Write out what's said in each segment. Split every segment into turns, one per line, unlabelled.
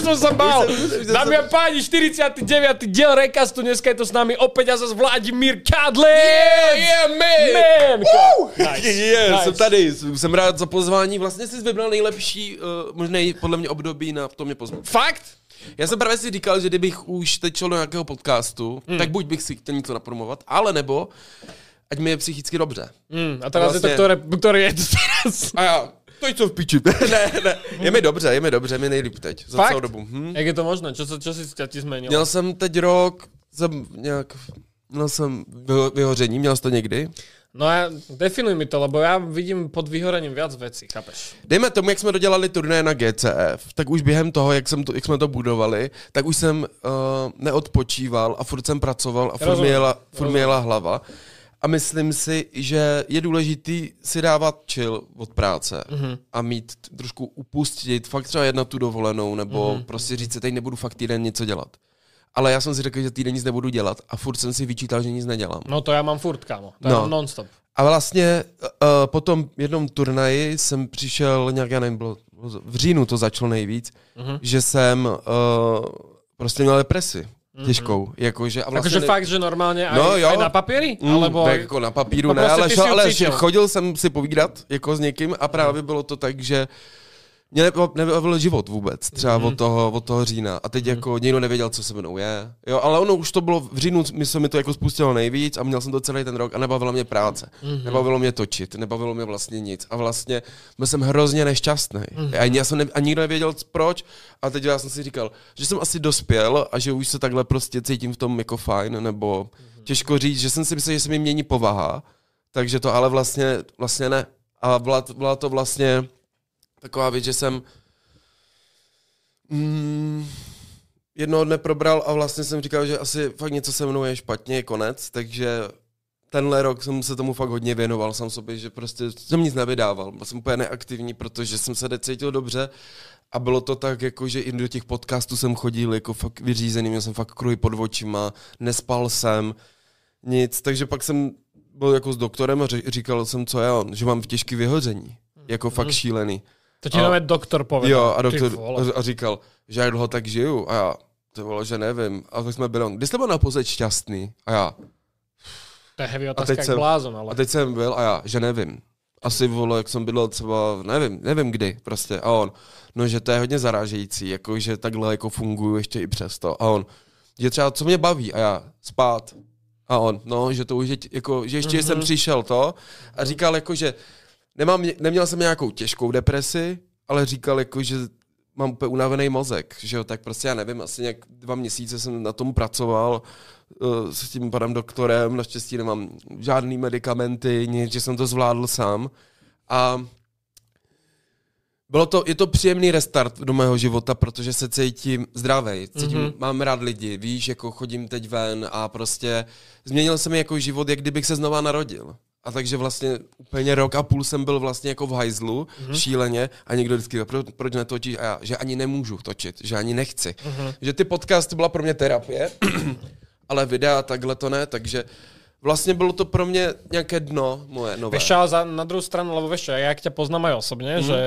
už som sa bál. Dámy a páni, 49. diel Rekastu, dneska je to s nami opäť a zase Vladimír Kadlec.
Yeah, yeah, man!
Man!
Nice. Yeah,
Nice.
jsem tady, jsem rád za pozvání. Vlastně jsi vybral nejlepší, uh, možný podle mě období na to mě pozvat.
Fakt?
Já jsem právě si říkal, že kdybych už teď šel do nějakého podcastu, hmm. tak buď bych si chtěl něco napromovat, ale nebo ať mi je psychicky dobře.
Mm, a teraz je to,
Vlastně-
ktoré, ktoré je to teraz?
A já, to je co v piči. ne, ne, je mi dobře, je mi dobře, je mi nejlíp teď, za
Fakt?
celou dobu. Hm?
Jak je to možné? Čo, sa- čo si ti zmenilo?
Měl jsem teď rok, jsem nějak, měl jsem vyho- vyhoření, měl jsi to někdy?
No a definuj mi to, lebo ja vidím pod vyhorením viac vecí, chápeš?
Dejme tomu, jak jsme dodělali turné na GCF, tak už během toho, jak, jsem to, jak jsme to budovali, tak už jsem uh, neodpočíval a furt jsem pracoval a furt mi
Rozumím,
jela, furt
rozumím.
mi jela hlava. A myslím si, že je důležitý si dávat chill od práce
Mhm.
mm-hmm. a mít trošku upustit, fakt třeba jet na tu dovolenou, nebo
Mhm.
mm-hmm. prostě říct si, teď nebudu fakt týden něco dělat. Ale já jsem si řekl, že týden nic nebudu dělat a furt jsem si vyčítal, že nic nedělám.
No to ja mám furt, kámo. To
No.
mám non-stop.
A vlastně uh, po tom jednom turnaji jsem přišel nějak, já nevím, bylo, v říjnu to začalo nejvíc,
Mhm.
uh-huh. že jsem uh, prostě měl depresi těžkou. Jakože, a vlastně ne-
fakt, že normálně aj,
No jo.
aj na papieri?
Mm,
Alebo...
tak jako na papíru
No
ne,
prostě
ale,
si
ale chodil jsem si povídat jako s někým a právě bylo to tak, že mě nebav- nebavil život vůbec, třeba
Mhm.
mm-hmm. od, toho, od toho října. A teď mm-hmm. jako nikdo nevěděl, co se mnou je. Jo, ale ono už to bylo v říjnu, mi se mi to jako spustilo nejvíc a měl jsem to celý ten rok a nebavilo mě práce.
Mhm.
Mm-hmm. Nebavilo mě točit, nebavilo mě vlastně nic. A vlastně byl jsem hrozně nešťastný.
Mhm.
Mm-hmm. A, já jsem ne, a nikdo nevěděl proč. A teď já jsem si říkal, že jsem asi dospěl a že už se takhle prostě cítím v tom jako fajn, nebo
Mhm.
těžko říct, že jsem si myslel, že se mi mění povaha, takže to ale vlastně, vlastně ne. A byla, byla to vlastně taková věc, že jsem mm, jednoho dne probral a vlastně jsem říkal, že asi fakt něco se mnou je špatně, je konec, takže tenhle rok jsem se tomu fakt hodně věnoval sám sobě, že prostě jsem nic nevydával, byl jsem úplně neaktivní, protože jsem se necítil dobře a bylo to tak, jako, že i do těch podcastů jsem chodil jako fakt vyřízený, měl jsem fakt kruhy pod očima, nespal jsem, nic, takže pak jsem byl jako s doktorem a říkal jsem, co je on, že mám těžký vyhoření, jako fakt šílený.
To ti
A-
nové doktor povedal.
Jo, a doktor a říkal, že jak dlouho tak žiju. A já, to bylo, že nevím. A tak jsme byli, kdy jste byl naposled šťastný? A já,
To je heavy
a
otázka
teď,
jak
jsem,
blázon, ale...
a teď jsem byl a já, že nevím. Asi vole, jak jsem bydlel třeba, nevím, nevím kdy prostě. A on, no, že to je hodně zarážející, jako, že takhle jako funguju ještě i přesto. A on, že třeba, co mě baví? A já, spát. A on, no, že to už je, jako, že ještě mm-hmm. jsem přišel to a říkal jako, že nemám, neměl jsem nějakou těžkou depresi, ale říkal jako, že mám úplně unavený mozek, že jo, tak prostě já nevím, asi nějak dva měsíce jsem na tom pracoval uh, s tím panem doktorem, naštěstí nemám žádný medicamenty, nic, že jsem to zvládl sám a bylo to, je to příjemný restart do mého života, protože se cítím zdravej, cítím,
Mhm.
mm-hmm. mám rád lidi, víš, jako chodím teď ven a prostě změnil se mi jako život, jak kdybych se znova narodil. A takže vlastně úplně rok a půl jsem byl vlastně jako v hajzlu, mm-hmm. šíleně a někdo vždycky pro, proč netočíš? A já, že ani nemůžu točit, že ani nechci. Mm-hmm. Že ty podcasty byla pro mě terapie, ale videa takhle to ne, takže vlastně bylo to pro mě nějaké dno moje nové.
Za, na druhú stranu, lebo čo, ja jak ťa poznám aj osobne,
Mhm.
mm. že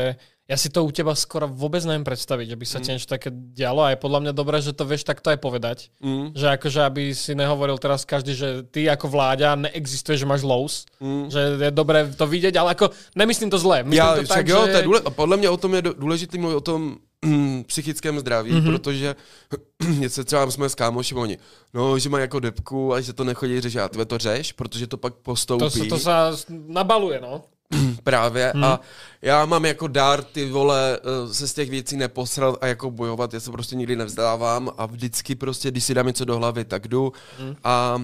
ja si to u teba skoro vôbec neviem predstaviť, že by sa mm. ti niečo také dialo a je podľa mňa dobré, že to vieš takto aj povedať. Mm. Že akože, aby si nehovoril teraz každý, že ty ako vláďa neexistuje, že máš lows. Mm. Že je dobré to vidieť, ale ako nemyslím to zle. Myslím
Já,
to tak,
jo,
že...
to je důle, a podle mě o tom je důležitý mluvit o tom mm, psychickém zdraví,
Mhm.
mm-hmm. protože něco třeba jsme s kámoši, oni, no, že mají jako depku a že to nechodí řešit, a to řeš, protože to pak postoupí.
to, sa- to sa nabaluje, no.
Právě
Mhm.
a já mám jako dár ty vole eh, se z těch věcí neposrat a jako bojovat, já se prostě nikdy nevzdávám a vždycky prostě, když si dám něco do hlavy, tak jdu
Mhm.
a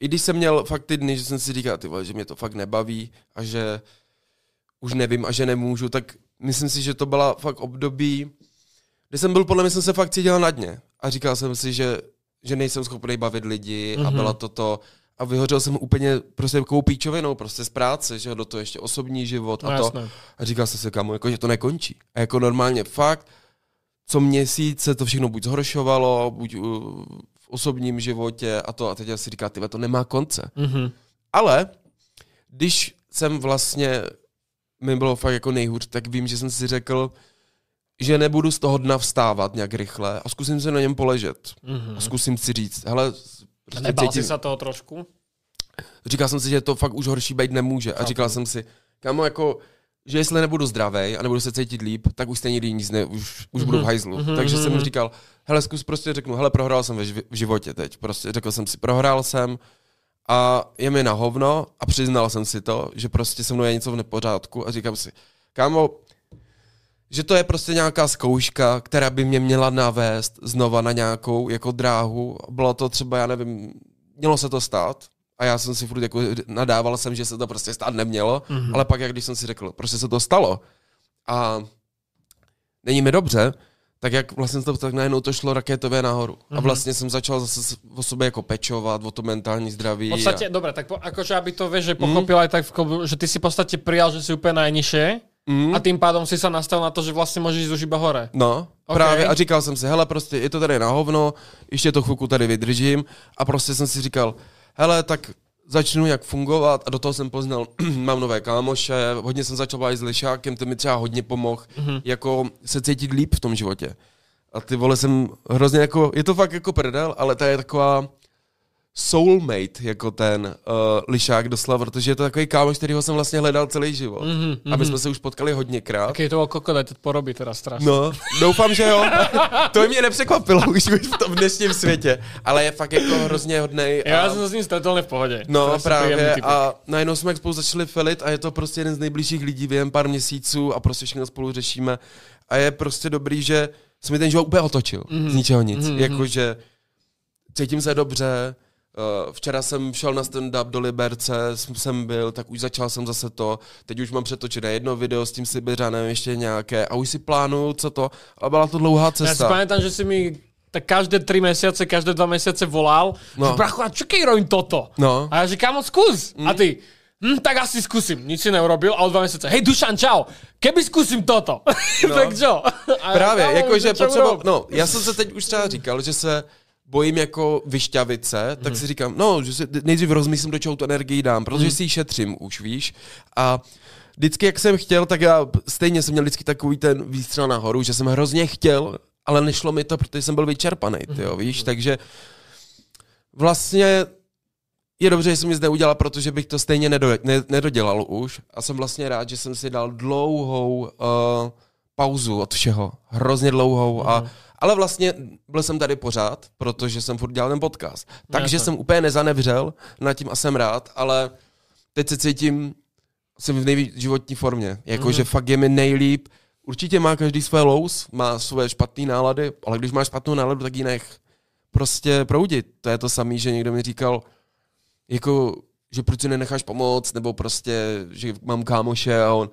i když jsem měl fakt ty dny, že jsem si říkal, ty vole, že mě to fakt nebaví a že už nevím a že nemůžu, tak myslím si, že to byla fakt období, kde jsem byl, podle mě jsem se fakt cítil na dně a říkal jsem si, že, že nejsem schopný bavit lidi mm-hmm. a byla to to a vyhořel jsem úplně prostě takovou píčovinou prostě z práce, že do toho ještě osobní život a
No
to.
jasné.
A říkal jsem si, kamo, jako, že to nekončí. A jako normálně fakt, co měsíc se to všechno buď zhoršovalo, buď uh, v osobním životě a to. A teď já si říká, tyhle, to nemá konce.
Mhm.
Ale když jsem vlastně, mi bylo fakt jako nejhůř, tak vím, že jsem si řekl, že nebudu z toho dna vstávat nějak rychle a zkusím se na něm poležet. Mm-hmm. A zkusím si říct, hele,
prostě Nebal cítím... jsi se toho trošku?
Říkal jsem si, že to fakt už horší být nemůže. A říkal jsem si, kámo, jako, že jestli nebudu zdravý a nebudu se cítit líp, tak už stejně nic ne, už, už mm-hmm. budu v mhm. hajzlu. Mm-hmm. Takže jsem mu mhm. říkal, hele, zkus prostě řeknu, hele, prohrál jsem ve v životě teď. Prostě řekl jsem si, prohrál jsem a je mi na hovno a přiznal jsem si to, že prostě se mnou je něco v nepořádku a říkám si, kámo, že to je prostě nějaká zkouška, která by mě měla navést znova na nějakou jako dráhu. Bylo to třeba, já nevím, mělo se to stát a já jsem si furt jako nadával jsem, že se to prostě stát nemělo, mm-hmm. ale pak, jak když jsem si řekl, prostě se to stalo a není mi dobře, tak jak vlastně to tak najednou to šlo raketově nahoru. Mm-hmm. A mhm. vlastně jsem začal zase o sobě jako pečovat, o to mentální zdraví.
V podstatě, a... dobré, tak po, akože aby to vieš, že pochopil mm. aj tak, že ty si v podstatě prijal, že si úplně najnižšie Mm. A tím pádem si se nastal na to, že vlastně můžeš už iba hore.
No, okay. právě a říkal jsem si, hele, prostě je to tady na hovno, ještě to chvilku tady vydržím a prostě jsem si říkal, hele, tak začnu jak fungovat a do toho jsem poznal, mám nové kámoše, hodně jsem začal bavit s Lišákem, to mi třeba hodně pomohl, mm-hmm. jako se cítit líp v tom životě. A ty vole jsem hrozně jako, je to fakt jako prdel, ale to je taková, soulmate, jako ten uh, lišák doslova, protože je to takový kámoš, kterýho jsem vlastně hledal celý život. Mm-hmm, mm-hmm. Aby jsme se už potkali hodněkrát.
Jaký to kokot, to porobí teda strašně.
No, doufám, že jo. to mě nepřekvapilo už, v tom dnešním světě, ale je fakt jako hrozně hodnej.
A... Já jsem se s ním stretol v pohodě.
No, právě. A najednou jsme spolu začali filit a je to prostě jeden z nejbližších lidí během pár měsíců a prostě všechno spolu řešíme. A je prostě dobrý, že jsem mi ten život úplně otočil. Mm-hmm. Z ničeho nic. Mm-hmm. Jakože cítím se dobře, včera jsem šel na stand-up do Liberce, jsem byl, tak už začal jsem zase to. Teď už mám přetočené jedno video s tím Sibiranem, ještě nějaké a už si plánuju, co to. A byla to dlouhá cesta. Já
si pamätám, že si mi tak každé tři měsíce, každé dva měsíce volal, no. že brachu, a čekej, robím toto. No. A já říkám, zkus. Mm. A ty, hm, tak asi zkusím. Nic si neurobil a o dva měsíce, hej Dušan, čau, keby zkusím toto. No. tak čo?
Právě, jakože potřeba, no, já jsem se teď už třeba říkal, že se bojím jako vyšťavit se, tak hmm. si říkám, no, že si nejdřív rozmyslím, do čeho tu energii dám, protože hmm. si ji šetřím už, víš. A vždycky, jak jsem chtěl, tak já stejně jsem měl vždycky takový ten výstřel nahoru, že jsem hrozně chtěl, ale nešlo mi to, protože jsem byl vyčerpaný, tyjo, mhm. víš, takže vlastně je dobře, že jsem nic neudělal, protože bych to stejně nedo, ne, nedodělal už a jsem vlastně rád, že jsem si dal dlouhou uh, pauzu od všeho, hrozně dlouhou uh-huh. a mhm. Ale vlastně byl jsem tady pořád, protože jsem furt dělal ten podcast. Takže jsem úplně nezanevřel nad tím a jsem rád, ale teď se cítím, jsem v nejvíc životní formě. Jakože mm. fakt je mi nejlíp. Určitě má každý své lows, má své špatné nálady, ale když máš špatnou náladu, tak ji nech prostě proudit. To je to samé, že někdo mi říkal, jako, že proč si nenecháš pomoct, nebo prostě, že mám kámoše a on,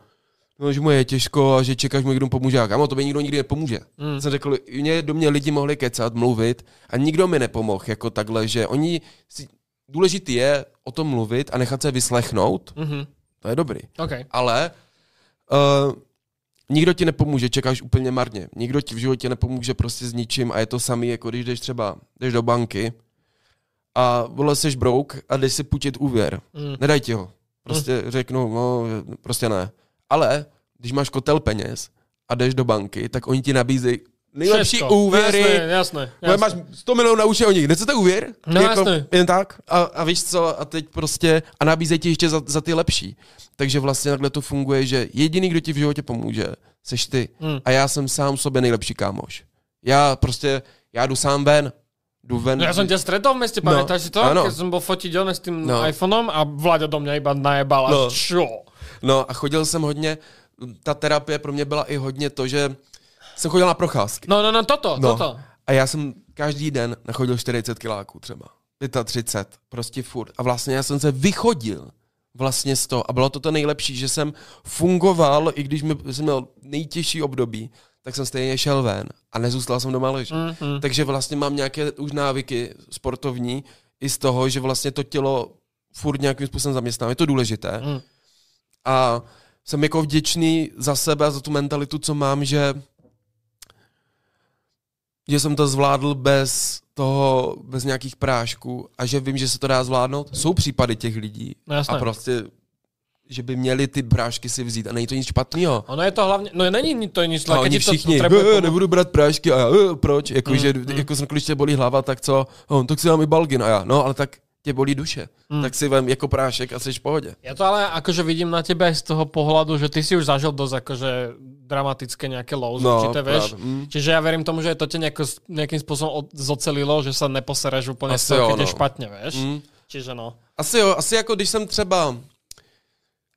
no, že mu je těžko a že čekáš, mu někdo pomůže. A kámo, to by nikdo nikdy nepomůže. Mm. Jsem řekl, mě, do mě lidi mohli kecat, mluvit a nikdo mi nepomohl jako takhle, že oni si, důležitý je o tom mluvit a nechat se vyslechnout. Mm-hmm. To je dobrý.
Okay.
Ale uh, nikdo ti nepomůže, čekáš úplně marně. Nikdo ti v životě nepomůže prostě s ničím a je to samý, jako když jdeš třeba jdeš do banky a vole seš brouk a jdeš si půjčit úvěr. Mm. Nedaj ti ho. Prostě mm. řeknu, no, prostě ne. Ale když máš kotel peněz a jdeš do banky, tak oni ti nabízejí nejlepší Všecko. úvěry.
Jasné, jasné, jasné.
Máš 100 milionů na uši o nich. Nechcete úvěr?
No jako, jasné.
Jen tak. A, a víš co, a teď prostě, a nabízejí ti ještě za, za ty lepší. Takže vlastně takhle to funguje, že jediný, kdo ti v životě pomůže, seš ty. Hmm. A já jsem sám sobě nejlepší kámoš. Já prostě, já jdu sám ven, jdu ven.
No, já jsem tě stretol v městě, no. pamätáš si to? Ano. Keď jsem byl fotit s tím no. iPhonem a Vláďa do mě iba najebal. No. Čo?
No a chodil jsem hodně, ta terapie pro mě byla i hodně to, že jsem chodil na procházky.
No, no, no, toto, no. toto.
A já jsem každý den nachodil 40 kiláků třeba. 35, prostě furt. A vlastně já jsem se vychodil vlastně z toho. A bylo to to nejlepší, že jsem fungoval, i když mi, jsem měl nejtěžší období, tak jsem stejně šel ven a nezůstal jsem doma ležet. Mm-hmm. Takže vlastně mám nějaké už návyky sportovní i z toho, že vlastně to tělo furt nějakým způsobem zaměstnám. Je to důležité. Mm. A jsem jako vděčný za sebe a za tu mentalitu, co mám, že že jsem to zvládl bez toho, bez nějakých prášků a že vím, že se to dá zvládnout. Jsou případy těch lidí
no,
a prostě že by měli ty prášky si vzít a není to nic špatného.
Ono je to hlavně, no není to nic
A oni všichni, to, to nebudu brát prášky a já, uh, proč? Jako, mm, že, mm. jako jsem, když tě bolí hlava, tak co? Oh, tak si dám i balgin a já, no ale tak tě bolí duše, mm. tak si vem jako prášek a jsi v pohodě.
Já to ale akože vidím na tebe z toho pohledu, že ty si už zažil dosť akože dramatické nějaké lows no, určité, vieš. Mm. Čiže já verím tomu, že to tě nějakým způsobem zocelilo, že se neposereš úplně Asi z toho, keď no. špatně, vieš. Mm. Čiže no.
Asi jo, asi jako když jsem třeba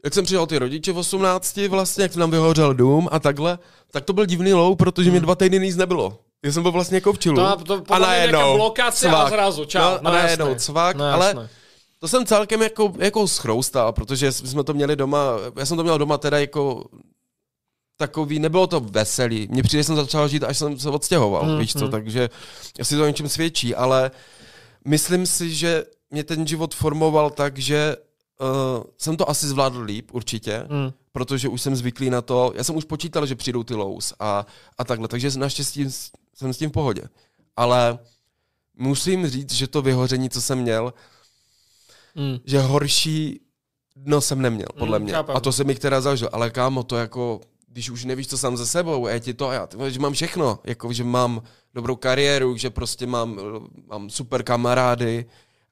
jak jsem přijel ty rodiče v 18 vlastně, jak nám vyhořel dům a takhle, tak to byl divný low, protože mě hmm. dva týdny nic nebylo. Já jsem byl vlastně jako v čilu.
To, to a najednou blokace cvak. a zrazu, čau. No,
no, a najednou cvak, no, ale to jsem celkem jako, jako schroustal, protože jsme to měli doma, já jsem to měl doma teda jako takový, nebylo to veselý. Mně přijde, jsem začal žít, až jsem se odstěhoval, mm, víš co, mm. takže asi to o něčem svědčí, ale myslím si, že mě ten život formoval tak, že uh, jsem to asi zvládl líp, určitě, mm. protože už jsem zvyklý na to, já jsem už počítal, že přijdou ty lows a, a takhle, takže naštěstí jsem s tím v pohodě. Ale musím říct, že to vyhoření, co jsem měl, mm. že horší dno jsem neměl, podle mm, mě. Chápám. A to jsem mi teda zažil. Ale kámo, to jako, když už nevíš, co sám ze sebou, je ti to, já, že mám všechno, jako, že mám dobrou kariéru, že prostě mám, mám super kamarády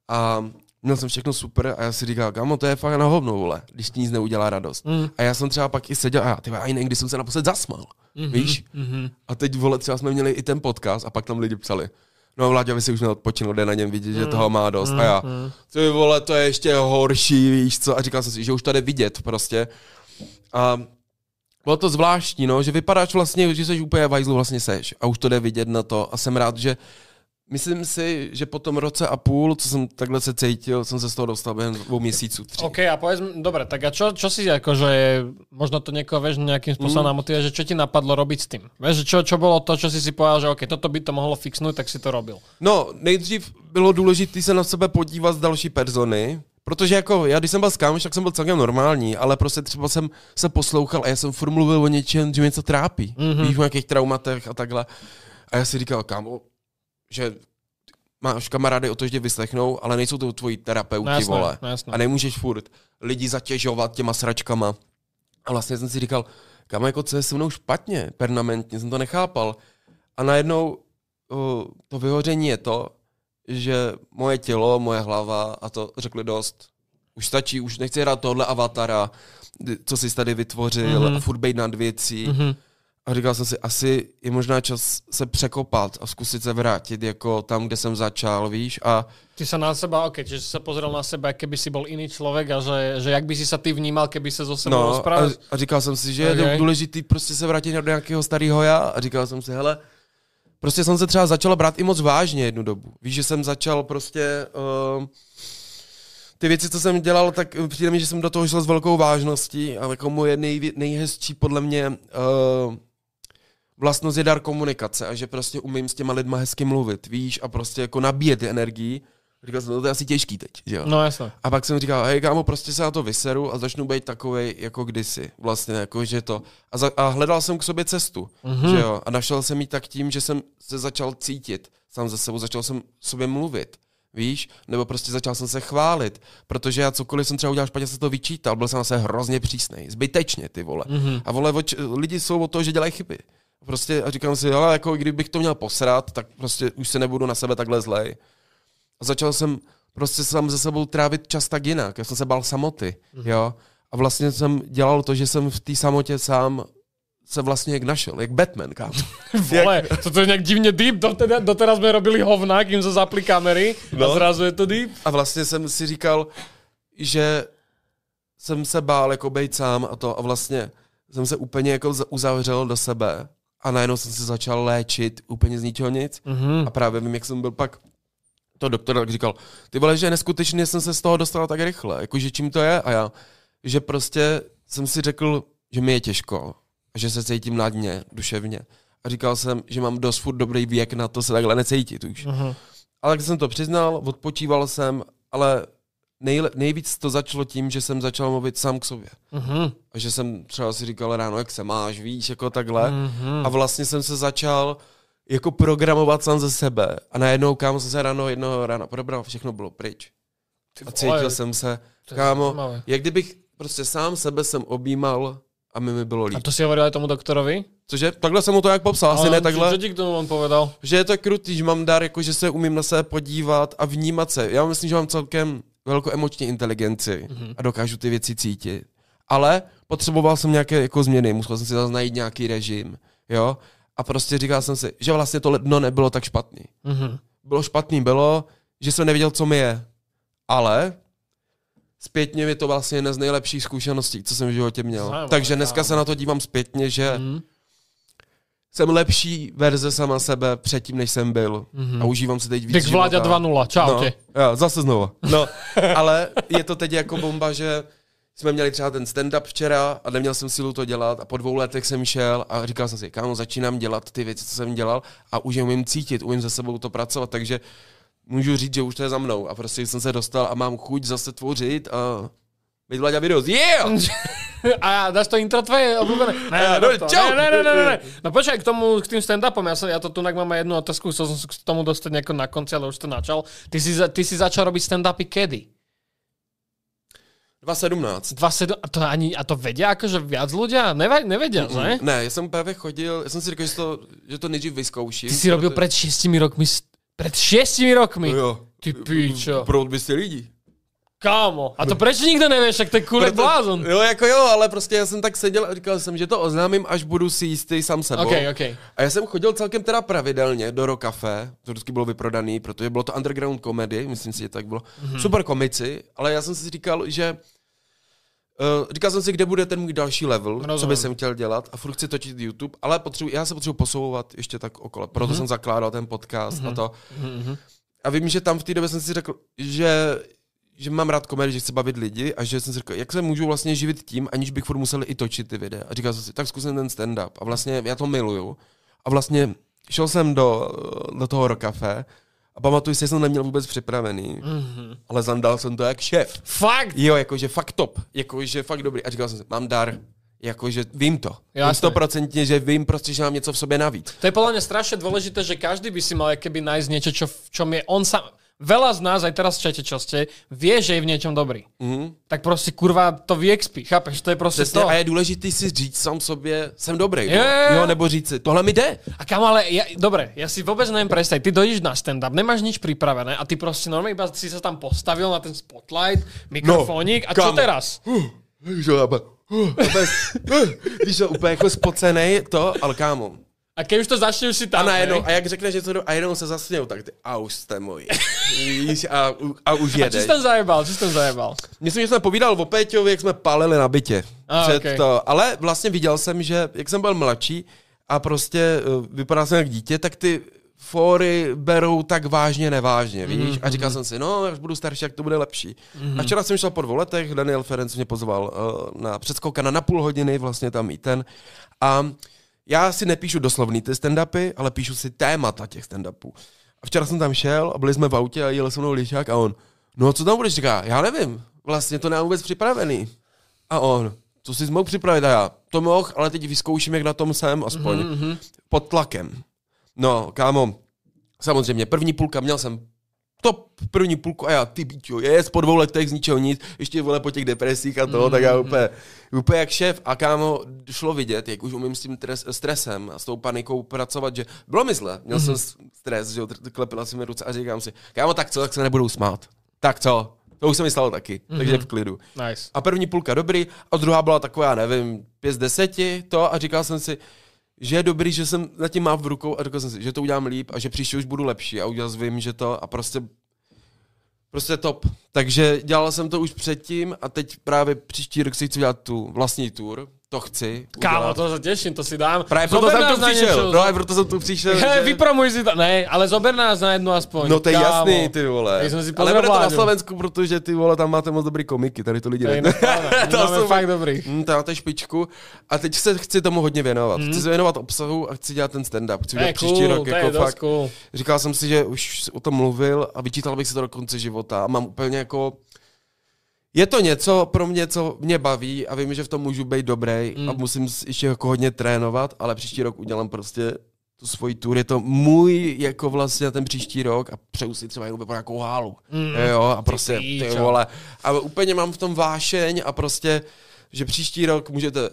a měl jsem všechno super a já si říkal, kámo, to je fakt na hovno, vole, když ti nic neudělá radost. Mm. A já jsem třeba pak i seděl a já, tyhle, a někdy jsem se naposled zasmal, mm-hmm, víš? Mm-hmm. A teď, vole, třeba jsme měli i ten podcast a pak tam lidi psali, no Vláďa, vy si už neodpočinul, jde na něm vidět, mm. že toho má dost. Mm. A já, mm. ty vole, to je ještě horší, víš co? A říkal jsem si, že už jde vidět prostě. A bylo to zvláštní, no, že vypadáš vlastně, že jsi úplně vajzlu vlastně seš a už to jde vidět na to a jsem rád, že Myslím si, že po tom roce a půl, co jsem takhle se cítil, jsem se z toho dostal během dvou měsíců, tři.
OK, a povedz, dobre, tak a čo, čo si jako, že možno to někoho, vieš, nějakým způsobem mm. namotivuje, že čo ti napadlo robiť s tím? Vieš, čo, čo bylo to, čo si si povedal, že OK, toto by to mohlo fixnout, tak si to robil?
No, nejdřív bylo důležité se na sebe podívat z další persony, Protože jako já, když jsem byl s kámoš, tak jsem byl celkem normální, ale prostě třeba jsem se poslouchal a já jsem furt mluvil o něčem, že mě něco trápí. Mm-hmm. Víš, o nějakých traumatech a takhle. A já si říkal, kámo, že máš kamarády o to, že vyslechnou, ale nejsou to tvoji terapeuti, no jasné, vole. No jasné. A nemůžeš furt lidi zatěžovat těma sračkama. A vlastně jsem si říkal, kam jako co je se mnou špatně, permanentně, jsem to nechápal. A najednou uh, to vyhoření je to, že moje tělo, moje hlava a to řekli dost. Už stačí, už nechci hrát tohle avatara, co jsi tady vytvořil, mm-hmm. a furt bejt nad věcí. Mm-hmm a říkal jsem si, asi je možná čas se překopat a zkusit se vrátit jako tam, kde jsem začal, víš, a...
Ty se na seba, ok, že se pozrel na sebe, keby si byl jiný člověk a že, že jak by si se ty vnímal, keby se sebou no,
a, a, říkal jsem si, že okay. je důležitý prostě se vrátit do nějakého starého já a říkal jsem si, hele, prostě jsem se třeba začal brát i moc vážně jednu dobu. Víš, že jsem začal prostě... Uh, ty věci, co jsem dělal, tak přijde mi, že jsem do toho šel s velkou vážností a jako moje nej, nejhezčí podle mě uh, vlastnost je dar komunikace a že prostě umím s těma lidma hezky mluvit, víš, a prostě jako nabíjet ty energii. Říkal jsem, no to je asi těžký teď, že jo?
No jasně.
A pak jsem říkal, hej kámo, prostě se na to vyseru a začnu být takový jako kdysi, vlastně, jako že to. A, za, a hledal jsem k sobě cestu, mm-hmm. že jo? A našel jsem ji tak tím, že jsem se začal cítit sám ze sebou, začal jsem sobě mluvit víš, nebo prostě začal jsem se chválit, protože já cokoliv jsem třeba udělal špatně, se to vyčítal, byl jsem na se hrozně přísnej, zbytečně ty vole. Mm-hmm. A vole, lidi jsou o to, že dělají chyby. Prostě a říkám si, ale jako kdybych to měl posrat, tak prostě už se nebudu na sebe takhle zlej. A začal jsem prostě sám ze sebou trávit čas tak jinak. Já jsem se bál samoty, mm-hmm. jo. A vlastně jsem dělal to, že jsem v té samotě sám se vlastně jak našel, jak Batman, kámo.
Vole, to, to je nějak divně deep, doteda, doteda jsme robili hovna, kým se zapli kamery no. a zrazu je to deep.
A vlastně jsem si říkal, že jsem se bál jako být sám a to a vlastně jsem se úplně jako uzavřel do sebe a najednou jsem se začal léčit úplně z ničeho nic. Mm-hmm. A právě vím, jak jsem byl pak to doktor tak říkal, ty vole, že neskutečně jsem se z toho dostal tak rychle, jakože čím to je a já, že prostě jsem si řekl, že mi je těžko, že se cítím dně, duševně. A říkal jsem, že mám dost furt dobrý věk na to se takhle necítit už. Uh-huh. Ale tak jsem to přiznal, odpočíval jsem, ale nejle, nejvíc to začalo tím, že jsem začal mluvit sám k sobě. Uh-huh. A že jsem třeba si říkal ráno, jak se máš, víš, jako takhle. Uh-huh. A vlastně jsem se začal jako programovat sám ze sebe. A najednou, kámo, jsem se ráno jednoho rána probral, všechno bylo pryč. A cítil jsem se, kámo, jak kdybych prostě sám sebe jsem objímal a mi mi bylo líp.
A to si hovoril tomu doktorovi?
Cože? Takhle jsem mu to jak popsal, asi ne takhle.
Čo ti k tomu on povedal?
Že je to krutý, že mám dar, jako že se umím na sebe podívat a vnímat se. Já myslím, že mám celkem velkou emoční inteligenci mm-hmm. a dokážu ty věci cítit. Ale potřeboval jsem nějaké jako změny, musel jsem si zase najít nějaký režim, jo. A prostě říkal jsem si, že vlastně to dno nebylo tak špatný.
Mhm.
Bylo špatný, bylo, že jsem nevěděl, co mi je. Ale zpětně je to vlastně jedna z nejlepších zkušeností, co jsem v životě měl.
Zajímavé,
Takže dneska se na to dívám zpětně, že
Mhm.
Jsem lepší verze sama sebe předtím, než jsem byl.
Mhm.
A užívám si teď víc
Tak Vláďa
života.
2-0, čaute.
No, jo, zase znova. No, ale je to teď jako bomba, že jsme měli třeba ten stand-up včera a neměl jsem sílu to dělat a po dvou letech jsem šel a říkal jsem si, kámo, začínám dělat ty věci, co jsem dělal a už je umím cítit, umím se sebou to pracovat, takže můžu říct, že už to je za mnou a prostě jsem se dostal a mám chuť zase tvořit a být Vláďa videos. Yeah!
A dáš to intro tvoje obľúbené? Ne,
Ja,
ne,
no,
ne, to. ne, ne, ne, ne, ne. No počkaj, k tomu, k tým stand-upom, ja, sa, ja to tu mám jednu otázku, chcel som k tomu dostať nejako na konci, ale už to načal. Ty si, za- ty si začal robiť stand-upy kedy?
2017.
27, a to, ani, a to vedia akože viac ľudia? Neva, nevedia, mm, ne?
Ne, já jsem právě chodil, já jsem si řekl, že to, že to nejdřív vyzkouším.
Ty si robil
proto-
pred šiestimi rokmi, pred šiestimi rokmi?
Jo.
Ty pičo.
Pro 200 lidí.
Kámo, a to prečo nikto nevie, však to je
Proto-
blázon.
Jo, jako jo, ale prostě já jsem tak seděl a říkal jsem, že to oznámím, až budu si jistý sám sebou.
OK, OK.
A já jsem chodil celkem teda pravidelně do Rokafe, to vždycky bylo vyprodaný, protože bylo to underground komedy, myslím si, že tak bylo.
Mhm.
Mm-hmm. Super komici, ale já jsem si říkal, že Uh, říkal jsem si, kde bude ten můj další level, co
Rozumím.
by jsem chtěl dělat a furt chci točit YouTube, ale potřebuji, já se potřebuji posouvat ještě tak okolo. Proto
Mhm.
mm-hmm. jsem zakládal ten podcast mm-hmm. a to. Mm-hmm. A vím, že tam v té době jsem si řekl, že že mám rád komedii, že chci bavit lidi a že jsem si řekl, jak se můžu vlastně živit tím, aniž bych furt musel i točit ty videa. A říkal jsem si, tak zkusím ten stand-up. A vlastně já to miluju. A vlastně šel jsem do, do toho rokafe a pamatuju si, že jsem neměl vůbec připravený. Mm-hmm. Ale zandal jsem to jak šéf.
Fakt?
Jo, jakože fakt top, jakože fakt dobrý. A říkal jsem si, mám dar, jakože vím to. Vím
Jasné.
stoprocentně, že vím prostě, že mám něco v sobě navíc.
To je podľa mňa strašne dôležité, že každý by si mal keby nájsť niečo, čo, v čom je on sám... Veľa z nás, aj teraz v čete, čo ste, vie, že je v niečom dobrý. Mm-hmm. Tak prostě kurva to vyexpí, chápeš? To je prostě
Přesně,
to.
a je důležitý si říct sám sobě, jsem dobrý.
Jo, jo,
nebo říct si, tohle mi jde.
A kam ale, ja, dobre, ja si vôbec neviem predstaviť, ty dojdeš na stand-up, nemáš nič pripravené a ty prostě normálne iba si sa tam postavil na ten spotlight, mikrofónik a čo
kámo.
teraz?
Víš, jo, apa, uh, bez, uh, víš, to úplně jako spocenej, to, ale kámo.
A keď už to začne, už si
A
tam,
najednou,
hej?
a jak řekneš, že to do, a jenom se zasmějou, tak ty, a už jste moji. A, a už
A či
jedeš.
si tam zajebal, či si tam zajebal?
Myslím, že jsme povídal o Péťovi, jak jsme palili na bytě.
A,
Před
okej.
to. Ale vlastně viděl jsem, že jak jsem byl mladší a prostě uh, vypadal jsem jak dítě, tak ty fóry berou tak vážně, nevážně, víš?
Mhm,
A říkal jsem si, no, až budu starší, jak to bude lepší. A včera jsem šel po dvou letech, Daniel Ferenc mě pozval uh, na předskoka na, na půl hodiny, vlastně tam i ten. A já si nepíšu doslovný ty stand-upy, ale píšu si témata těch stand-upů. A včera jsem tam šel a byli jsme v autě a jel se mnou lišák a on, no co tam budeš říká, já nevím, vlastně to nemám vůbec připravený. A on, co si mohl připravit a já, to mohl, ale teď vyzkouším, jak na tom jsem, aspoň mm-hmm. pod tlakem. No, kámo, samozřejmě, první půlka měl jsem top první půlku a já, ty bíčo, je po dvou letech z ničeho nic, ještě vole po těch depresích a to, mm. tak já úplně, úplně jak šéf a kámo, šlo vidět, jak už umím s tím tres, stresem a s tou panikou pracovat, že bylo mi zle, měl mm. jsem stres, že klepila si mi ruce a říkám si, kámo, tak co, tak se nebudou smát. Tak co, to už se mi stalo taky, mm. takže v klidu.
Nice.
A první půlka dobrý, a druhá byla taková, nevím, 5 z 10 to a říkal jsem si, že je dobrý, že jsem na tím mám v rukou a řekl jsem si, že to udělám líp a že příště už budu lepší a udělal vím, že to a prostě prostě top. Takže dělal jsem to už předtím a teď právě příští rok si chci dělat tu vlastní tour, to chci
Kámo,
udělat.
to sa teším, to si dám.
Právě proto
Zober
jsem tu přišel,
niečo.
no proto jsem tu přišel, že...
vypromuj si to. Ne, ale zober nás na jednu aspoň.
No to je
Kámo.
jasný, ty vole.
Jsem si
ale bude to na. Slovensku, protože ty vole, tam máte moc dobrý komiky, tady to lidi
To je
ne.
inak pravda.
To
máme
jsou-
fakt dobrý.
Mm, to máte špičku. A teď se chci tomu hodně věnovat. Mm. Chci se věnovat obsahu a chci dělat ten stand-up. Chci
je
udělat příští rok.
je
Jako fakt.
cool.
Říkal jsem si, že už o tom mluvil a vyčítal bych si to do konce života. A mám úplně jako... Je to něco pro mě, co mě baví a vím, že v tom můžu být dobrý mm. a musím ještě jako hodně trénovat, ale příští rok udělám prostě tu svoji tour, je to můj jako vlastně ten příští rok a přeju si třeba jenom nějakou hálu. Mm. Jo, a prostě ty vole. A úplně mám v tom vášeň a prostě, že příští rok můžete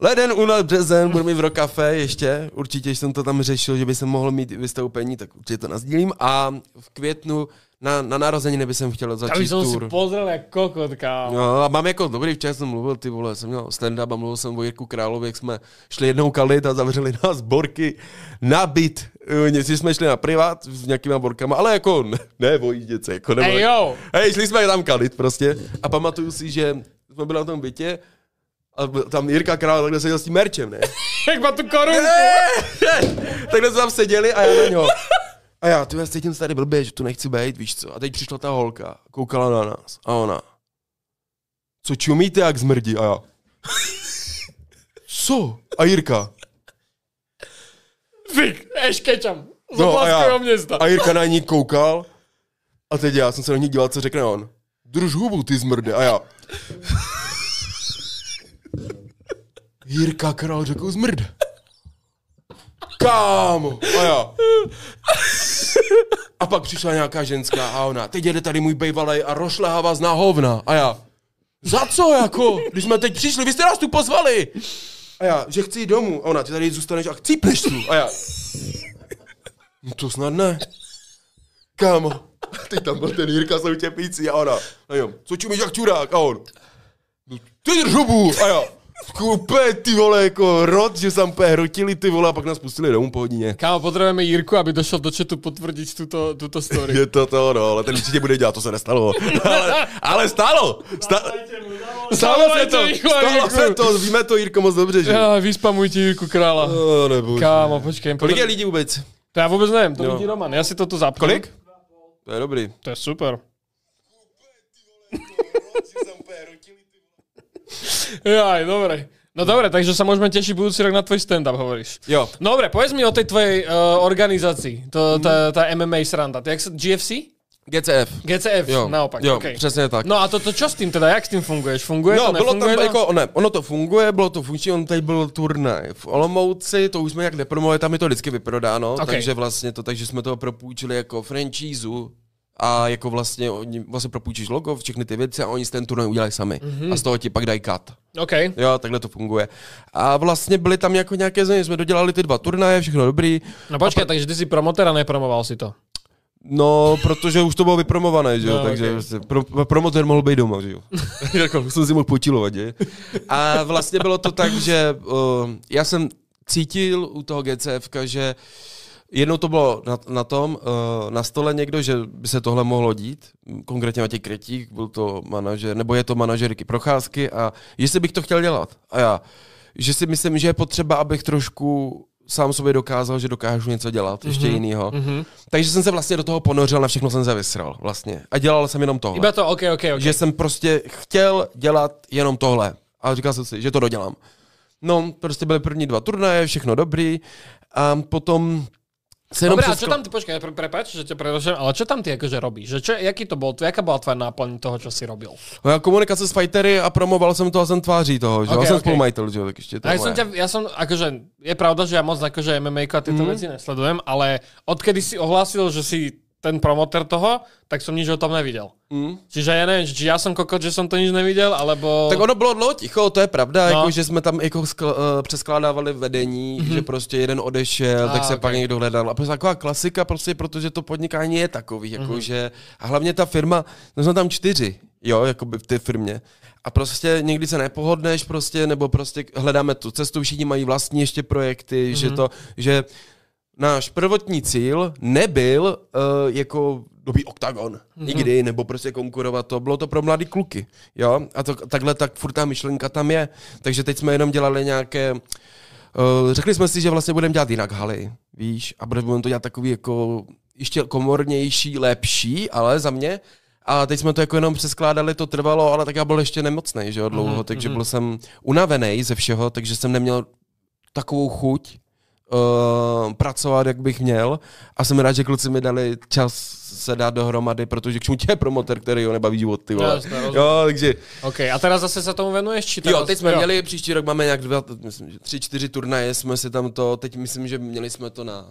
Leden, únor, březen, budu mít v Rokafe ještě, určitě jsem to tam řešil, že by jsem mohl mít vystoupení, tak určitě to nazdílím. A v květnu na, na narozeniny by jsem chtěl začít
Já jsem si pozrel jak kokot, kámo.
No a mám jako dobrý včas jsem mluvil, ty vole, jsem měl stand-up a mluvil jsem o Jirku Královi, jak jsme šli jednou kalit a zavřeli nás borky na byt. Něco jsme šli na privát s nějakýma borkama, ale jako ne, ne o jíděce, jako nebo,
hey, jo.
Hej, šli jsme tam kalit prostě a pamatuju si, že jsme byli na tom bytě a tam Jirka Král takhle seděl s tím merčem, ne?
Jak má tu korunku.
takhle jsme tam seděli a já na něho. A já, ty cítím se tady blbě, že tu nechci být, víš co. A teď přišla ta holka, koukala na nás a ona. Co čumíte, jak zmrdí? A já. Co? A Jirka.
Fik, eškečam. Z no, a, já, města.
a Jirka na ní koukal a teď já jsem se na ní díval, co řekne on. Drž hubu, ty zmrde. A já. Jirka Král řekl zmrd. Kámo. A já. A pak přišla nějaká ženská a ona, teď jede tady můj bejvalej a rošlehává z hovna. A já, za co jako? Když jsme teď přišli, vy jste nás tu pozvali. A já, že chci jít domů. A ona, ty tady zůstaneš a chcípneš tu. A já, no to snad ne. Kámo. Teď tam byl ten Jirka soutěpící a ona, a jo, co čumíš jak čurák? A on, no, ty držubu. A já, Kupe, ty vole, jako rod, že jsem úplně hrotili ty vole a pak nás pustili domů po hodině.
Kámo, potřebujeme Jirku, aby došel do chatu potvrdit tuto, tuto story.
Je to to, no, ale ten určitě bude dělat, to se nestalo. ale, ale stalo! Sta- stalo se to, stalo se to, víme to Jirko moc dobře, že?
Já, vyspamujte Jirku Krála.
No.
Kámo, počkej.
Kolik je lidí vůbec?
To já vůbec nevím, to no. vidí Roman, já si to tu zapnu.
Kolik? To je dobrý.
To je super. Jaj, dobre. No dobre, takže sa môžeme tešiť budúci rok na tvoj stand-up, hovoríš.
Jo.
No dobre, povedz mi o tej tvojej uh, organizácii, to, tá, tá MMA sranda. Jak sa, GFC?
GCF.
GCF,
jo.
naopak.
Jo,
okay.
přesně tak.
No a to, to čo s tím teda, jak s tím funguješ? Funguje
no,
to,
bylo tam
to?
jako, ne, ono to funguje, bylo to funkční, on tady byl turnaj v Olomouci, to už jsme jak nepromovali, tam je to vždycky vyprodáno, okay. takže vlastně to, takže jsme to propůjčili jako franchízu a jako vlastně oni vlastně propůjčíš logo, všechny ty věci a oni si ten turnaj udělají sami. Mm-hmm. A z toho ti pak dají cut.
Okay.
Jo, takhle to funguje. A vlastně byly tam jako nějaké země, jsme dodělali ty dva turnaje, všechno dobrý.
No počkej, a... takže ty jsi promoter a nepromoval si to.
No, protože už to bylo vypromované, že jo, no, takže okay. pro, promotor mohl být doma, že jo. jako jsem si mohl počilovat, že? A vlastně bylo to tak, že uh, já jsem cítil u toho GCF, že uh, Jednou to bylo na, na tom, uh, na stole někdo, že by se tohle mohlo dít, konkrétně Matěj Kretík, byl to manažer, nebo je to manažerky Procházky a jestli bych to chtěl dělat. A já, že si myslím, že je potřeba, abych trošku sám sobě dokázal, že dokážu něco dělat, mm-hmm. ještě jinýho. Mm-hmm. Takže jsem se vlastně do toho ponořil, na všechno jsem se vysral vlastně. A dělal jsem jenom tohle.
Iba to, ok, ok, ok.
Že jsem prostě chtěl dělat jenom tohle. A říkal jsem si, že to dodělám. No, prostě byly první dva turnaje, všechno dobrý. A potom
Dobre, a čo tam ty, počkaj, pre, prepač, že ťa prerušujem, ale čo tam ty akože robíš? Že čo, jaký to bol, jaká bola tvoja náplň toho, čo si robil?
No ja komunikace s fightery a promoval jsem to a jsem tváří toho, že okay, ja som okay. spolumajitel, že tak ešte to
ja som, ťa, ja som, akože, je pravda, že ja moc akože MMA a tieto mm. veci nesledujem, ale odkedy si ohlásil, že si ten promotor toho, tak som nič o tom neviděl. Mm. Čiže já nevím, či já jsem kokot, že jsem to nič neviděl, alebo...
Tak ono bylo dlouho ticho, to je pravda, no. jako, že jsme tam jako skl- uh, přeskládávali vedení, mm-hmm. že prostě jeden odešel, a, tak se okay. pak někdo hledal. A prostě taková klasika, prostě, protože to podnikání je takový, jako, mm-hmm. že... A hlavně ta firma, no jsme tam čtyři, jo, jako by v té firmě. A prostě někdy se nepohodneš prostě, nebo prostě hledáme tu cestu, všichni mají vlastní ještě projekty, mm-hmm. že to, že náš prvotní cíl nebyl uh, jako dobý oktagon mm-hmm. nikdy, nebo prostě konkurovat to. Bylo to pro mladý kluky, jo? A to, takhle tak furt ta myšlenka tam je. Takže teď jsme jenom dělali nějaké... Uh, řekli jsme si, že vlastně budeme dělat jinak haly, víš, a budeme to dělat takový jako ještě komornější, lepší, ale za mě. A teď jsme to jako jenom přeskládali, to trvalo, ale tak já byl ještě nemocný, že jo, dlouho, mm-hmm. takže mhm. byl jsem unavený ze všeho, takže jsem neměl takovou chuť uh, pracovat, jak bych měl. A jsem rád, že kluci mi dali čas se dát dohromady, protože Kšmutě je promoter, který ho nebaví život, ty vole.
Jasne,
jo, takže...
OK, a teraz zase sa tomu venuješ? Či teraz...
Jo, teď jsme měli, příští rok máme nějak dva, myslím, že tři, čtyři turnaje, jsme si tam to, teď myslím, že měli jsme to na.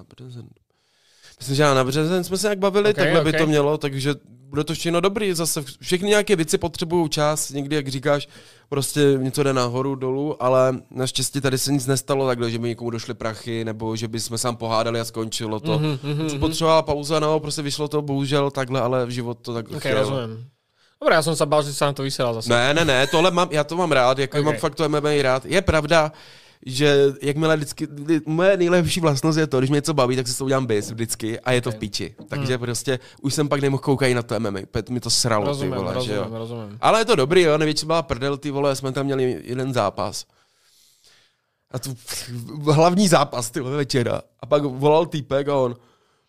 Myslím, že na březen jsme se nějak bavili,
Ok,
okay, takhle by
ok.
to mělo, takže bude to všechno dobrý. Zase všechny nějaké věci potřebují čas, někdy, jak říkáš, prostě něco jde nahoru, dolů, ale naštěstí tady se nic nestalo takhle, že by někomu došly prachy, nebo že by jsme sám pohádali a skončilo to.
Mhm,
Mm-hmm, Potřebovala pauza, no, prostě vyšlo to bohužel takhle, ale v život to tak
OK,
chtěl.
rozumím. Dobre, ja som sa bál, že sa na to vysielal zase.
Ne, ne, ne, tohle mám, já to mám rád, jako
Ok.
okay. mám fakt to MMA rád. Je pravda, že jakmile vždycky, moje nejlepší vlastnost je to, když mě něco baví, tak si to udělám bis vždycky a je to v píči. Takže prostě už jsem pak nemohl koukat i na to MMA, mi to sralo,
Rozumím,
ty vole, že
rozumím,
jo.
rozumím.
Ale je to dobrý, jo, největší byla prdel, ty vole, jsme tam měli jeden zápas. A tu hlavní zápas, ty vole, večera. A pak volal týpek a on,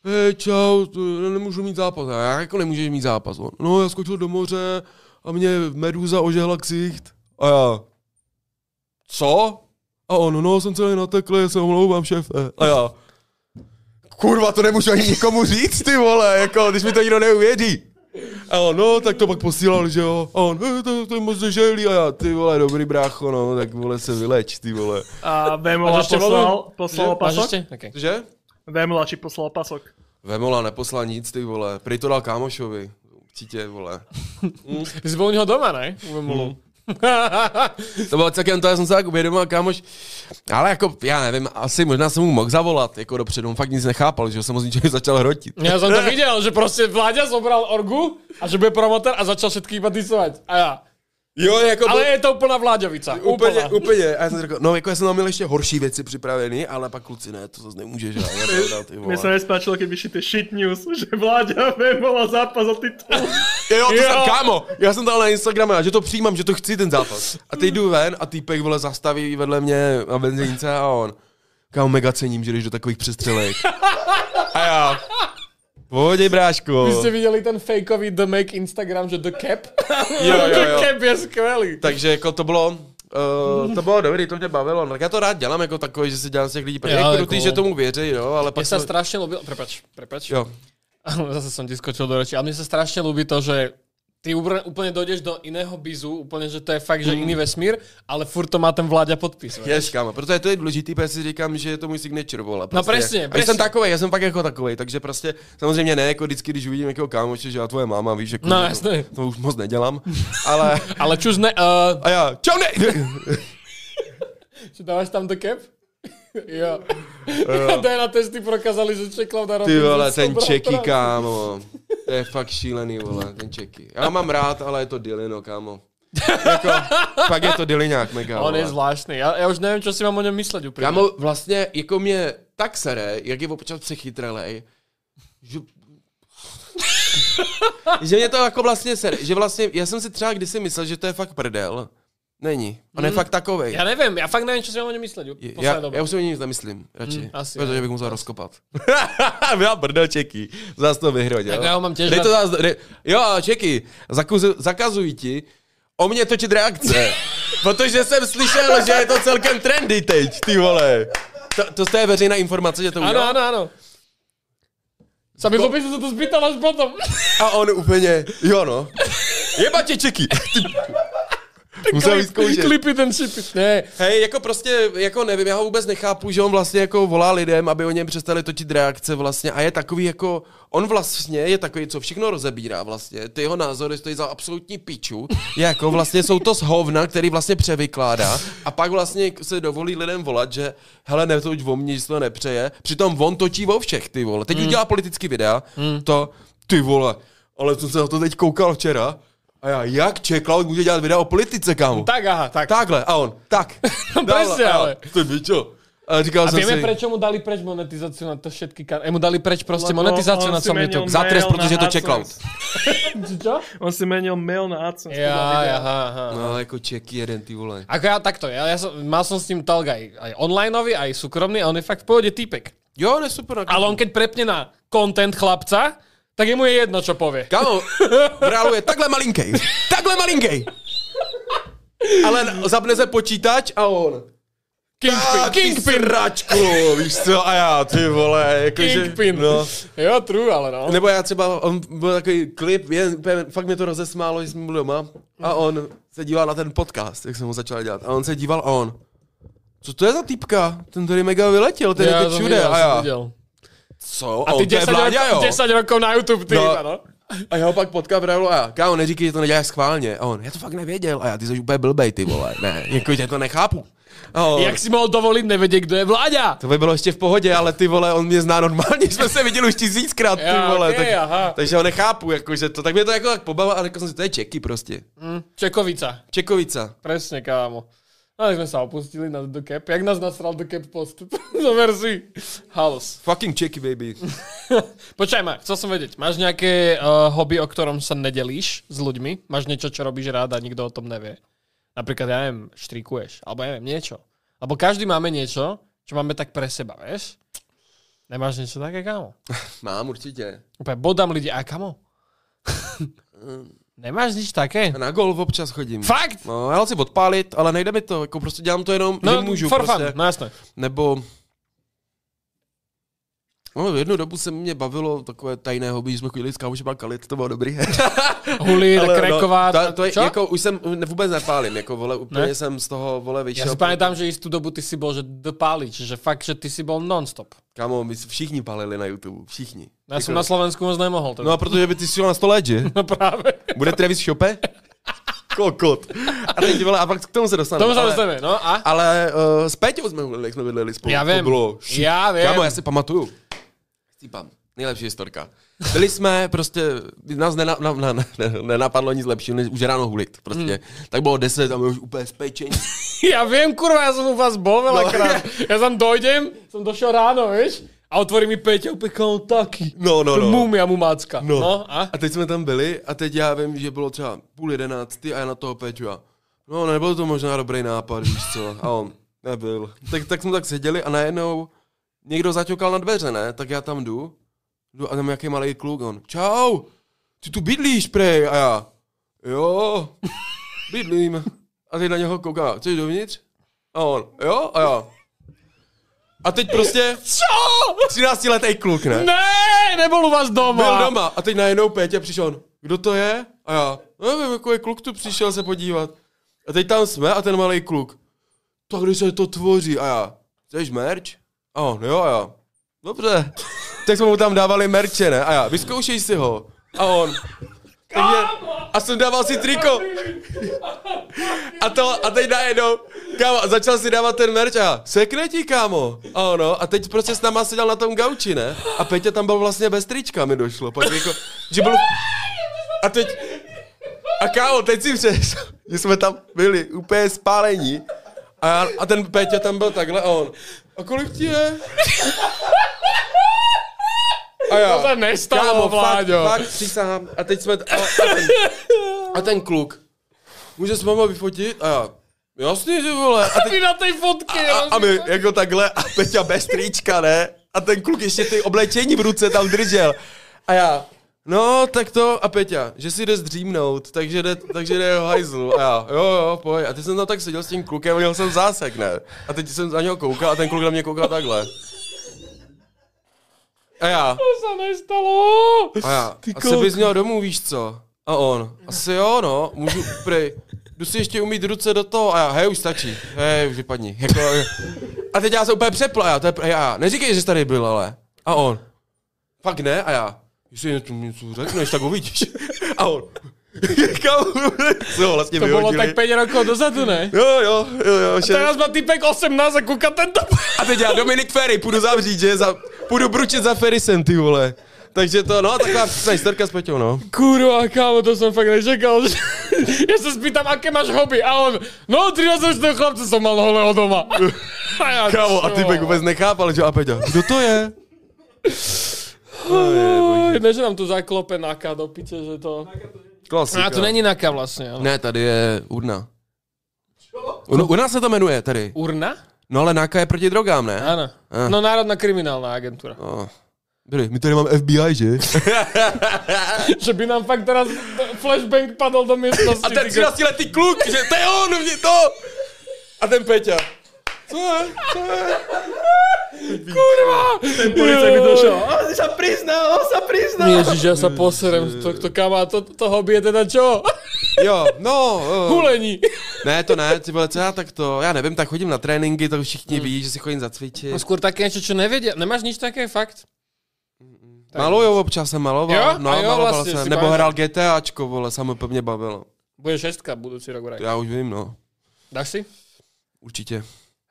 hej, čau, nemůžu mít zápas. A já jako nemůžeš mít zápas. On, no, já skočil do moře a mě medúza ožehla ksicht. A já, co? A on, no, jsem celý nateklý, já se omlouvám, šéfe. A já, kurva, to nemůžu ani nikomu říct, ty vole, jako, když mi to nikdo neuvěří. A on, no, tak to pak posílal, že jo. A on, eh, to, to je moc zažehlý. A já, ty vole, dobrý brácho, no, tak vole se vyleč, ty vole.
A Vémola
ešte
poslal, poslal
Máš
opasok?
ešte? OK.
Že?
Vémola či poslal opasok?
Vemola neposlal nic, ty vole. Prý to dal kámošovi. Určitě, vole.
Ty si bol u neho doma, ne? U Vemolu.
To bylo celkem to, já jsem se tak uvědomil, kámoš. Ale jako, já nevím, asi možná jsem mu mohl zavolat, jako dopředu, on fakt nic nechápal, že jsem ho z ničeho začal hrotit.
Ja som to videl, že proste Vláďa zobral orgu a že bude promotor a začal všetky iba disovať. A ja.
Jo, jako
Ale je to úplná Vláďovica.
Úplně,
Úplná.
úplně. A já jsem řekl, no jako já jsem tam měl ještě horší věci připravený, ale pak kluci ne, to zase nemůže, že? Já pravda, ty
Mne sa
vole.
nespáčilo, keď vyšli tie shit news, že Vláďa Vémola zápas o titul.
Jo, to
Jo.
jsem, kámo, já jsem dal na Instagramu, že to přijímám, že to chci ten zápas. A teď jdu ven a týpek, vole, zastaví vedle mě na benzínce a on, kámo, mega cením, že jdeš do takových přestřelek. A já, pohodě, bráško.
Vy ste videli ten fakeový The Make Instagram, že The Cap?
Jo, jo,
The
jo.
Cap je skvělý.
Takže jako to bylo, Uh, to bylo dobrý, to mě bavilo. Tak já to rád dělám jako takový, že si dělám z těch lidí. Je jako krutý,
cool.
že tomu věří, jo, ale pak
sa
to...
strašne ľúbilo... Prepač, prepač.
Jo.
Zase som ti skočil do reči. Ale mne sa strašne ľúbi to, že ty úplne, úplne dojdeš do iného bizu, úplne, že to je fakt, že
Mm.
iný vesmír, ale furt to má ten Vláďa podpis.
Yes, kámo, protože to je důležitý, protože si říkám, že je to můj signature, vole.
No presne,
Já
presne.
jsem takový, já jsem fakt jako takový, takže prostě samozřejmě ne, jako vždycky, když uvidím nějakého kámoče, že já tvoje máma, víš, jako,
No,
to,
jasné.
to, už moc nedělám, ale
Ale čus ne... Uh,
a já, čau ne!
Či dávaš tam The Cap? Jo. A DNA testy prokázali, že Čeklav na
Ty vole, ten čeky, kámo, to je fakt šílený, vole, ten čeky. Já mám rád, ale je to dilino, kámo. jako, fakt je to diliňák mega,
On je
vole.
zvláštny. Ja, ja už neviem, čo si mám o ňom mysleť úplne.
Kámo, vlastně jako mě tak sere, jak je občas přechytrelej, že... že mě to jako vlastně sere, že vlastně, já jsem si třeba kdysi myslel, že to je fakt prdel. Není. On je fakt takovej.
Ja neviem, ja fakt neviem, čo si mám o ňom mysleť.
Já, já už si o ní nic nemyslím, radši.
Mm, asi,
protože
jo.
bych musel rozkopat. Byla prdel Čeky. Zás to vyhrodil.
Tak já ho mám těž
Dej to zás, dej, jo, Čeky, zakuzu, zakazují ti o mě točit reakce. protože jsem slyšel, že je to celkem trendy teď, ty vole. To, to je veřejná informace, že to udělal?
áno, áno. Sa mi zlobí, že to spýtal až potom.
A on úplně, jo no. Jeba tě Čeky. Musel vyzkoušet.
Klipy ten šipy. Ne.
Hej, jako prostě, jako nevím, já ho vůbec nechápu, že on vlastně jako volá lidem, aby o něm přestali točit reakce vlastně a je takový jako, on vlastně je takový, co všechno rozebírá vlastně, ty jeho názory stojí za absolutní piču, jako vlastně jsou to z hovna, který vlastně převykládá a pak vlastně se dovolí lidem volat, že hele, netoč o mně, že se to nepřeje, přitom on točí o všech, ty vole, teď už dělá politický videa, to, ty vole, ale jsem se na to teď koukal včera, a já, jak Čeklaud může dělat videa o politice, kámo?
Tak, aha, tak.
Takhle, a on, tak.
Presne,
a-
ale.
Ty bičo. A říkal
A
jsem
vieme,
si,
prečo mu dali preč monetizáciu na to všetky kan- Mu dali preč
Lebo
monetizáciu
on
na celom
menil
YouTube.
za trest, protože je to Čeklaud.
AdSense.
Čo?
On si menil mail na AdSense.
Ja,
videa.
aha, aha.
No, jako Čeky jeden, ty vole.
Ako ja takto, ja, ja som, mal som s ním talk aj, aj onlineový, aj súkromný a on je fakt v pohode týpek.
Jo, ne super.
Ale on keď prepne na content chlapca, tak jemu je jedno, čo povie.
Kámo, v reálu je takhle malinkej. Takhle malinkej. Ale zapne se počítač a on.
Kingpin,
A ty
Kingpin,
sračku, víš co, a já, ty vole, jakože,
Kingpin.
no.
Jo, true, ale no.
Nebo já třeba, on byl takový klip, jen, úplně, fakt mě to rozesmálo, že jsem byl doma a on se díval na ten podcast, jak jsem ho začal dělat. A on se díval a on, co to je za týpka? Ten tady mega vyletěl, ten je teď
to
všude. a já,
viděl.
Co?
A ty
on, to je
10,
Vláďa,
rokov,
jo?
10 rokov na YouTube, ty
No.
no.
A já ho pak realu a já, kámo, neříkej, že to neděláš schválně. A on, já to fakt nevěděl. A já, ty jsi úplně blbej, ty vole. Ne, jako, že to nechápu. A on,
Jak si mohl dovolit nevědět, kdo je Vláďa?
To by bylo ještě v pohodě, ale ty vole, on mě zná normálně, jsme se viděli už tisíckrát, ty
Já,
vole.
okej,
tak,
aha.
takže ho nechápu, jako, že to, tak mě to jako tak pobavilo, ale řekl jsem si, to je Čeky prostě.
Hm, Čekovica.
Čekovica.
Presne, kámo. Tak sme sa opustili na do cap. Jak nás nasral do cap postup? Zober si. Halus.
Fucking Čeky, baby.
Počkaj ma, chcel som vedieť. Máš nejaké uh, hobby, o ktorom sa nedelíš s ľuďmi? Máš niečo, čo robíš rád a nikto o tom nevie? Napríklad, ja neviem, štrikuješ. Alebo ja neviem, niečo. Lebo každý máme niečo, čo máme tak pre seba, vieš? Nemáš niečo také, kámo?
Mám určitě.
Úplne bodám lidi, a kamo? Nemáš nič také?
Na golf občas chodím.
Fakt?
No, já chci odpálit, ale nejde mi to, jako prostě dělám to jenom,
No,
že můžu
for
prostě.
fun, no jasné.
Nebo... No, jednu dobu se mě bavilo takové tajné hobby, že jsme chodili s kámošema kalit, to bylo dobrý.
Hulit,
Ale
krekovat.
No, to, to je,
čo?
jako, už jsem vůbec nepálím, jako vole, úplně
Ne?
jsem z toho, vole, vyšel.
si pamätám, že istú dobu ty si bol, že dopálič, že fakt, že ty si bol non-stop.
Kámo, my všichni palili na YouTube, všichni.
Ja som na Slovensku moc nemohol.
No
Teda.
a protože by ty si na 100 let, že?
No práve.
Bude Travis Šope? Kokot. A teď, vole, a pak k tomu se dostaneme.
Tomu
ale-
dostaneme, no a?
Ale uh, s Péťou jsme jak jsme bydleli spolu.
Já vím.
To bylo šik.
Já vím.
Kámo, já si pamatuju. Cípám. Nejlepší historka. Byli jsme prostě, nás nena, na, na, na, nenapadlo nic lepšího, než už ráno hulit. Prostě.
Hmm.
Tak bylo 10 a my už úplně spečení.
Ja viem, kurva, ja som u vás bol veľakrát. Ja tam dojdem, som došiel ráno, vieš? A otvorí mi Peťa úplně kámo taky.
No, no, no.
Mumia, mumácka.
No.
no a?
a teď jsme tam byli a teď já vím, že bylo třeba půl jedenáctý a já na toho Péťu a no nebyl to možná dobrý nápad, víš co. A on nebyl. Tak, tak jsme tak seděli a najednou někdo zaťokal na dveře, ne? Tak já tam jdu, jdu a tam nějaký malý kluk, on čau, ty tu bydlíš prej a já jo, bydlím. A teď na něho kouká, chceš dovnitř? A on, jo? A já. A teď prostě
Čo?
13 letý kluk, ne?
Ne, nebol u vás doma.
Byl doma a teď najednou Péťa přišel on, kdo to je? A já, nevím, jako kluk tu přišel se podívat. A teď tam jsme a ten malý kluk, tak když se to tvoří a já, chceš merch? A on, jo a já, dobře. tak jsme mu tam dávali merče, ne? A já, vyzkoušej si ho. A on, takže, a jsem dával si triko. A to, a teď najednou, kámo, začal si dávat ten merch a sekne ti, kámo. A ono, a teď prostě s náma seděl na tom gauči, ne? A Peťa tam byl vlastně bez trička, mi došlo. Pak jako, že byl... A teď, a kámo, teď si přes, že jsme tam byli úplně spálení. A, já, a ten Peťa tam byl takhle a on, a kolik ti je? A já,
To se nestalo,
kámo,
Vláďo.
fakt, fakt, přísahám. A teď jsme, a, a, ten, a ten kluk, může s máma vyfotit? A já, jasný, ty vole. A teď,
Ty na tej fotke.
a, a my jako takhle, a Peťa bez trička, ne? A ten kluk ještě ty oblečení v ruce tam držel. A já, no, tak to, a Peťa, že si jde zdřímnout, takže jde, takže jde ho hajzlu. A já, jo, jo, pojď. A ty jsem tam tak seděl s tím klukem, měl jsem zásek, ne? A teď jsem za něho koukal a ten kluk na mě koukal takhle. A já,
To sa nestalo.
a já,
Ty
asi bys měl domů, víš co? A on, asi jo, no, můžu, prej, jdu si ještě umít ruce do toho a já, hej, už stačí, hej, už vypadni. Jako, a teď já se úplně přepl a já, to je, a já, neříkej, že jsi tady byl, ale. A on, fakt ne? A já, jestli něco, něco řekneš, tak uvidíš. A on, kam, co vlastně
To
vyhodili.
tak 5 rokov dozadu, ne?
Jo, jo, jo, jo, šest.
Teraz má typek 18 a kúka tento...
A teď já Dominik Ferry, půjdu zavřít, že? Za, půjdu bručit za Ferrisem, ty vole. Takže to, no, taková historka s Peťou, no.
Kurva, kámo, to som fakt nečakal. že- ja sa spýtam, aké máš hobby. A on, no 13-ročného chlapca som mal holého doma. A ja,
Kámo, a typek vůbec nechápal, že a Peťa, kdo to je?
Ne, že nám tu zaklope Naka do piče, že to...
Klasika.
A to není Naka vlastně, ale...
Ne, tady je urna. U, u nás se to jmenuje tady.
Urna?
No ale NAKA je proti drogám, ne?
Áno.
Ah.
No Národná kriminálna agentúra.
Oh. Byli, my tady máme FBI, že?
Že by nám fakt teraz flashbang padol do miestnosti.
A ten
ty ko-
13 letý kluk, že to je on, mě to! A ten Peťa. Co je? Co je?
Ten policajt by došiel. On sa priznal, on sa priznal.
Ježiš, ja sa poserem z tohto kama, to, toho by je teda čo?
Jo, no. Uh,
Hulení.
ne, to ne, ty vole, co já tak to, já nevím, tak chodím na tréninky, to všichni ví, že si chodím zacvičit.
No skôr také niečo, čo nevedia. Nemáš nič také, fakt?
Maluju občas jsem maloval,
Jo?
no
A jo,
maloval
vlastně,
jsem, nebo
pamätám.
hrál GTAčko, vole, samo to mě bavilo.
Bude šestka budúci rok, vraj.
Já už vím, no,
Dáš si?
určitě.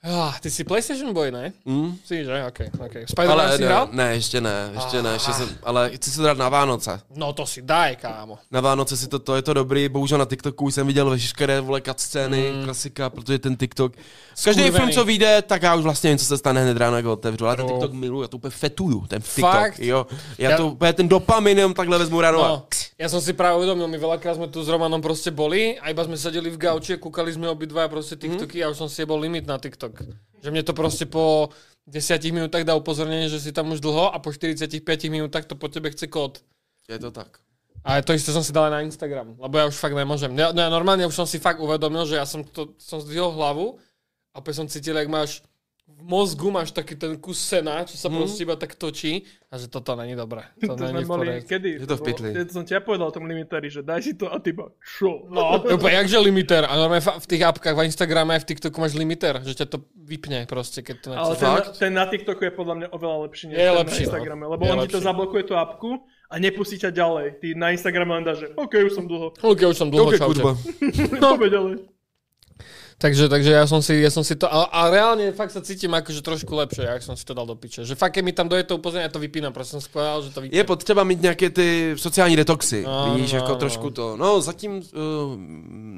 Ah, ty si PlayStation boy, ne?
Mm?
Si, že? OK, OK. Spider-Man
Ale
si
ne,
hral?
ne, ještě ne, ještě ne, ještě
Ah.
jsem, ale chci se dát na Vánoce.
No to si daj, kámo.
Na Vánoce si to, to je to dobrý, bohužel na TikToku jsem viděl veškeré vole cutscény,
Mm.
klasika, protože ten TikTok, každý
Skurvený.
film, co vyjde, tak já už vlastně vím, co se stane hned ráno, jak ho otevřu, ale ten
No.
TikTok miluju, já to úplně fetuju, ten TikTok,
Fakt?
jo, já,
Já-
to úplně ten dopamin jenom takhle vezmu ráno a
No, ja som si práve uvedomil, my veľakrát sme tu s Romanom proste boli a iba sme sedeli v gauči a kúkali sme obidva proste TikToky a už som si jebol limit na TikTok. Že mne to proste po 10 minútach dá upozornenie, že si tam už dlho a po 45 minútach to po tebe chce kód.
je to tak.
A to isté som si dal na Instagram, lebo ja už fakt nemôžem. Ja, ja normálne už som si fakt uvedomil, že ja som, to, som zdvihol hlavu a opäť som cítil, jak máš v mozgu máš taký ten kus sena, čo sa proste iba tak točí a že toto není dobré. To,
To
není
mali, kedy?
Je to v pytli.
Keď som ti ja povedal tomu limitári, že daj si to a ty iba, čo?
No, úplne, jakže limiter. A normálne v tých apkách, v Instagrame aj v TikToku máš limiter, že ťa to vypne proste, keď to
Ale ten,
Fakt?
ten na TikToku je podľa mňa oveľa lepší než
Je
ten
lepší,
na
no.
Instagrame, lebo
Je
on ti to
lepší.
zablokuje tú apku a nepustí ťa ďalej. Ty na Instagrame len dáš, že OK, už som dlho.
OK, už som dlho,
Ok,
čaute.
No. Ďalej.
Takže, takže ja som si, ja som si to, a, a reálne fakt sa cítim akože trošku lepšie, jak som si to dal do piče. Že fakt, keď mi tam doje to upozornenie, ja to vypínam, proste som si povedal, že to vypínam.
Je potřeba mít nějaké ty sociální detoxy,
No,
víš,
no,
jako
no.
trošku to. No, zatím uh,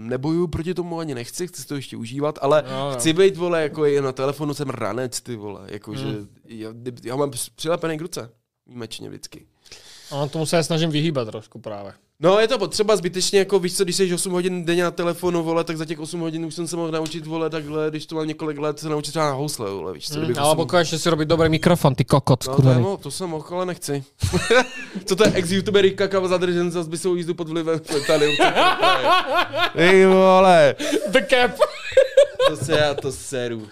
nebojuju proti tomu ani nechci, chci to ještě užívat, ale
No, no.
chci být, vole, jako je na telefonu jsem ranec, ty vole, jakože
Hmm.
já, já mám přilepený k ruce, výjimečně vždycky.
A tomu sa ja snažím vyhýbať trošku práve.
No, je to potřeba zbytečně, jako víš co, když jsi 8 hodin denně na telefonu, vole, tak za těch 8 hodin už jsem se mohl naučit, vole, takhle, když to mám několik let, se naučit třeba na housle, vole, víš co,
Mm,
kdybych
alebo
osm-
konečne si robiť dobrý mikrofon, ty kokot,
No,
skurvený.
mo- to jsem mohl, ale nechci. Co to je ex-youtuber Rikaka zadržen za zbysou jízdu pod vlivem fentanylu. Ej vole,
The cap.
To se já to seru.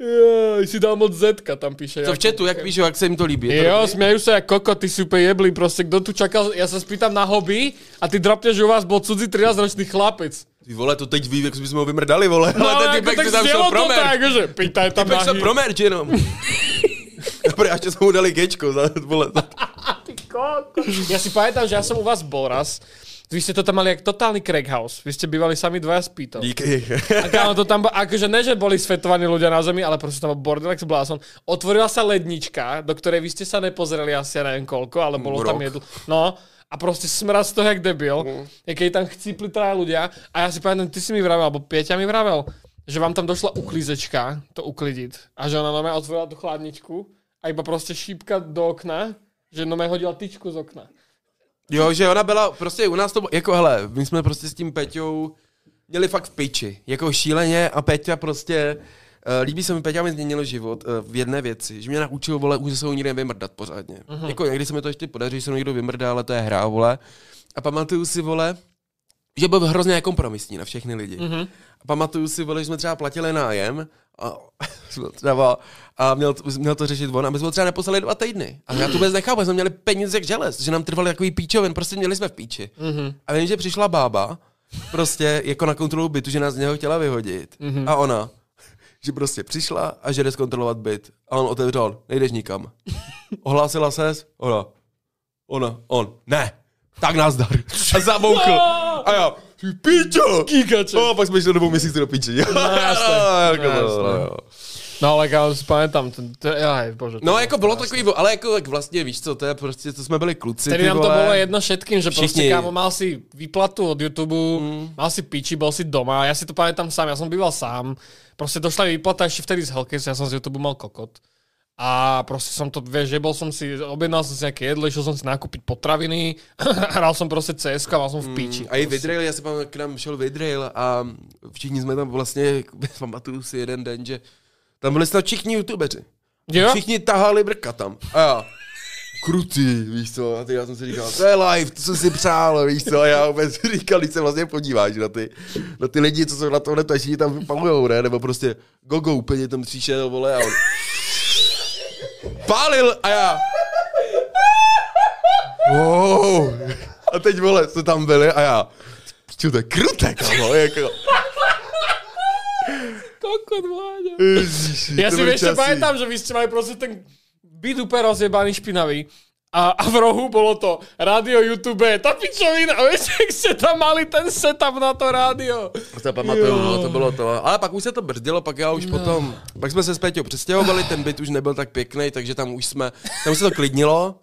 Joj, si dal moc Zetka, tam píše.
Co v chatu, jak píšu, jak se jim to líbí? Je to
Jo, smiajú sa jak koko, ty si úplne jebli, proste kto tu čakal, ja sa spýtam na hobby a ty dropneš, že u vás bol cudzí 13-ročný chlapec.
Ty vole, to teď ví, jak jsme ho vymrdali, vole. ale ten
jako
typek
tak
si tam šel pro
to
merch.
tak, že pýtaj tam
Typek šel
na
pro merch jenom. Dobré, ještě jsme mu dali gečko za, vole,
Ty koko. Ja si pamätám, že ja som u vás bol raz. Vy ste to tam mali jak totálny crack house. Vy ste bývali sami dvaja s Pítom.
díky.
A kámo, to tam, akože ne, že boli svetovaní ľudia na zemi, ale proste tam bol bordel, jak blázon. Otvorila sa lednička, do ktorej vy ste sa nepozreli asi ja neviem koľko, ale bolo tam
Rok.
jedlo. No, a proste smrad z toho jak debil, mm. keď tam chcípli traja ľudia. A ja si pamätám, ty si mi vravel, alebo Pieťa mi vravel, že vám tam došla uklízečka to uklidiť. A že ona normálne otvorila tú chladničku a iba proste šípka do okna, že normálne hodila tyčku z okna.
Jo, že ona byla, prostě u nás to, bylo- jako hele, my jsme prostě s tím Peťou měli fakt v piči, jako šíleně a Peťa prostě, uh, líbí se mi, Peťa mi změnil život uh, v jedné věci, že mě naučil, vole, už se ho nikdy nevymrdat pořádně. Uh-huh. Jako někdy se mi to ještě podaří, že se mnou někdo vymrdá, ale to je hra, vole. A pamatuju si, vole, že byl hrozně nekompromisní na všechny lidi. Mm-hmm. A pamatuju si, vole, že jsme třeba platili nájem a, třeba, a měl, to- měl, to řešit on a my jsme ho třeba neposlali dva týdny. A já to vůbec nechápu, jsme měli peníze jak želez, že nám trvali takový píčovin, prostě měli jsme v píči. Mm-hmm. A vím, že přišla bába, prostě jako na kontrolu bytu, že nás z něho chtěla vyhodit. Mm-hmm. A ona, že prostě přišla a že jde zkontrolovat byt. A on otevřel, nejdeš nikam. Ohlásila ses? Ona, ona, on, ne, tak nazdar. A zaboukl. A já, ty píčo!
Kýkače.
No, pak jsme šli dobou měsíc do píči. No,
jasné.
jako to,
jasné.
no, jo.
No ale kámo, si pamätám, ten, to, aj, bože.
No, jako bylo takový, ale jako tak vlastně víš co, to je prostě, to jsme byli kluci,
Tedy nám to bolo jedno všetkým, že proste
Všichni.
kámo, mal si výplatu od YouTube, mm. mal si piči, bol si doma, ja si to pamätám sám, ja som býval sám, proste došla mi výplata ešte vtedy z Hellcase, ja som z YouTube mal kokot. A proste som to, vieš, že bol som si, objednal som si nejaké jedlo, išiel som si nakúpiť potraviny, hral som proste CS a mal som v piči.
A i Vidrail, já si pamatuju, k nám šel Vidrail a všichni jsme tam vlastně, pamatuju si jeden den, že tam byli snad všichni youtubeři.
Jo?
Všichni tahali brka tam. A já, krutý, víš co, a ty já jsem si říkal, to je live, to jsem si přál, víš co, a já vůbec si říkal, když se vlastně podíváš na ty, na ty lidi, co jsou na tohle taší, tam vypalujou, ne, nebo prostě gogo úplně tam přišel, vole, a on pálil a já, wow. a teď, vole, jsme tam byli a já, čo, to je kruté, kamo, jako,
Kokot, Vláďa.
Ježiši, to
si
časy.
pamätám, že vy ste mali proste ten byt úplne rozjebaný špinavý. A, a v rohu bolo to rádio, YouTube, tá pičovina. A vieš, jak ste tam mali ten setup na to rádio.
To se pamatuju, no, to bylo to. Ale pak už se to brzdilo, pak já už no. potom, pak jsme se s Peťou přestěhovali, ten byt už nebyl tak pěkný, takže tam už jsme, tam už se to klidnilo.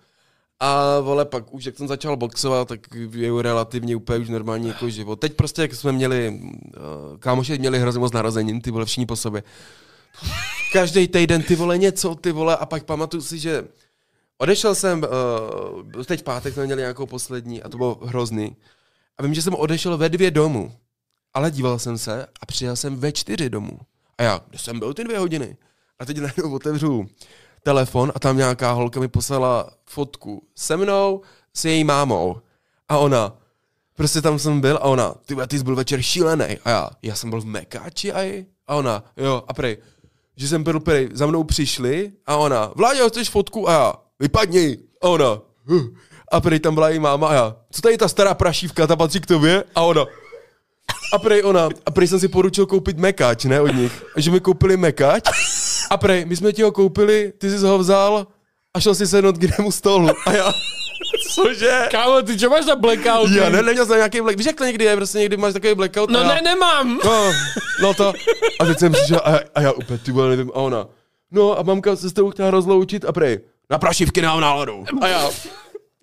A vole, pak už jak jsem začal boxovat, tak je relativně úplně už normální jako život. Teď prostě, jak jsme měli, uh, kámoši měli hrozně moc narozenin, ty vole, všichni po sobě. Každý týden ty vole něco, ty vole, a pak pamatuju si, že odešel jsem, uh, teď pátek jsme měli nějakou poslední a to bylo hrozný. A vím, že jsem odešel ve dvě domů. Ale díval jsem se a přijel jsem ve čtyři domů. A já, kde jsem byl ty dvě hodiny? A teď najednou otevřu telefon a tam nějaká holka mi poslala fotku se mnou, s její mámou. A ona, prostě tam jsem byl a ona, ty, ty jsi byl večer šílený. A já, já jsem byl v Mekáči aj? A ona, jo, a prej, že jsem byl prej, za mnou přišli a ona, Vláďo, chceš fotku? A já, vypadni. A ona, "Huh." a prej tam byla její máma a já, co tady ta stará prašívka, ta patří k tobě? A ona, a prej ona, a prej jsem si poručil koupit mekáč, ne od nich. A že mi koupili mekáč. A prej, my jsme ti ho koupili, ty jsi ho vzal a šel si sednout k jinému stolu. A já, cože?
Kámo, ty čo máš za blackout?
Já ne, neměl jsem nějaký black, víš jak to někdy je, prostě někdy máš takový blackout.
No
já,
ne, nemám.
No, no to. A teď jsem přišel a, já- a já úplně, ty vole, nevím, a ona. No a mamka se s tebou chtěla rozloučit a prej, na prašivky nám náladu. A já,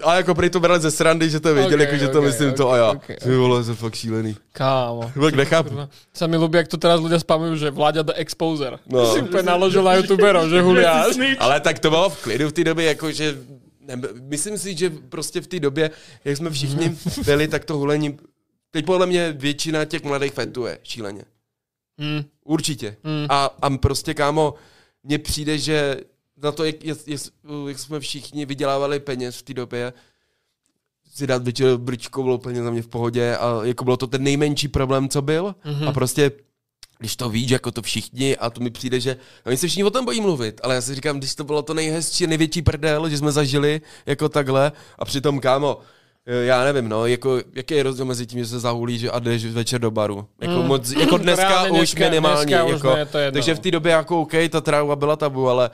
a jako prej to brali ze srandy, že to věděli,
Ok,
jako, že to myslím
ok,
to a já.
ok,
Ty vole, jsem fakt šílený.
Kámo.
Fakt nechápu.
Sa mi ľúbi, jak to teraz ľudia spamujú, že Vláďa the Exposer.
No.
Si úplne naložil na youtuberov, že huliáš.
Ale tak to bylo v klidu v té době, jako že ne, myslím si, že prostě v té době, jak jsme všichni byli, tak to hulení, teď podle mě většina těch mladých fetuje šíleně.
Mm.
Určitě.
Mm.
A, a prostě, kámo, mně přijde, že na to, jak, jak, jak, jsme všichni vydělávali peněz v té době, si dát večer brčko bylo úplně za mě v pohodě a jako bylo to ten nejmenší problém, co byl. Mm-hmm. A prostě když to víš, jako to všichni, a to mi přijde, že oni se všichni o tom bojí mluvit, ale já si říkám, když to bylo to nejhezčí, největší prdel, že jsme zažili jako takhle, a přitom, kámo, já nevím, no, jako, jaký je rozdíl mezi tím, že se zahulíš a jdeš večer do baru. Jako,
Mm.
moc, jako dneska
Reálně
už
dneska-
minimálně.
dneska už
jako,
ne, to jedno.
takže v té době jako OK, ta tráva byla tabu, ale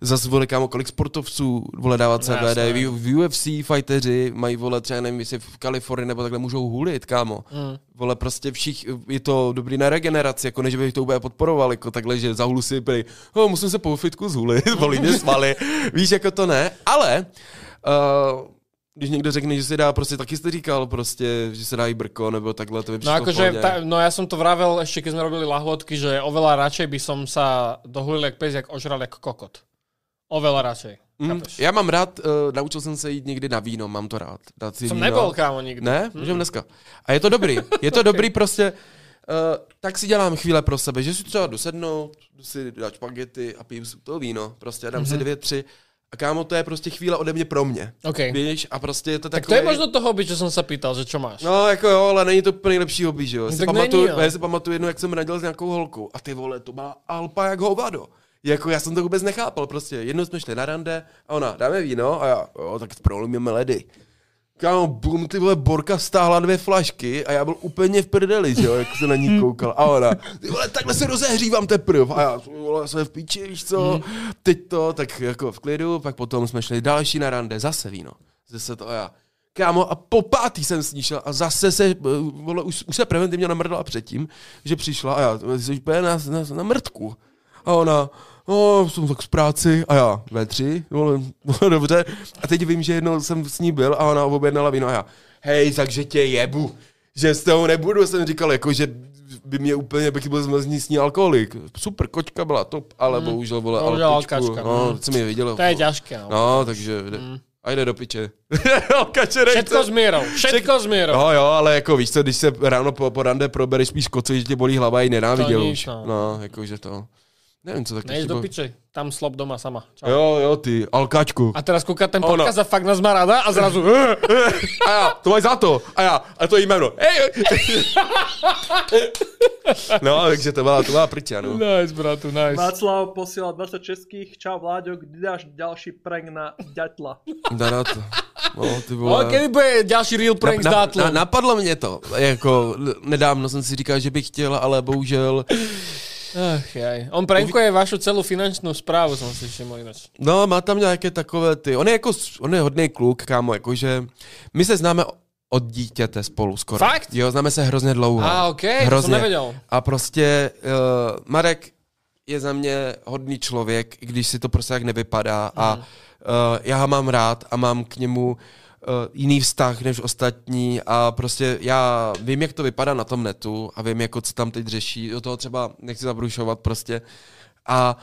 zase vole, kámo, kolik sportovců vole dávat
No,
CBD, v, v UFC fighteři mají vole třeba nevím, jestli v Kalifornii nebo takhle můžou hulit, kámo.
Mm.
Vole, prostě všich, je to dobrý na regeneraci, jako než bych to úplně podporoval, jako takhle, že zahulu si prý, oh, musím se po fitku zhulit, bolí mě svaly, víš, jako to ne, ale uh, když někdo řekne, že se dá, prostě taky jste říkal, prostě, že se dá i brko, nebo takhle, to by
No
přišlo v
akože,
pohodě.
ta, no ja som to vravel ešte, keď sme robili lahôdky, že oveľa radšej by som sa dohulil jak pes, jak ožral jak kokot. Oveľa radšej.
Mm, já mám rád, uh, naučil jsem se jít někdy na víno, mám to rád. Dát si
Som
víno.
nebol, kámo, nikdy.
Ne, můžeme dneska. A je to dobrý, je to dobrý prostě, uh, tak si dělám chvíle pro sebe, že si třeba dosednu, jdu si dát špagety a piju si to víno, prostě dám
Mhm.
si dvě, tři. A kámo, to je prostě chvíle ode mě pro mě.
OK.
Víš, a prostě je to
Tak
takové...
to je možno to hobby, čo som sa pýtal, že čo máš.
No, jako jo, ale není to úplně nejlepší hobby, že jo. Já si,
tak
pamatuju,
není, no.
já si pamatuju jednou, jak jsem radil s nějakou holkou a ty vole, to má alpa jak hovado. Jako já jsem to vůbec nechápal, prostě. Jednou jsme šli na rande a ona, dáme víno a já, jo, tak prolomíme ledy. Kámo, bum, ty vole, Borka stáhla dvě flašky a já byl úplně v prdeli, že jo, jak se na ní koukal. A ona, ty vole, takhle se rozehřívám teprv. A já, vole, jsem v píči, víš co, teď to, tak jako v klidu, pak potom jsme šli další na rande, zase víno. Zase to a já. Kámo, a po pátý jsem s ní šel a zase se, vole, už, už se preventivně namrdala předtím, že přišla a já, jsi úplně na, na, na mrtku. A ona, no, jsem tak z práci a já, ve tři, vole, no, dobře. A teď vím, že jednou jsem s ní byl a ona objednala víno a já, hej, takže tě jebu, že z toho nebudu, jsem říkal, jako, že by mě úplně, bych byl z z ní alkoholik. Super, kočka byla top, ale bohužel, vole,
Bohužel alkačka,
no,
mm.
jsem je viděl.
To je ťažké, no.
No, takže jde. A jde do piče. Nechce.
Všetko s mierou, všetko s mierou.
No jo, ale jako víš co, když se ráno po, po rande probereš spíš kocu, že tě bolí hlava i nenáviděl už.
no.
no, jakože to. Nevím, co taky
Nejdeš do piče, tam slob doma sama. Čau.
Jo, jo, ty, alkačku.
A teraz kúka ten
Ono.
podcast a fakt nás má rada a zrazu...
A já, to máš za to. A já, a to je jméno. No, takže to byla, to byla prťa, no.
nice, bratu, nice.
Václav posiela 20 českých. Čau Vláďo, kdy dáš ďalší prank na ďatla?
Dá na to. No, ty vole.
kedy bude ďalší real prank s
na, na,
dátlom?
napadlo mě to, jako nedávno jsem si říkal, že bych chtěl, ale bohužel,
Ach, jaj. On prankuje vašu celú finančnú správu, som si všimol ináč.
no má tam nějaké takové ty, on je jako, on je hodný kluk, kámo, jakože my se známe od dítěte spolu skoro.
Fakt?
Jo, známe se hrozně dlouho.
A, OK, to
hrozně.
som nevedel.
A prostě uh, Marek je za mě hodný člověk, když si to prostě tak nevypadá a uh, já ho mám rád a mám k němu uh, jiný vztah než ostatní a prostě já vím, jak to vypadá na tom netu a vím, jako co tam teď řeší, do toho třeba nechci zabrušovat prostě a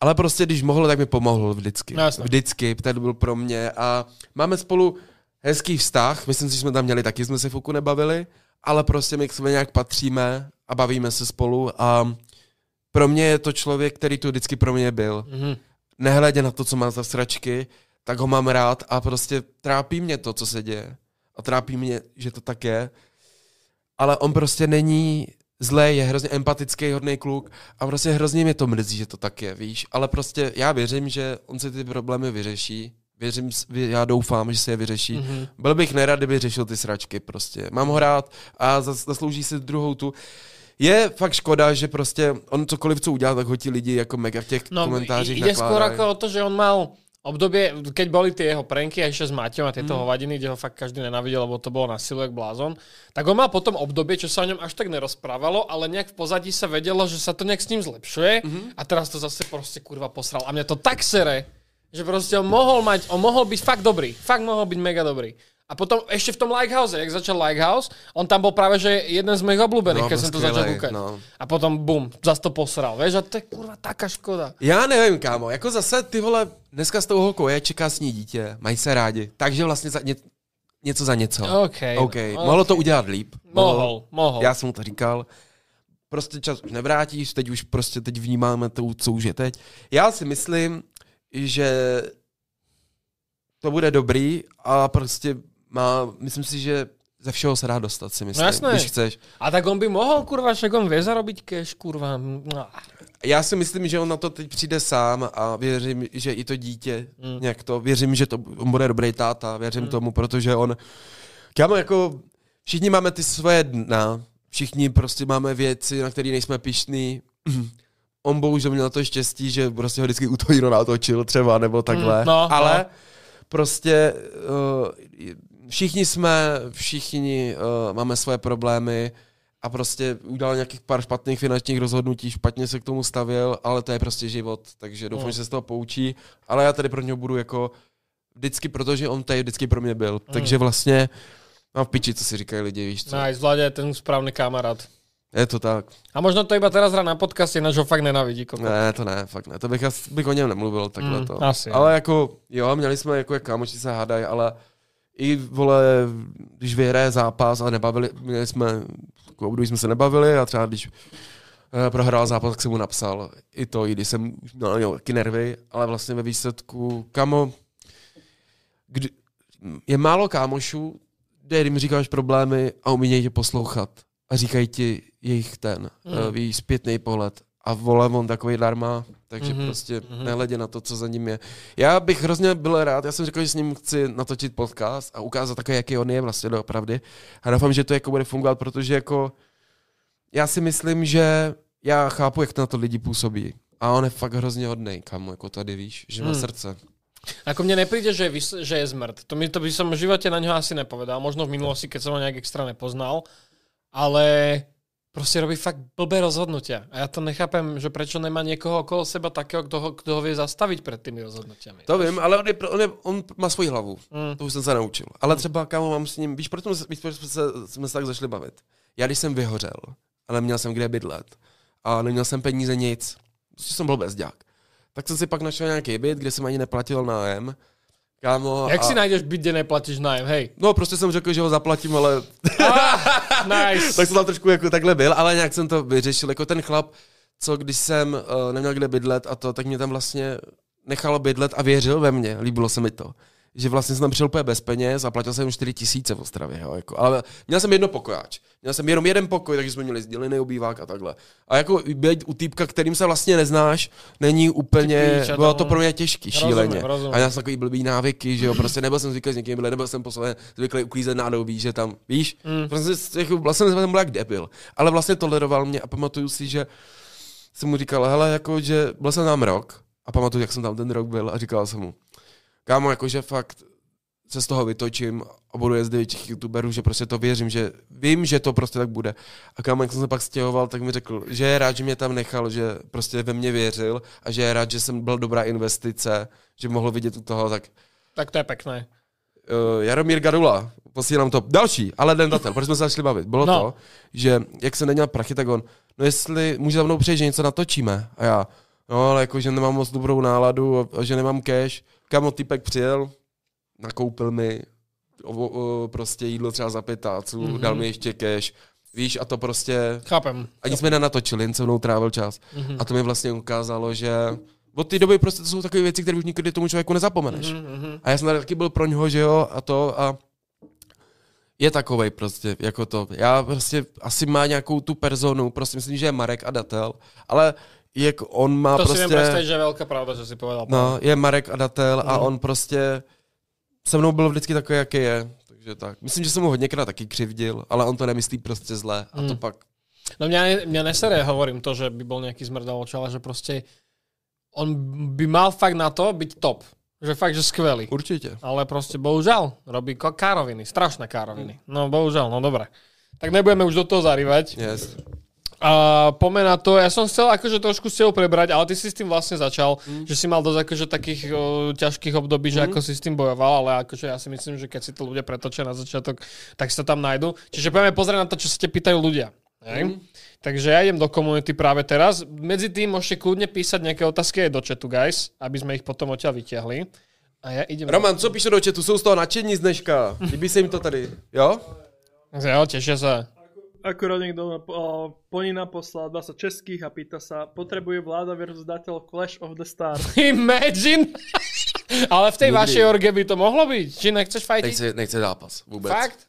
ale prostě, když mohl, tak mi pomohl vždycky.
No,
vždycky, ten byl pro mě a máme spolu hezký vztah, myslím si, že jsme tam měli taky, jsme se fuku nebavili, ale prostě my k sobě nějak patříme a bavíme se spolu a pro mě je to člověk, který tu vždycky pro mě byl.
Mhm.
Nehledě na to, co má za sračky, tak ho mám rád a prostě trápí mě to, co se děje. A trápí mě, že to tak je. Ale on prostě není zlej, je hrozně empatický, hodný kluk a prostě hrozně mě to mrzí, že to tak je, víš. Ale prostě já věřím, že on si ty problémy vyřeší. Věřím, já doufám, že se je vyřeší. Mm-hmm. Byl bych nerad, kdyby řešil ty sračky prostě. Mám ho rád a zas- zaslouží si druhou tu. Je fakt škoda, že prostě on cokoliv, co udělá, tak ho ti lidi jako mega v těch
No,
komentářích
ide skôr
nakládají.
ako o to, že on mal obdobie, keď boli tie jeho pranky a ešte s Maťom a tieto
Mhm.
hovadiny, kde ho fakt každý nenávidel, lebo to bolo na silu jak blázon, tak on mal potom obdobie, čo sa o ňom až tak nerozprávalo, ale nejak v pozadí sa vedelo, že sa to nejak s ním zlepšuje
Mhm.
a teraz to zase proste kurva posral. A mňa to tak sere, že proste on mohol mať, on mohol byť fakt dobrý, fakt mohol byť mega dobrý. A potom ešte v tom Likehouse, jak začal Likehouse, on tam bol práve že jeden z mojich obľúbených,
No,
keď som to začal kúkať.
no.
A potom bum, zase to posral, vieš, a to je kurva taká škoda.
Já nevím, kámo, jako zase ty vole, dneska s tou holkou je, čeká s ní dítě, mají se rádi, takže vlastně za ně, něco za něco.
OK,
OK,
no,
mohlo to udělat líp.
Mohl, mohl.
Já jsem mu to říkal. Prostě čas už nevrátíš, teď už prostě teď vnímáme to, co už je teď. Já si myslím, že to bude dobrý a prostě má, myslím si, že ze všeho se dá dostat, si myslím,
No jasné.
když chceš.
A tak on by mohl, kurva, však on vie zarobiť cash, kurva. No.
Já si myslím, že on na to teď přijde sám a věřím, že i to dítě mm. nějak to, věřím, že to on bude dobrý táta, věřím mm. tomu, protože on, kámo, jako všichni máme ty svoje dna, všichni prostě máme věci, na které nejsme pišní. On bohužel měl to štěstí, že prostě ho vždycky u toho někdo natočil třeba, nebo takhle.
Mm, no,
Ale
no.
prostě uh, všichni jsme, všichni uh, máme svoje problémy a prostě udělal nějakých pár špatných finančních rozhodnutí, špatně se k tomu stavil, ale to je prostě život, takže doufám,
Mm.
že se z toho poučí, ale já tady pro něho budu jako vždycky, protože on tady vždycky pro mě byl,
Mm.
takže vlastně mám v piči, co si říkají lidi, víš co.
Nice, Vlade je ten správny kamarát.
Je to tak.
A možno to iba teraz na podcaste, ináč ho fakt nenavidí. Koko.
Ne, to ne, fakt ne. To bych, bych o něm nemluvil takhle
Mm,
to.
asi,
ale jako, jo, měli jsme jako jak kámoši se hádají, ale i vole, když vyhraje zápas a nebavili, měli jsme, jako období jsme se nebavili a třeba když eh, prohrál zápas, tak jsem mu napsal i to, i když jsem už měl taky nervy, ale vlastně ve výsledku, kamo, kdy, je málo kámošů, kde jim říkáš problémy a umí tě poslouchat a říkají ti jejich ten,
Mm.
mm. víš, zpětný pohled. A vole, on takový darma, takže
Mhm,
mm-hmm. prostě
mhm.
mm-hmm. nehledě na to, co za ním je. Já bych hrozně byl rád, já jsem řekl, že s ním chci natočit podcast a ukázat také, jaký on je vlastně doopravdy. A doufám, že to jako bude fungovat, protože jako já si myslím, že já chápu, jak na to lidi působí. A on je fakt hrozně hodnej, kamo, jako tady víš, že má
Hmm.
srdce.
Ako mne nepríde, že je, vys- že je zmrt. To, mi, to by som v živote na ňo asi nepovedal. Možno v minulosti, keď som ho nejak extra nepoznal. Ale proste robí fakt blbé rozhodnutia. A ja to nechápem, že prečo nemá niekoho okolo seba takého, kto ho, kdo ho vie zastaviť pred tými rozhodnutiami.
To vím, ale on, je, on, je, on má svoji hlavu.
Mm.
To už jsem se naučil. Ale třeba, kámo, mám s ním, víš, proč jsme, se- víš, proč jsme se, jsme se tak zašli bavit? Já když jsem vyhořel, ale neměl jsem kde bydlet a neměl jsem peníze nic, prostě jsem byl bezďák, tak jsem si pak našel nějaký byt, kde jsem ani neplatil nájem. Kámo,
Jak
a,
si nájdeš byt, kde neplatíš nájem? Hej.
No, prostě jsem řekl, že ho zaplatím, ale
Ah, nice.
tak jsem tam trošku jako takhle byl, ale nějak jsem to vyřešil. Jako ten chlap, co když jsem uh, neměl kde bydlet a to, tak mě tam vlastně nechalo bydlet a věřil ve mě, líbilo se mi to že vlastně jsem tam přišel úplně bez peněz a platil jsem 4 tisíce v Ostravě. Jo, jako. Ale měl jsem jedno pokojáč. Měl jsem jenom jeden pokoj, takže jsme měli sdělený obývák a takhle. A jako být u týpka, kterým se vlastně neznáš, není úplně, Píč, bylo to pro mě těžký, šíleně. Rozumím. A já jsem takový blbý návyky, že jo, prostě nebyl jsem zvyklý s někým nebyl jsem posledně zvyklý uklízet nádobí, že tam, víš, mm. prostě jako, vlastně jsem byl jak debil. Ale vlastně toleroval mě a pamatuju si, že jsem mu říkal, hele, jako, že byl jsem tam rok a pamatuju, jak jsem tam ten rok byl a říkal jsem mu, kámo, jakože fakt se z toho vytočím a budu jezdit větších youtuberů, že prostě to věřím, že vím, že to prostě tak bude. A kámo, jak jsem se pak stěhoval, tak mi řekl, že je rád, že mě tam nechal, že prostě ve mně věřil a že je rád, že jsem byl dobrá investice, že mohl vidět u toho, tak...
Tak to je pěkné.
Uh, Jaromír Gadula, posílám to. Další, ale den datel, proč jsme se začali bavit? Bylo no. to, že jak se neměl prachy, tak on, no jestli může za mnou přijít, že něco natočíme. A já, no ale jako, že nemám moc dobrou náladu a, a že nemám cash Kamo, typek přijel, nakoupil mi o, o, prostě jídlo třeba za pětáců, mm-hmm. dal mi ještě cash, víš, a to prostě...
Chápem.
Ani jsme nenatočili, jen se mnou trávil čas. Mm-hmm. A to mi vlastně ukázalo, že od té doby prostě to jsou takové věci, které už nikdy tomu člověku nezapomeneš. Mm-hmm. A já jsem tady taky byl pro něho, že jo, a to a je takovej prostě, jako to. Já prostě asi má nějakou tu personu, prostě myslím, že je Marek a Datel, ale jak on má
to
prostě...
To si představit, že je velká pravda, že si povedal.
No, je Marek Adatel a mm. on prostě se mnou byl vždycky takový, jaký je. Takže tak. Myslím, že jsem mu hodněkrát taky křivdil, ale on to nemyslí prostě zle a mm. to pak...
No mě, mě nesere, hovorím to, že by byl nějaký zmrdaloč, ale že prostě on by mal fakt na to být top. Že fakt, že skvělý.
Určitě.
Ale prostě bohužel robí károviny, strašné károviny. No bohužel, no dobré. Tak nebudeme už do toho zarývať.
Yes.
A poďme na to, ja som chcel akože trošku s tebou prebrať, ale ty si s tým vlastne začal, mm. že si mal dosť akože takých o, ťažkých období, mm. že ako si s tým bojoval, ale akože ja si myslím, že keď si to ľudia pretočia na začiatok, tak sa tam nájdu. Čiže poďme pozrieť na to, čo sa te pýtajú ľudia. Mm. Takže ja idem do komunity práve teraz. Medzi tým môžete kľudne písať nejaké otázky aj do chatu, guys, aby sme ich potom odtiaľ vyťahli. A ja idem
Roman, do... co píše do chatu? Jsou z toho nadšení z dneška. Líbí se jim to tady, jo?
Jo, tešia sa
akurát niekto uh, Ponina poslal 20 českých a pýta sa, potrebuje vláda versus dateľ Clash of the Stars.
Imagine! Ale v tej Nikdy. vašej orge by to mohlo byť. Či nechceš fajtiť?
Nechce, nechce zápas vůbec.
Fakt?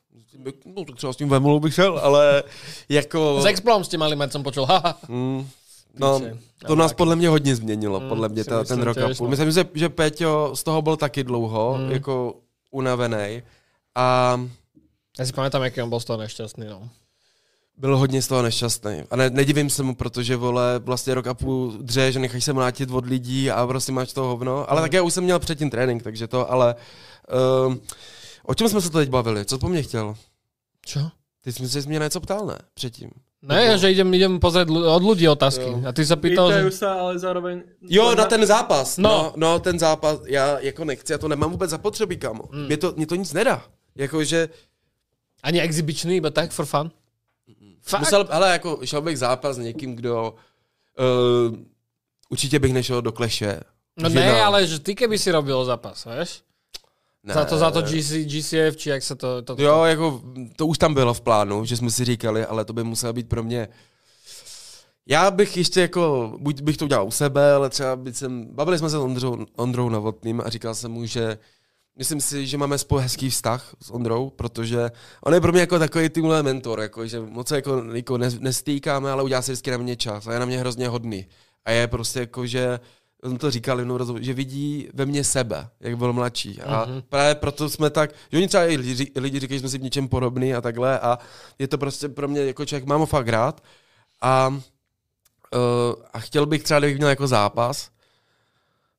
No tak třeba s tím Vemolou bych šel, ale jako...
S Explom jste mali met, jsem počul. mm,
no, to nás podle mě hodně změnilo, mm, podle mě ta, ten rok a půl. Myslím, že, že Peťo z toho byl taky dlouho, mm. jako unavený. A...
Já si pamatám, jaký on byl z toho nešťastný, no
byl hodně z toho nešťastný. A ne, nedivím se mu, protože vole, vlastně rok a půl dře, že necháš se mlátit od lidí a prostě máš to hovno. Ale mm. tak já už jsem měl předtím trénink, takže to, ale... Uh, o čem jsme se to teď bavili? Co po mně chtěl?
Čo?
Ty jsi se mě něco ptal, ne? Předtím.
Ne, Nebo... že idem, idem pozrieť od ľudí otázky. Jo. A ty sa pýtal,
že... sa, ale zároveň...
Jo, na ten zápas. No. no. no. ten zápas, já jako nechci, já to nemám vůbec zapotřebí, kámo. Mm. Mě, to, mě to nic nedá. Jakože...
Ani exibičný, iba tak, for fun?
Fakt? Musel, hele, jako šel bych zápas s někým, kdo... Uh, určitě bych nešel do kleše.
No ne, na... ale že ty keby si robil zápas, víš? Ne, za to, za to GC, GCF, či jak se to, to...
Jo, jako to už tam bylo v plánu, že jsme si říkali, ale to by muselo být pro mě... Já bych ještě jako, buď bych to udělal u sebe, ale třeba bych jsem, bavili jsme se s Ondrou, Ondrou Novotným a říkal jsem mu, že myslím si, že máme spolu hezký vztah s Ondrou, protože on je pro mě jako takový týmhle mentor, jako, že moc se jako, jako nestýkáme, ale udělá si vždycky na mě čas a je na mě hrozně hodný. A je prostě jako, že on to říkal jednou rozhovoru, že vidí ve mně sebe, jak byl mladší. A mm-hmm. právě proto jsme tak, že oni třeba i lidi, lidi říkají, že jsme si v něčem podobný a takhle a je to prostě pro mě jako člověk, mám ho fakt rád a, uh, a chtěl bych třeba, kdybych měl jako zápas,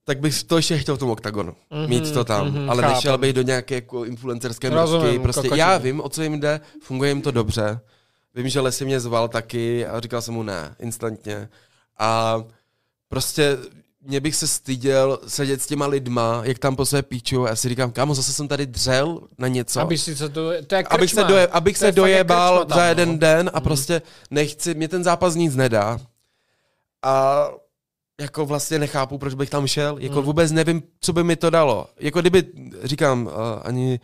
tak bych to ještě chtěl v tom oktagonu. Mm-hmm, mít to tam. Mm-hmm, ale chápem. nešel bych do nějaké jako influencerské mrčky. Prostě kokočí. já vím, o co jim jde, funguje jim to dobře. Vím, že Lesy mě zval taky a říkal jsem mu ne, instantně. A prostě mě bych se styděl sedět s těma lidma, jak tam po své píču a já si říkám, kámo, zase jsem tady dřel na něco.
Aby si se to, to je
abych se, doje, abych se dojebal za jeden no. den a mm. prostě nechci, mě ten zápas nic nedá. A jako vlastně nechápu, proč bych tam šel. Jako hmm. vůbec nevím, co by mi to dalo. Jako kdyby, říkám, uh, ani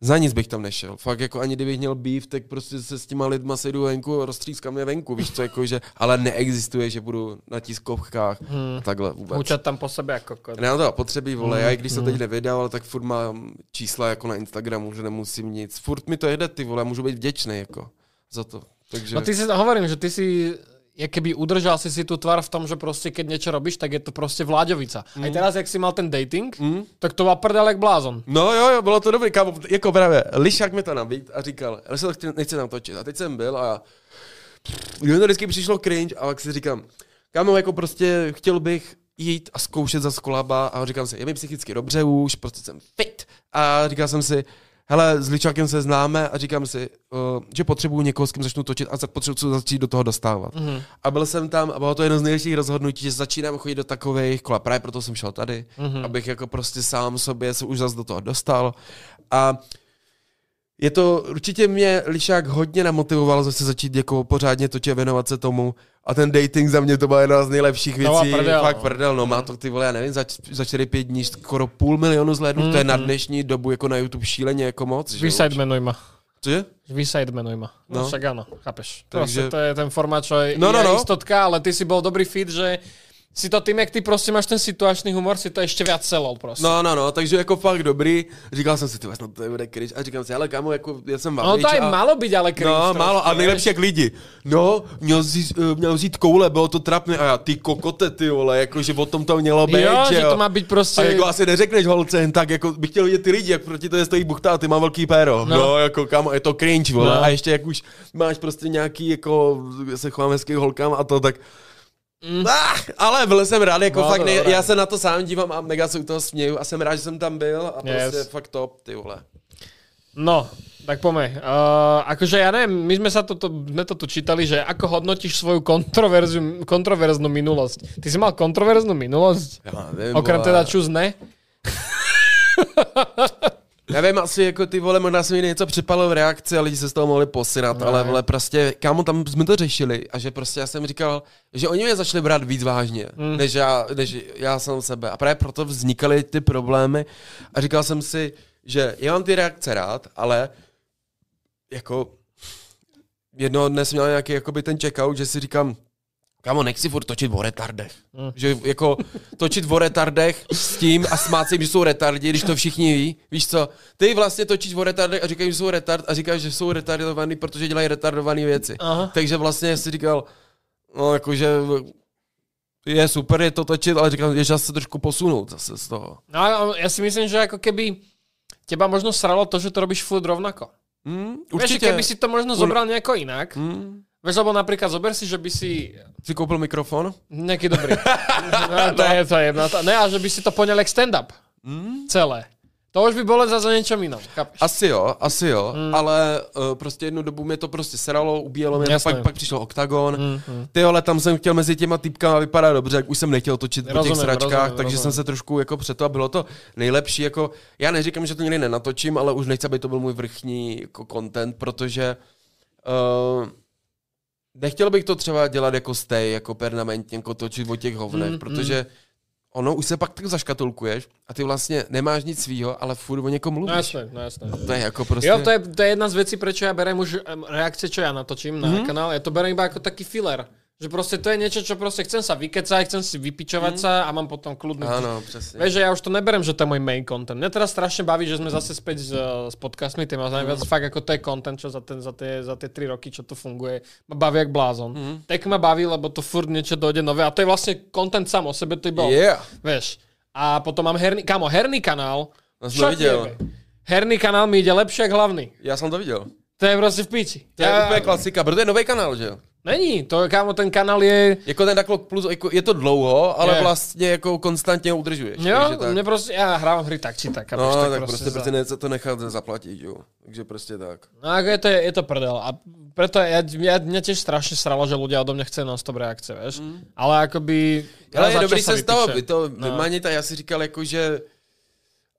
za nic bych tam nešel. Fakt jako ani kdybych měl býv, tak prostě se s těma lidma sejdu venku a roztřískám je venku, víš co, jako, že, ale neexistuje, že budu na tiskovkách hmm. a takhle vůbec.
Učat tam po sebe jako kod.
Nemám to potřeby, vole, já i když jsem teď nevydal, tak furt mám čísla jako na Instagramu, že nemusím nic. Furt mi to jede, ty vole, můžu být vděčný jako za to. Takže...
No ty si hovorím, že ty si je keby udržal si si tu tvar v tom, že prostě keď niečo robíš, tak je to prostě vláďovica. Mm. Aj teraz, jak si mal ten dating, mm. tak to byl prdel jak blázon.
No jo, jo, bylo to dobrý, kámo, jako právě, Lišák mi to nabít a říkal, ale se to chci, nechci natočit. A teď jsem byl a mně to vždycky přišlo cringe, a jak si říkám, kámo, jako prostě chtěl bych jít a zkoušet za skolaba a říkám si, je mi psychicky dobře už, prostě jsem fit. A říkal jsem si, hele, s Ličákem se známe a říkám si, uh, že potřebuju někoho, s kým začnu točit a potřebuji začít do toho dostávat. Mm-hmm. A byl jsem tam a bylo to jedno z nejlepších rozhodnutí, že začínám chodit do takových kola. Právě proto jsem šel tady, mm-hmm. abych jako prostě sám sobě se už zase do toho dostal. A je to, určitě mě Lišák hodně namotivoval zase začít jako pořádně točit věnovat se tomu. A ten dating za mě to byla jedna z nejlepších věcí. No prdel, fakt no. prdel, no má to ty vole, já nevím, za, za 4-5 dní skoro půl milionu zhlédnutí, mm, to je na dnešní dobu jako na YouTube šíleně jako moc.
Vyside jmenujma.
Cože?
Vyside menujma. No, no však áno, chápeš. Takže... to je ten formát, čo je, no, no, no. istotka, ale ty si bol dobrý fit, že si to tím, jak ty prostě máš ten situační humor, si to ještě víc celol prostě.
No, no, no, takže jako fakt dobrý. Říkal jsem si, ty no to je bude cringe. A říkám si, ale kámo, jako já jsem
No to je a... málo být, ale cringe.
No, trošku, málo, a nejlepší jak lidi. No, měl vzít, uh, měl vzít koule, bylo to trapné. A já, ty kokote, ty vole, jako, že o tom to mělo být,
jo, že, jo. to má být prostě...
A jako asi neřekneš holce jen tak, jako bych chtěl vidět ty lidi, jak proti to je stojí buchta, ty má velký péro. No. no, jako kámo, je to cringe, vole. No. A ještě jak už máš prostě nějaký, jako, se chovám hezký holkám a to, tak Mm. Ah, ale byl jsem rád, jako no, fakt, ne, já se na to sám dívám a mega se u toho směju a jsem rád, že jsem tam byl a yes. prostě fakt top, ty vole.
No, tak pome. Uh, akože ja neviem, my sme sa toto, sme to tu čítali, že ako hodnotíš svoju kontroverznú minulosť. Ty si mal kontroverznú minulosť?
Ja neviem,
Okrem teda čus ne?
Nevím, asi jako ty vole, možná se mi něco připalo v reakci a lidi se z toho mohli posynat, no, ale vole, prostě, kámo, tam jsme to řešili a že prostě já jsem říkal, že oni mě začali brát víc vážně, mm. než, já, než já jsem sebe. A právě proto vznikaly ty problémy a říkal jsem si, že já mám ty reakce rád, ale jako jednoho dne jsem měl nějaký jakoby ten checkout, že si říkám, Kámo, nechci furt točit o retardech. Mm. Že jako točit o retardech s tím a smát se že jsou retardi, když to všichni ví. Víš co? Ty vlastně točíš o retardech a říkáš, že jsou retard a říkáš, že jsou retardovaný, protože dělají retardované věci. Aha. Takže vlastně jsi říkal, no jakože je super je to točit, ale říkám, je čas se trošku posunout zase z toho.
No já si myslím, že jako keby těba možno sralo to, že to robíš furt rovnako. Mm, určitě. Víš, keby si to možno zobral nějak jinak, mm. Víš, lebo napríklad zober si, že by si...
Si koupil mikrofon?
Nejaký dobrý. no, to, je, to je jedna. Ne, a že by si to poňal jak stand-up. Mm. Celé. To už by bylo za něčem jiným, chápeš?
Asi jo, asi jo, mm. ale uh, prostě jednu dobu mě to prostě seralo, ubíjelo mě, pak, pak přišel OKTAGON. Mm, mm. Ty ale tam jsem chtěl mezi těma typkama vypadat dobře, jak už jsem nechtěl točit rozumím, po těch sračkách, rozumím, takže rozumím. jsem se trošku jako přeto a bylo to nejlepší, jako já neříkám, že to někdy nenatočím, ale už nechci, aby to byl můj vrchní jako content, protože uh, nechtěl bych to třeba dělat jako stay, jako permanentně, jako točit o těch hovnech, mm, protože mm. ono už se pak tak zaškatulkuješ a ty vlastně nemáš nic svýho, ale furt o někom mluvíš. No
jasné, no jasné.
To je jako prostě...
Jo, to je, to je jedna z věcí, proč já berem už reakce, čo já natočím na mm. kanál, já to berem iba jako taký filler. Že proste to je niečo, čo proste chcem sa vykecať, chcem si vypičovať mm. sa a mám potom kľudný...
Áno, presne.
Vieš, že ja už to neberem, že to je môj main content. Mňa teraz strašne baví, že sme zase späť s, s podcastmi, tým ma najviac mm. fakt ako to je content, čo za, ten, za, tie, za tie tri roky, čo to funguje, ma baví jak blázon. Mm. Tak ma baví, lebo to furt niečo dojde nové a to je vlastne content sám o sebe, to bol.
Yeah.
Vieš. A potom mám herný, kamo, herný kanál.
No čo videl.
Herný kanál mi ide lepšie ako hlavný.
Ja som to videl.
To je prostě v píči.
To ja... je úplně klasika, protože je nový kanál, že jo?
Není, to kámo, ten kanál je...
Jako ten takhle plus, jako, je to dlouho, ale je. vlastně jako konstantně ho udržuješ.
Jo, tak... mě prostě, já hrávám hry tak či tak.
No, tak, tak prostě, prostě, za... prostě to nechat zaplatit, jo. Takže prostě tak.
No, jako je to, je to prdel. A preto ja, ja, mňa tiež strašne sralo, že ľudia odo mňa chce non-stop reakce, vieš. Mm. Ale akoby...
Ale je dobrý se z toho vy to no. vymanit a já si říkal jako, že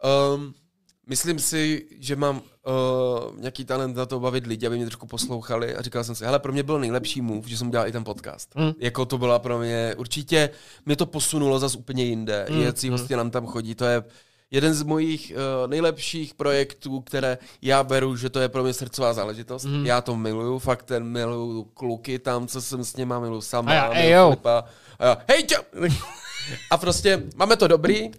um, myslím si, že mám uh, nějaký talent na to bavit lidi, aby mě trošku poslouchali a říkal jsem si, hele, pro mě byl nejlepší move, že jsem udělal i ten podcast. Mm. Jako to byla pro mě, určitě mě to posunulo zase úplně jinde, mm. jací mm. hosti nám tam chodí, to je, jeden z mojich uh, nejlepších projektů, které já beru, že to je pro mě srdcová záležitost. Mm. Já to miluju, fakt ten miluju kluky tam, co jsem s nima, miluju sama,
A já,
miluju. Filipa. A já, hej! A prostě máme to dobrý,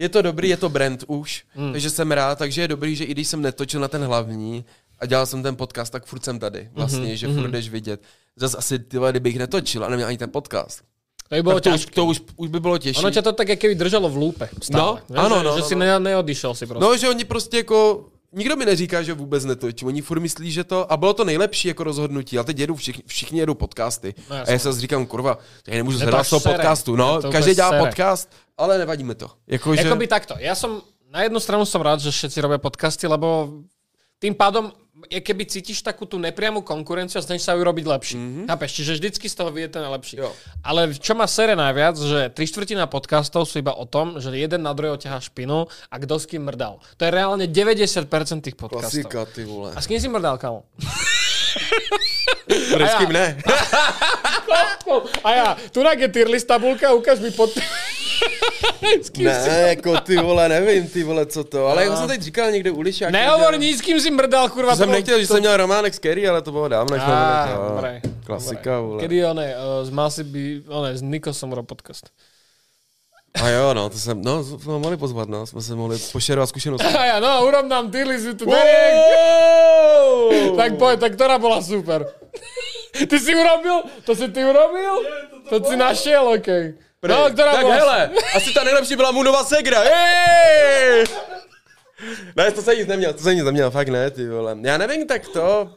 je to dobrý, je to brand už, mm. takže jsem rád, takže je dobrý, že i když jsem netočil na ten hlavní a dělal jsem ten podcast, tak furt jsem tady vlastně, mm-hmm. že furt jdeš vidět. Zas asi ty vole, kdybych netočil a neměl ani ten podcast.
To by bylo
tak to, už, to už, už by bylo těžší.
Ono ťa to tak jak keby držalo v lúpe. Stále.
No,
Vieš,
ano,
že,
no,
že
no,
si
no.
ne, neodišel si prostě.
No, že oni prostě jako... Nikdo mi neříká, že vůbec netočím. Oni furt myslí, že to... A bylo to nejlepší jako rozhodnutí. A teď jedu všichni, všichni jedou podcasty.
No,
a já se zase říkám, kurva, já nemůžu z toho podcastu. No, každý dělá
sere.
podcast, ale nevadí mi to. Jako, že...
Jakoby takto. Ja som, na jednu stranu som rád, že všetci robia podcasty, lebo tým pádom je keby cítiš takú tú nepriamu konkurenciu a snažíš sa ju robiť lepší. Mm-hmm. Chápeš? Čiže vždycky z toho vyjde ten najlepší.
Jo.
Ale čo ma sere najviac, že tri štvrtina podcastov sú iba o tom, že jeden na druhého ťahá špinu a kto s kým mrdal. To je reálne 90% tých podcastov.
Klasika, ty vole.
A s kým si mrdal, kamo?
S kým ne?
A ja, tu je tier list tabulka, ukáž mi pod... s.
Ne, jako ty vole, nevím, ty vole, co to. Ale jako jsem teď říkal někde u Lišáka,
Nehovor
že-
nic, s kým si mrdal, kurva.
To jsem
to
nechtěl, že jsem měl románek s Kerry, ale to bylo dávno. to-
dobre.
Klasika, vole.
Kedy one, uh, z Masy by, one, z Niko som robil podcast.
A jo, no, to jsem, no, jsme mohli pozvat, no, jsme se mohli pošerovat zkušenosti.
A ja, no, urob nám tier list tu. Tak poď, tak ktorá bola super? Ty si urobil? To si ty urobil? To si našiel, okej. No, ktorá
tak
bola...
hele, asi ta nejlepší byla Munova Segra. Jej! Ne, to se nic neměl, to se nic neměl, fakt ne, ty vole. Já nevím, tak to...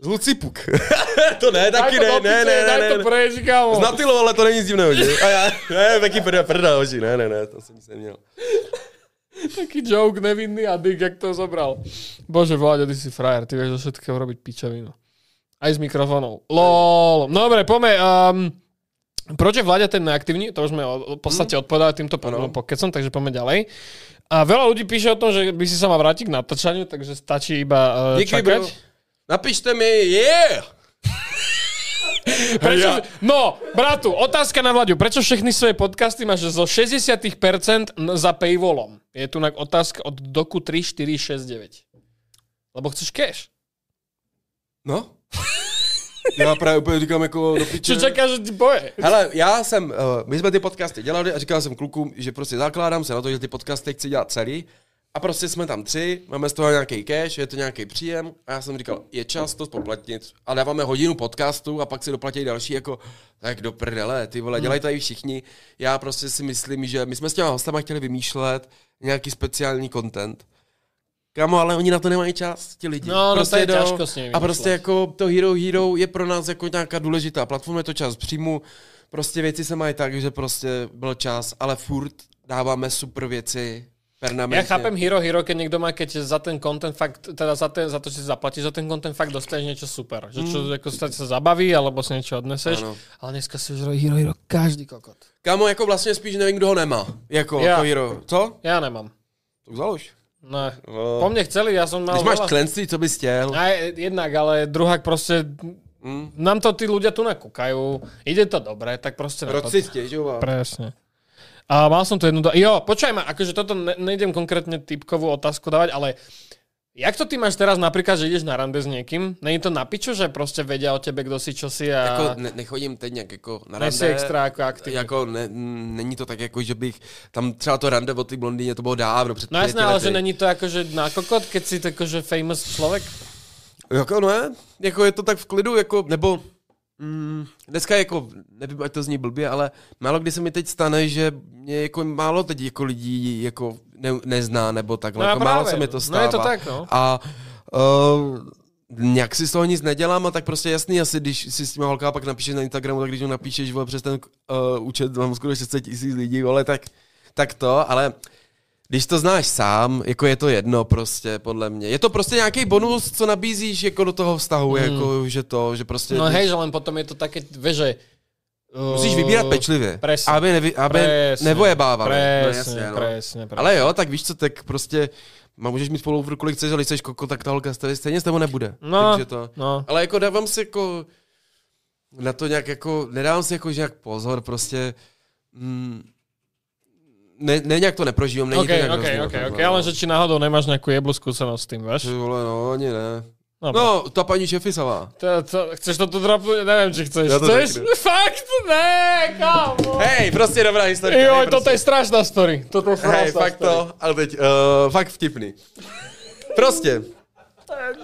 Z Lucipuk. to ne, taky
to
ne,
do
ne, ne, ne,
to
ne.
preč, kámo.
Z Natilo, ale to není nic divného, že? A já, ne, taky prda, prda, hoši, ne, ne, ne, to jsem nic neměl.
Taký joke nevinný a Dick, jak to zobral. Bože, Vláďo, ty si frajer, ty vieš zo všetkého robiť pičovinu. Aj s mikrofónov. LOL. No dobre, poďme. Um, proč je Vláďa ten neaktivní? To už sme o- v podstate odpovedali týmto takže poďme ďalej. A veľa ľudí píše o tom, že by si sa mal vrátiť k natáčaniu, takže stačí iba uh,
Díky,
čakať.
bro. Napište mi, yeah!
Prečo, No, bratu, otázka na Vlaďu. Prečo všechny svoje podcasty máš zo 60% n- za paywallom? Je tu otázka od doku 3469. Lebo chceš cash.
No? Já právě úplně říkám jako do piče.
Čo čakáš, že ti boje?
Hele, já jsem, uh, my jsme ty podcasty dělali a říkal jsem klukům, že prostě zakládám se na to, že ty podcasty chci dělat celý. A prostě jsme tam tři, máme z toho nějaký cash, je to nějaký příjem a já jsem říkal, je čas to spoplatnit. A dáváme hodinu podcastu a pak si doplatí další jako, tak do prdele, ty vole, dělají tady všichni. Já prostě si myslím, že my jsme s těma hostama chtěli vymýšlet nějaký speciální content. Kamo, ale oni na to nemají čas, ti lidi.
No, no, to je
jdou-
těžko s nimi
A prostě jako to Hero Hero je pro nás jako nějaká důležitá platforma, je to čas příjmu, prostě věci se mají tak, že prostě byl čas, ale furt dáváme super věci permanentně.
chápem Hero Hero, keď niekto má, keď za ten content fakt, teda za, ten, za to, že si zaplatíš za ten content, fakt dostaneš niečo super. Že čo, ako sa, sa zabaví, alebo si niečo odneseš.
Ano.
Ale dneska si už Hero Hero každý kokot.
Kámo, jako vlastně spíš nevím, kdo ho nemá. Jako,
Já.
jako Hero. Co?
Ja nemám.
Tak založ.
Ne.
No.
Po mne chceli, ja som mal
Když máš
veľa-
členství, co bys chtěl?
Aj, jednak, ale druhák proste...
Mm.
Nám to tí ľudia tu nakúkajú, ide to dobre, tak proste... na
Proč
to-
si stěžoval?
Presne. A mal som tu jednu... Do... Jo, počkaj ma, akože toto ne, nejdem konkrétne typkovú otázku dávať, ale jak to ty máš teraz napríklad, že ideš na rande s niekým? Není to na piču, že proste vedia o tebe, kdo si, čo si a...
Jako ne, nechodím teď nějak jako na
Nejsi
rande.
extra jako aktivní.
Jako ne, není to tak jako, že bych, tam třeba to rande o ty blondýně, to bylo dávno, před
No jasné, ale že není to akože na kokot, keď si akože famous človek?
Jako ne, jako je to tak v klidu, jako, nebo mm, dneska jako, nevím, ať to zní blbě, ale málo kdy se mi teď stane, že mě jako málo teď jako lidí jako ne, nezná, nebo takhle,
No
jako málo
právě,
se mi to
no
stává.
je to tak, no.
A uh, nějak si z toho nic nedělám a tak prostě jasný, asi když si s tím holka pak napíšeš na Instagramu, tak když mu napíšeš, vole, přes ten uh, účet mám skoro 600 tisíc lidí, vole, tak, tak to, ale když to znáš sám, jako je to jedno prostě, podle mě. Je to prostě nějaký bonus, co nabízíš jako do toho vztahu, mm. jako že to, že prostě...
No hej, že len potom je to také, vieš, že... Uh,
Musíš vybírat pečlivě,
presne.
aby, nevy, aby
Presne,
nevojebávali.
Presne,
no, jasně, no.
presne, presne.
Ale jo, tak víš co, tak prostě má, můžeš mít spolu kolik chceš, ale když jsi koko, tak ta holka stejně, stejně s tebou nebude.
No,
Takže to,
no.
ale jako dávám si jako na to nějak jako, nedávám si jako nějak pozor, prostě mm, ne, ne nějak to neprožívám, není
OK,
to nějak
OK,
hrozný,
OK,
takhle,
OK,
no.
ale že či náhodou nemáš nějakou jeblu skúsenosť s tým, vieš?
Ty vole, no, ani ne.
No,
No, ta paní Šefisová.
To, to, chceš to tu dropnúť? Neviem, či chceš.
Ja to
chceš?
řeknu.
Fakt? Ne, kámo.
Hej, prostě dobrá historka.
Jo, toto
prostě.
je strašná story. Toto je strašná
Hej, fakt
story.
to, ale teď, uh, fakt vtipný. Prostě,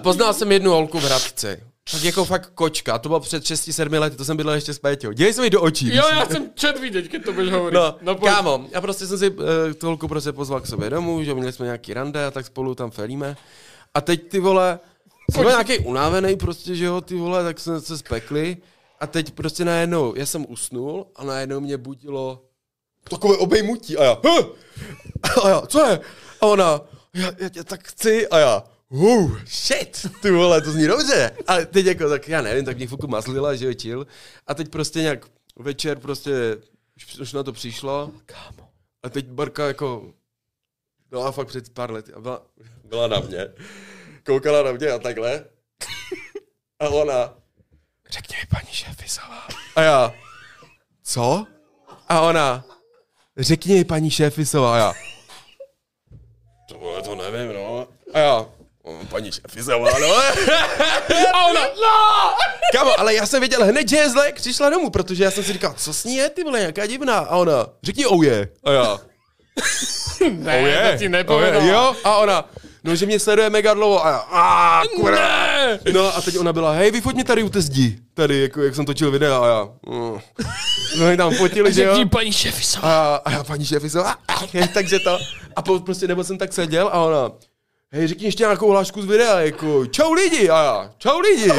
poznal jsem jednu holku v Hradci. Tak jako fakt kočka, to bylo před 6-7 lety, to jsem bydlel ještě s Péťou. Dělej se mi do očí.
Jo, já chcem chat vidět, keď to budeš hovoriť.
No,
no pojď.
kámo, já prostě jsem si uh, tu holku prostě pozval k sobě domů, že měli jsme nějaký rande a tak spolu tam felíme. A teď ty vole, jsem byl nějaký unavený prostě, že jo, ty vole, tak jsme se spekli. A teď prostě najednou, já jsem usnul a najednou mě budilo takové obejmutí a já, huh! a já, co je? A ona, já, já tě tak chci a já, uh, shit, ty vole, to zní dobře. A teď jako, tak já nevím, tak mě chvilku maslila, že jo, chill. A teď prostě nějak večer prostě, už, už na to přišlo. Kámo. A teď Barka jako, byla fakt před pár lety a byla, byla na mě. Koukala na mě a takhle. A ona, řekni mi paní šéfisová. A já, co? A ona, řekni mi paní šéfisová. A já, to vole, to nevím, no. A já, "O, paní šéfisová, no. A ona, no! Kámo, ale já jsem věděl hned, že je zle, přišla domů, protože já jsem si říkal, co s ní je, ty vole, nějaká divná. A ona, řekni oh je. A já,
Ne, to ti
oh je, jo? A ona, no, že mě sleduje mega dlouho. A já, a.
Ne.
No a teď ona byla, hej, vyfoť mě tady u té zdi. Tady, jako, jak jsem točil videa a já, mm. no tam fotili, že jo.
Paní šefisová.
A, a já paní šéfisová, takže to. A po, prostě nebo jsem tak seděl a ona, hej, řekni ještě nějakou hlášku z videa, jako, čau lidi, a já, čau lidi,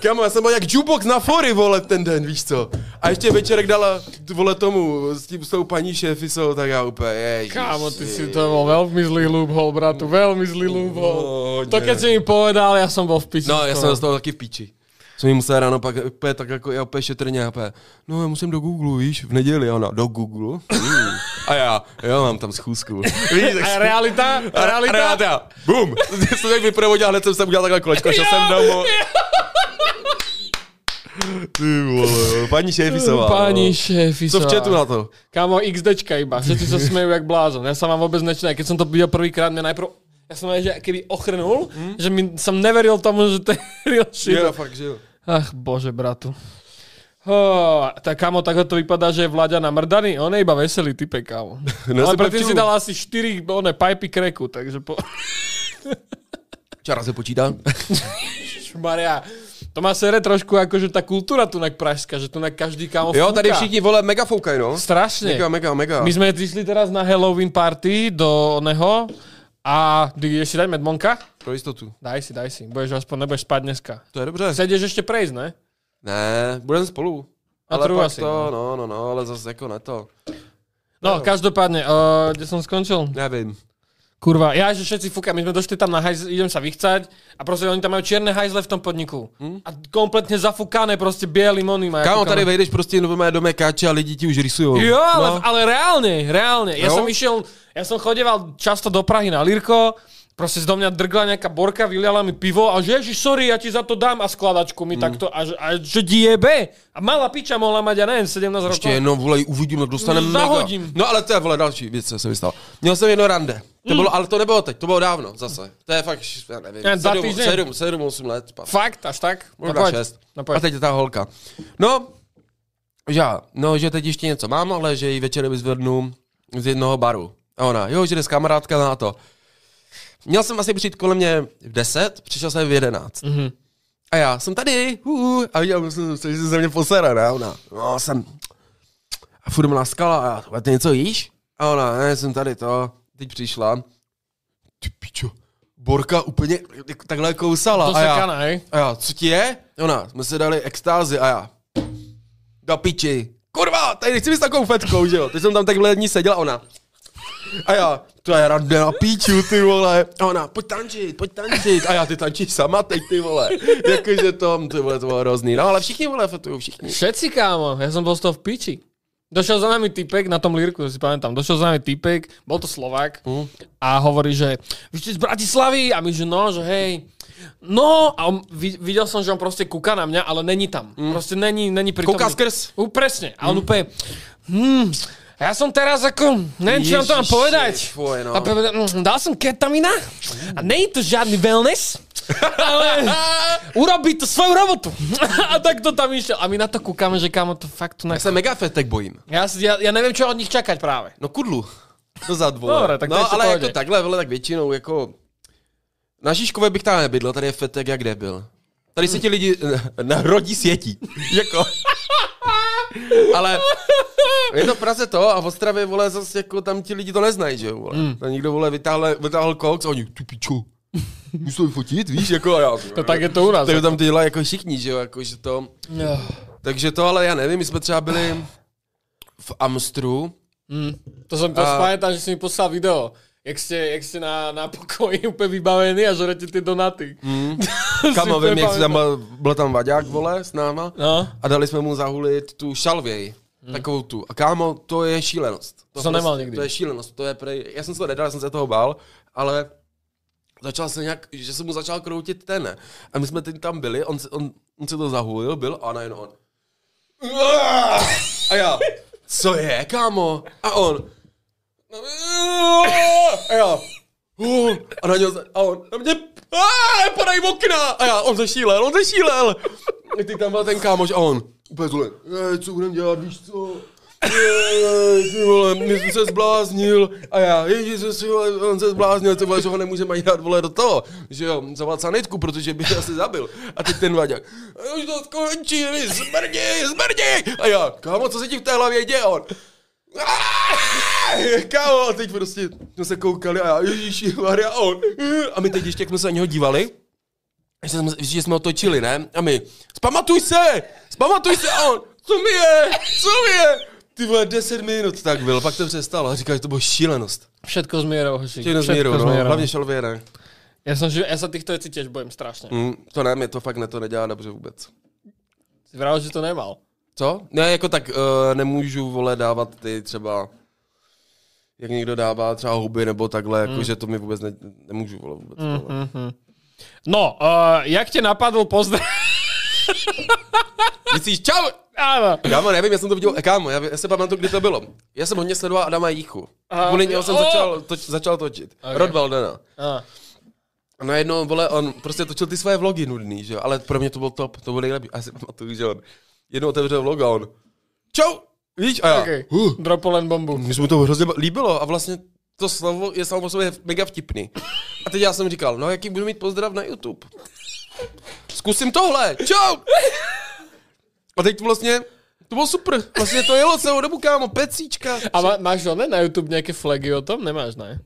kámo, já jsem byl jak jukebox na fory, vole, ten den, víš co. A ještě večerek dala, vole, tomu, s, tím, s tou paní šéfisou, tak já úplně, ježiši.
Kámo, ty si to bol veľmi zlý loophole, bratu, veľmi zlý loophole.
No,
to keď si mi povedal, ja som bol v piči.
No, já jsem z toho taky v píči. Jsem jí musel ráno pak úplně tak jako já úplně šetrně a úplně, no já musím do Google, víš, v neděli, ona, do Google? Mm. A já, jo, mám tam schůzku. Víš, tak
A realita? A realita?
realita. Bum! jsem tak vyprovodil, hned jsem se udělal takhle kolečko, šel jsem domů. Ty vole, paní šéfisová.
Pani
no.
šéfisová.
Co v chatu na to?
Kámo, XDčka iba. Všetci sa smejú jak blázon. Ja sa vám vôbec nečítam. Keď som to videl prvýkrát, mňa najprv... Som aj, že keby ochrnul, že mi som neveril tomu, že to je real shit.
Jo, fakt, že jo.
Ach, bože, bratu. Oh, tak kámo, tak to vypadá, že je Vláďa namrdaný. On je iba veselý typek, kámo.
No,
Ale predtým si dal asi 4 one, pipy kreku, takže po...
Čara se počítá.
Maria, to má sere trošku jako, že ta kultura tu pražská, že tu na každý kámo
Jo, tady všichni vole mega foukají, no.
Strašně.
Mega, mega, mega.
My jsme přišli teraz na Halloween party do neho a si dať medmonka?
Pro jistotu.
Daj si, daj si. Budeš aspoň nebudeš spát dneska.
To je dobře.
Sedíš ještě prejsť, ne?
Ne, budeme spolu.
Na
ale pak
asi,
to, no, no, no, ale zase jako ne to.
No, každopádně, uh, kde jsem skončil?
Nevím.
Kurva, já, že všetci fúka, my jsme došli tam na hajzl, idem sa vychcať a prostě oni tam mají čierne hajzle v tom podniku. A kompletně zafukané, prostě bielý mony mají.
Kámo, tady vejdeš prostě do do mekáče a lidi ti už rysujou.
Jo, ale,
no.
ale reálne. Ja
Jo?
som išiel, ja som chodeval často do Prahy na Lirko, proste do mňa drgla nejaká borka, vyliala mi pivo a že ježiš, sorry, ja ti za to dám a skladačku mi mm. takto a, že- a že ti jebe. A malá piča mohla mať, ja neviem, 17 rokov.
Ještě jednou, vole, uvidíme, dostaneme
No,
mega.
zahodím.
No ale to je, vole, další věc, co se mi stalo. Měl jsem jedno rande. To bylo, ale to nebylo teď, to bylo dávno zase. To je fakt, já nevím,
Ja,
sedm, sedm, osm let. Spat.
Fakt, až tak?
Možná
poď.
šest.
No
A teď je ta holka. No, že já, no, že teď ještě něco mám, ale že ji večer vyzvednu z jednoho baru. A ona, jo, že jde s kamarádka na to. Měl jsem asi přijít kolem mě v 10, přišel jsem v 11.
Mhm.
A já jsem tady, uh, a viděl jsem, že se ze mě posera, ne? Ona, no, jsem, a furt na skala, a já, "Ale ty něco jíš? A ona, ne, jsem tady to, teď přišla. Ty pičo, Borka úplně takhle kousala.
To
a
se
já,
hej?
a já, co ti je? Ona, jsme si dali extázy a já. Do piči. Kurva, tady nechci být s takovou fetkou, že jo? Teď jsem tam takhle dní seděl a ona. A já, to je rande na píču, ty vole. A ona, pojď tančit, pojď tančit. A já, ty tančíš sama teď, ty vole. Jakože to, ty vole, to bylo hrozný. No ale všichni, vole, fetují všichni.
Všetci, kámo, ja som bol z toho v piči. Došiel za nami typek na tom lírku, si pamätám, došiel za nami typek, bol to Slovák
Mm.
a hovorí, že vy ste z Bratislavy a my, že no, že hej, no a on, vi- videl som, že on proste kúka na mňa, ale není tam. Proste není, není pri
Mm.
Tom.
skrz.
U, presne. A on úplne, hm, A ja som teraz ako, neviem, čo vám to mám povedať.
fuj, no.
A mm, dal som ketamina a je to žiadny wellness, ale urobí to svoju robotu. A tak to tam išiel. A my na to kúkame, že kamo to fakt tu ne...
se mega fetek bojím.
Ja, ja, ja neviem, čo od nich čakať práve.
No kudlu. To za vole.
Dobre, tak to
no,
v
ale
pohodě.
jako takhle, vole, tak většinou jako... Na Žižkové bych tam nebydl, tady je fetek jak debil. Tady se ti lidi narodí světí. jako. Ale je to v Praze to a v Ostravě, vole, zase jako tam ti lidi to neznají, že jo, vole. Mm. Tam někdo, vole, vytáhl, vytáhl koks a oni, ty pičo, musím fotit, víš, jako a já.
To tak je to u nás.
Tak tam to dělají jako všichni, že jo, jako, že to...
Jo.
Takže to, ale já nevím, my jsme třeba byli v Amstru,
Mm. To som to
A-
že si mi poslal video. Jak ste, jak ste na, na pokoji úplně vybavení a žerete ty donaty.
Mm. Kamo, vím, jak tam byl, byl tam Vaďák, vole, s náma.
No,
A dali jsme mu zahulit tu šalvěj. Hmm. Takovou tu. A kámo, to je šílenost.
To jsem nemal nikdy.
To je šílenost. To je prej... Já jsem se to nedal, já jsem se toho bál, ale začal se nějak, že se mu začal kroutit ten. A my jsme teď tam byli, on, se- on, on se to zahulil, byl a najednou on. A já, co je, kámo? A on. A já. A na něho, a on, na mě, "Ah, podaj okna! A já, on zešílel, on zešílel! A ty tam byl ten kámoš a on, úplně zle, "Eh, co budem dělat, víš co? Ty vole, my jsem se zbláznil a já, ježiš, vole, on se zbláznil, ty vole, že ho nemůžeme ani dát, zavolat do toho, že jo, zavolat sanitku, protože by asi zabil. A teď ten Vaďák, "Eh, už to skončí, smrdí, smrdí! A já, kámo, co se ti v té hlavě děje? A On! Kámo, a teď prostě jsme se koukali a já, ježíši, Maria, a on, a my teď ještě, jak jsme se na něho dívali, že jsme, že jsme ho točili, ne? A my, spamatuj se, spamatuj se, a on, co mi je, co mi je? Ty vole, 10 minut tak byl, pak to přestalo a říkal, že to bylo šílenost.
všetko s mierou, hoši.
Všechno s mírou, no, hlavně šalvě ne.
Ja, som, že, ja sa týchto vecí tiež bojím strašne.
Mm, to ne, mě to fakt ne, to nedělá dobře vůbec.
Si vral, že to nemal.
Co? Ne, jako tak uh, nemůžu, vole, dávat ty třeba, jak někdo dává třeba huby nebo takhle, jako,
Hmm.
že to mi vůbec ne, nemůžu, vole, vůbec. Mm. Vole.
No, uh, jak tě napadl pozdrav...
Myslíš, čau!
Áno.
Kámo, nevím, já jsem to viděl, eh, kámo, já, já se pamatuju, kdy to bylo. Já jsem hodně sledoval Adama Jíchu.
Aha,
Kvůli němu jsem začal, toč, začal točit.
Ok.
Rod Valdena.
Ah.
A najednou, vole, on prostě točil ty své vlogy nudný, že jo, ale pro mě to byl top, to byl nejlepší. A já si pamatuju, že on jednou otevřel vlog a on, čau, víš, a já,
Okay.
huh,
Dropol len bombu.
mně se mu to hrozně líbilo a vlastně to slovo je samo o sobě mega vtipný. A teď já jsem říkal, no jaký budu mít pozdrav na YouTube? Zkusím tohle, čau! A teď vlastně, to bylo super, vlastně to jelo celou dobu, kámo, pecíčka.
A má, máš one na YouTube nějaké flagy o tom? Nemáš, ne?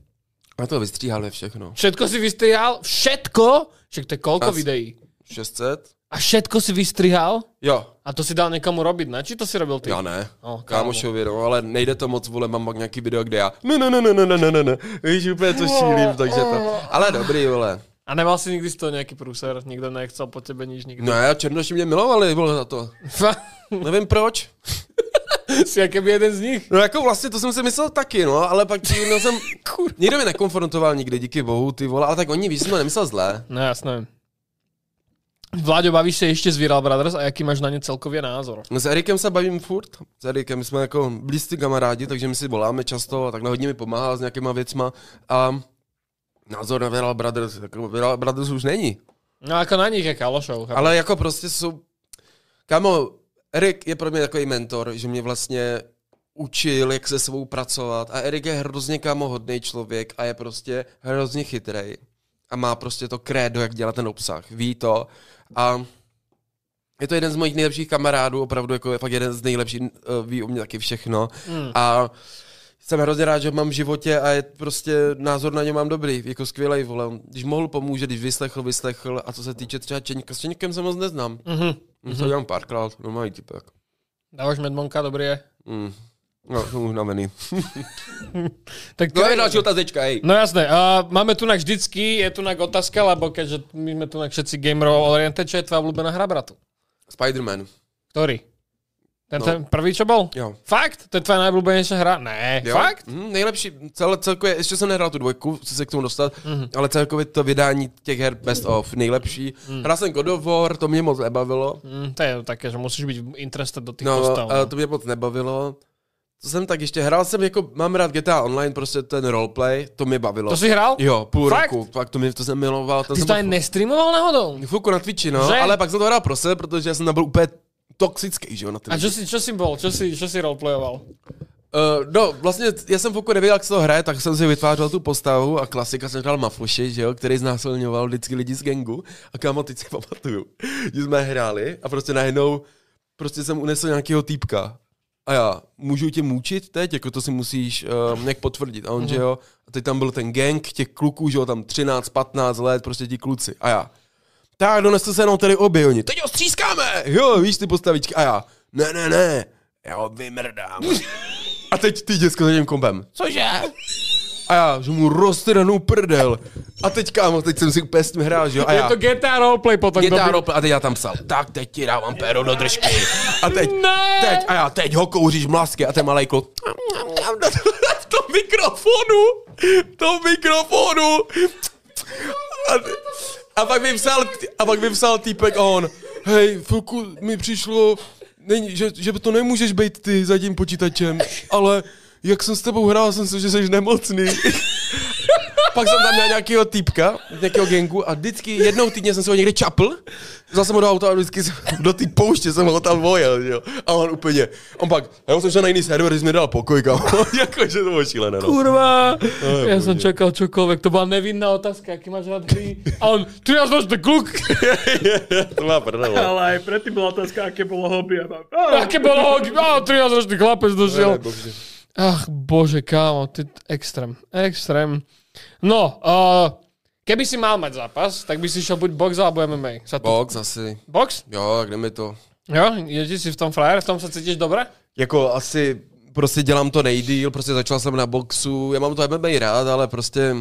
A to vystříhali všechno.
Všetko si vystrihal? Všetko? Však to je koľko
Asi.
videí?
600?
A všetko si vystrihal?
Jo,
A to si dal někomu robit, ne? Či to si robil ty?
já ne.
O, kámo.
Kámošovi, no, ale nejde to moc, vole, mám pak nějaký video, kde já, ne, ne, ne, ne, ne, ne, ne, ne, ne, víš, úplně to šílím, takže to, ale dobrý, vole.
A nemal si nikdy z toho nějaký průser? Nikdo nechcel po tebe nič nikdy?
No já černoši mě milovali, vole, za to. Nevím proč.
si jak by jeden z nich.
No jako vlastně to jsem si myslel taky, no, ale pak měl jsem,
Kur...
nikdo mě nekonfrontoval nikdy, díky bohu, ty vole, ale tak oni víš, jsem to nemyslel zlé.
No jasné. Vláďo, bavíš se ještě s Viral Brothers a jaký máš na ně celkově názor?
No, s Erikem se bavím furt, s Erikem jsme jako blízcí kamarádi, takže my si voláme často a takhle hodně mi pomáhá s nějakýma věcma a názor na Viral Brothers, jako Viral Brothers už není.
No jako na nich je Kalošov.
Ale jako prostě jsou... Kámo, Erik je pro mě takový mentor, že mě vlastně učil, jak se svou pracovat a Erik je hrozně kámo hodný člověk a je prostě hrozně chytrej a má prostě to krédo, jak dělat ten obsah. Ví to a je to jeden z mojich nejlepších kamarádů, opravdu jako je fakt jeden z nejlepších, uh, ví o mě taky všechno
Hmm.
a jsem hrozně rád, že ho mám v životě a je prostě názor na ně mám dobrý, jako skvělej, vole. Když mohl, pomůže, když vyslechl, vyslechl a co se týče třeba Čeňka, s Čeňkem se moc neznám.
Mhm.
Mm-hmm. To dělám párkrát, no mají typek.
Dáváš Medmonka, dobrý je.
Mm. No, jsem už navený.
Tak to
No
je-
další otázečka, hej.
No jasné, uh, máme tu vždycky, je tu otázka, lebo keďže my sme tu všetci gamer oriented, čo je tvoja obľúbená hra, bratu?
Spider-Man.
Ktorý? Ten,
No.
ten prvý, čo bol?
Jo.
Fakt? To je tvoja najobľúbenejšia hra? Ne,
Jo?
fakt?
Mm, nejlepší, celé, celkově, ještě jsem nehrál tu dvojku, chci se k tomu dostat,
Mhm.
mm-hmm. ale celkově to vydání těch her best of, nejlepší. Mm. Hrál jsem God of War, to mě moc nebavilo.
Mm, to je také, že musíš byť interested do tých
No,
postav.
a to mě moc nebavilo. Co jsem tak ještě hrál jsem jako, mám rád GTA Online, prostě ten roleplay, to mě bavilo.
To jsi hrál?
Jo, půl
Fakt?
roku, fakt to, mě, to jsem miloval.
Ty jsi to aj nestreamoval náhodou?
Chvilku na Twitchi, no,
Že?
ale pak jsem to hrál pro sebe, protože jsem tam byl úplně toxický, že jo, na
A čo si, čo si bol? Čo si, čo si roleplayoval?
Uh, no, vlastně já jsem pokud nevěděl, jak se to hraje, tak jsem si vytvářel tu postavu a klasika jsem hrál Mafuši, že jo, který znásilňoval vždycky lidi z gengu. A kámo, teď si pamatuju, že jsme hráli a prostě najednou prostě jsem unesl nějakého týpka. A já, můžu tě mučit teď? Jako to si musíš uh, nějak potvrdit. A on, že jo, a teď tam byl ten gang těch kluků, že jo, tam 13, 15 let, prostě ti kluci. A já, tak donesl se jenom tady obě oni. Teď ho střískáme! Jo, víš ty postavičky. A já, ne, ne, ne, já ho vymrdám. A teď ty děcko za tím kompem. Cože? A já, že mu roztrhnu prdel. A teď kámo, teď jsem si úplně s tím hrál, že jo? A
Je
já,
to GTA roleplay potom.
GTA
dobrý.
roleplay. A teď já tam psal, tak teď ti dávám péro do držky. A teď,
Ne!
teď, a já, teď ho kouříš mlasky. A ten malej kluk, v tom mikrofonu, v tom mikrofonu. A, a pak mi psal, a pak mi psal týpek a on, hej, chvilku mi přišlo, není, že, že to nemůžeš být ty za tím počítačem, ale jak jsem s tebou hrál, jsem si, že jsi nemocný. Pak jsem tam měl nějakého týpka, nějakého gengu a vždycky jednou týdně jsem si ho někde čapl, vzal jsem ho do auta a vždycky jsem, do té pouště jsem ho tam vojel, že jo. A on úplně, on pak, já jsem šel na jiný server, když mi dal pokoj, kámo. Jakože to bylo šílené, no.
Kurva, ja
bože.
som čakal čokoľvek, to bola nevinná otázka, aký máš rád hry. A on, 13 ročný kluk,
to má prdele.
Ale aj predtým bola otázka, aké bolo hobby. A mám, "Á,
aké bolo, á, 13 ročný chlapec došiel.
Bože.
Ach, bože, kámo, ty extrém, extrém. No, uh, keby si mal mať zápas, tak by si šel buď box alebo MMA. Sa to...
Box asi.
Box?
Jo, kde mi to.
Jo, je si v tom frajer, v tom sa cítiš dobre?
Jako asi prostě dělám to nejdýl, prostě začal jsem na boxu, já mám to MMA rád, ale prostě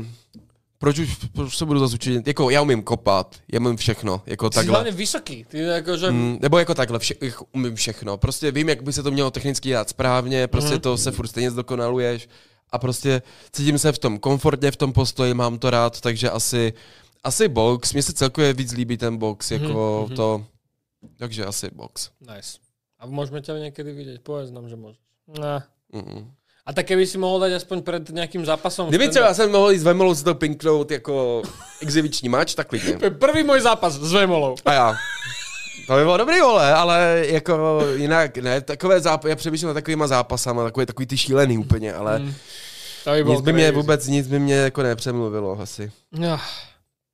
proč už proč se budu zase učit? Jako já umím kopat, já umím všechno, jako
Ty
takhle.
hlavne vysoký, ty akože...
Mm, nebo jako takhle, vše, jako umím všechno. Prostě vím, jak by se to mělo technicky dělat správně, prostě
Mhm.
to se furt stejně zdokonaluješ a prostě cítím se v tom komfortně, v tom postoji, mám to rád, takže asi, asi box. Mně se celkově víc líbí ten box, jako
Mhm,
to, takže asi box.
Nice. A môžeme ťa niekedy vidieť, povedz nám, že môžeš. Ne.
Mm-mm.
A tak keby si mohol dať aspoň pred nejakým zápasom...
Kdyby třeba jsem mohl jít s Vemolou si to pinknout jako exibiční mač, tak klidně.
To je prvý môj zápas s Vemolou.
A já. To by bylo dobrý, vole, ale jako jinak, ne, takové zápasy, já přemýšlím nad takovýma zápasama, takové takový ty šílený úplně, ale
Mm. To by
nic by mě vůbec, nic by mě jako nepřemluvilo asi.
Ah.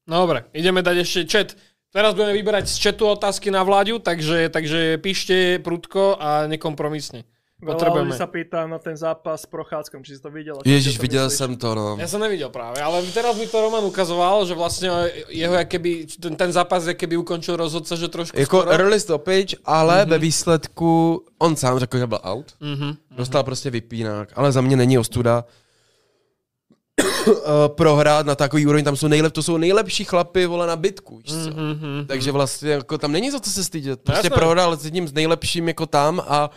No dobre, ideme dať ešte chat. Teraz budeme vyberať z chatu otázky na Vláďu, takže, takže píšte prudko a nekompromisne.
Veľa
Potrebujeme.
ľudí sa pýta na ten zápas s Prochádzkom, či si to čo
Ježíš,
to
viděl
myslíš?
jsem to, no.
Ja som nevidel práve, ale teraz mi to Roman ukazoval, že vlastne jeho keby, ten, ten zápas keby ukončil rozhodca, že trošku
Jako
skoro.
early stoppage, ale ve výsledku on sám řekl, že byl out.
Mhm.
Dostal prostě vypínák, ale za mě není ostuda eh, prohrát na takový úroveň, tam jsou nejlep, to jsou nejlepší chlapy, vole, na bitku, víš co?
Mhm.
Takže vlastně jako tam není za co se stydět. Prostě
jasné.
prohrál s jedním z nejlepším jako tam a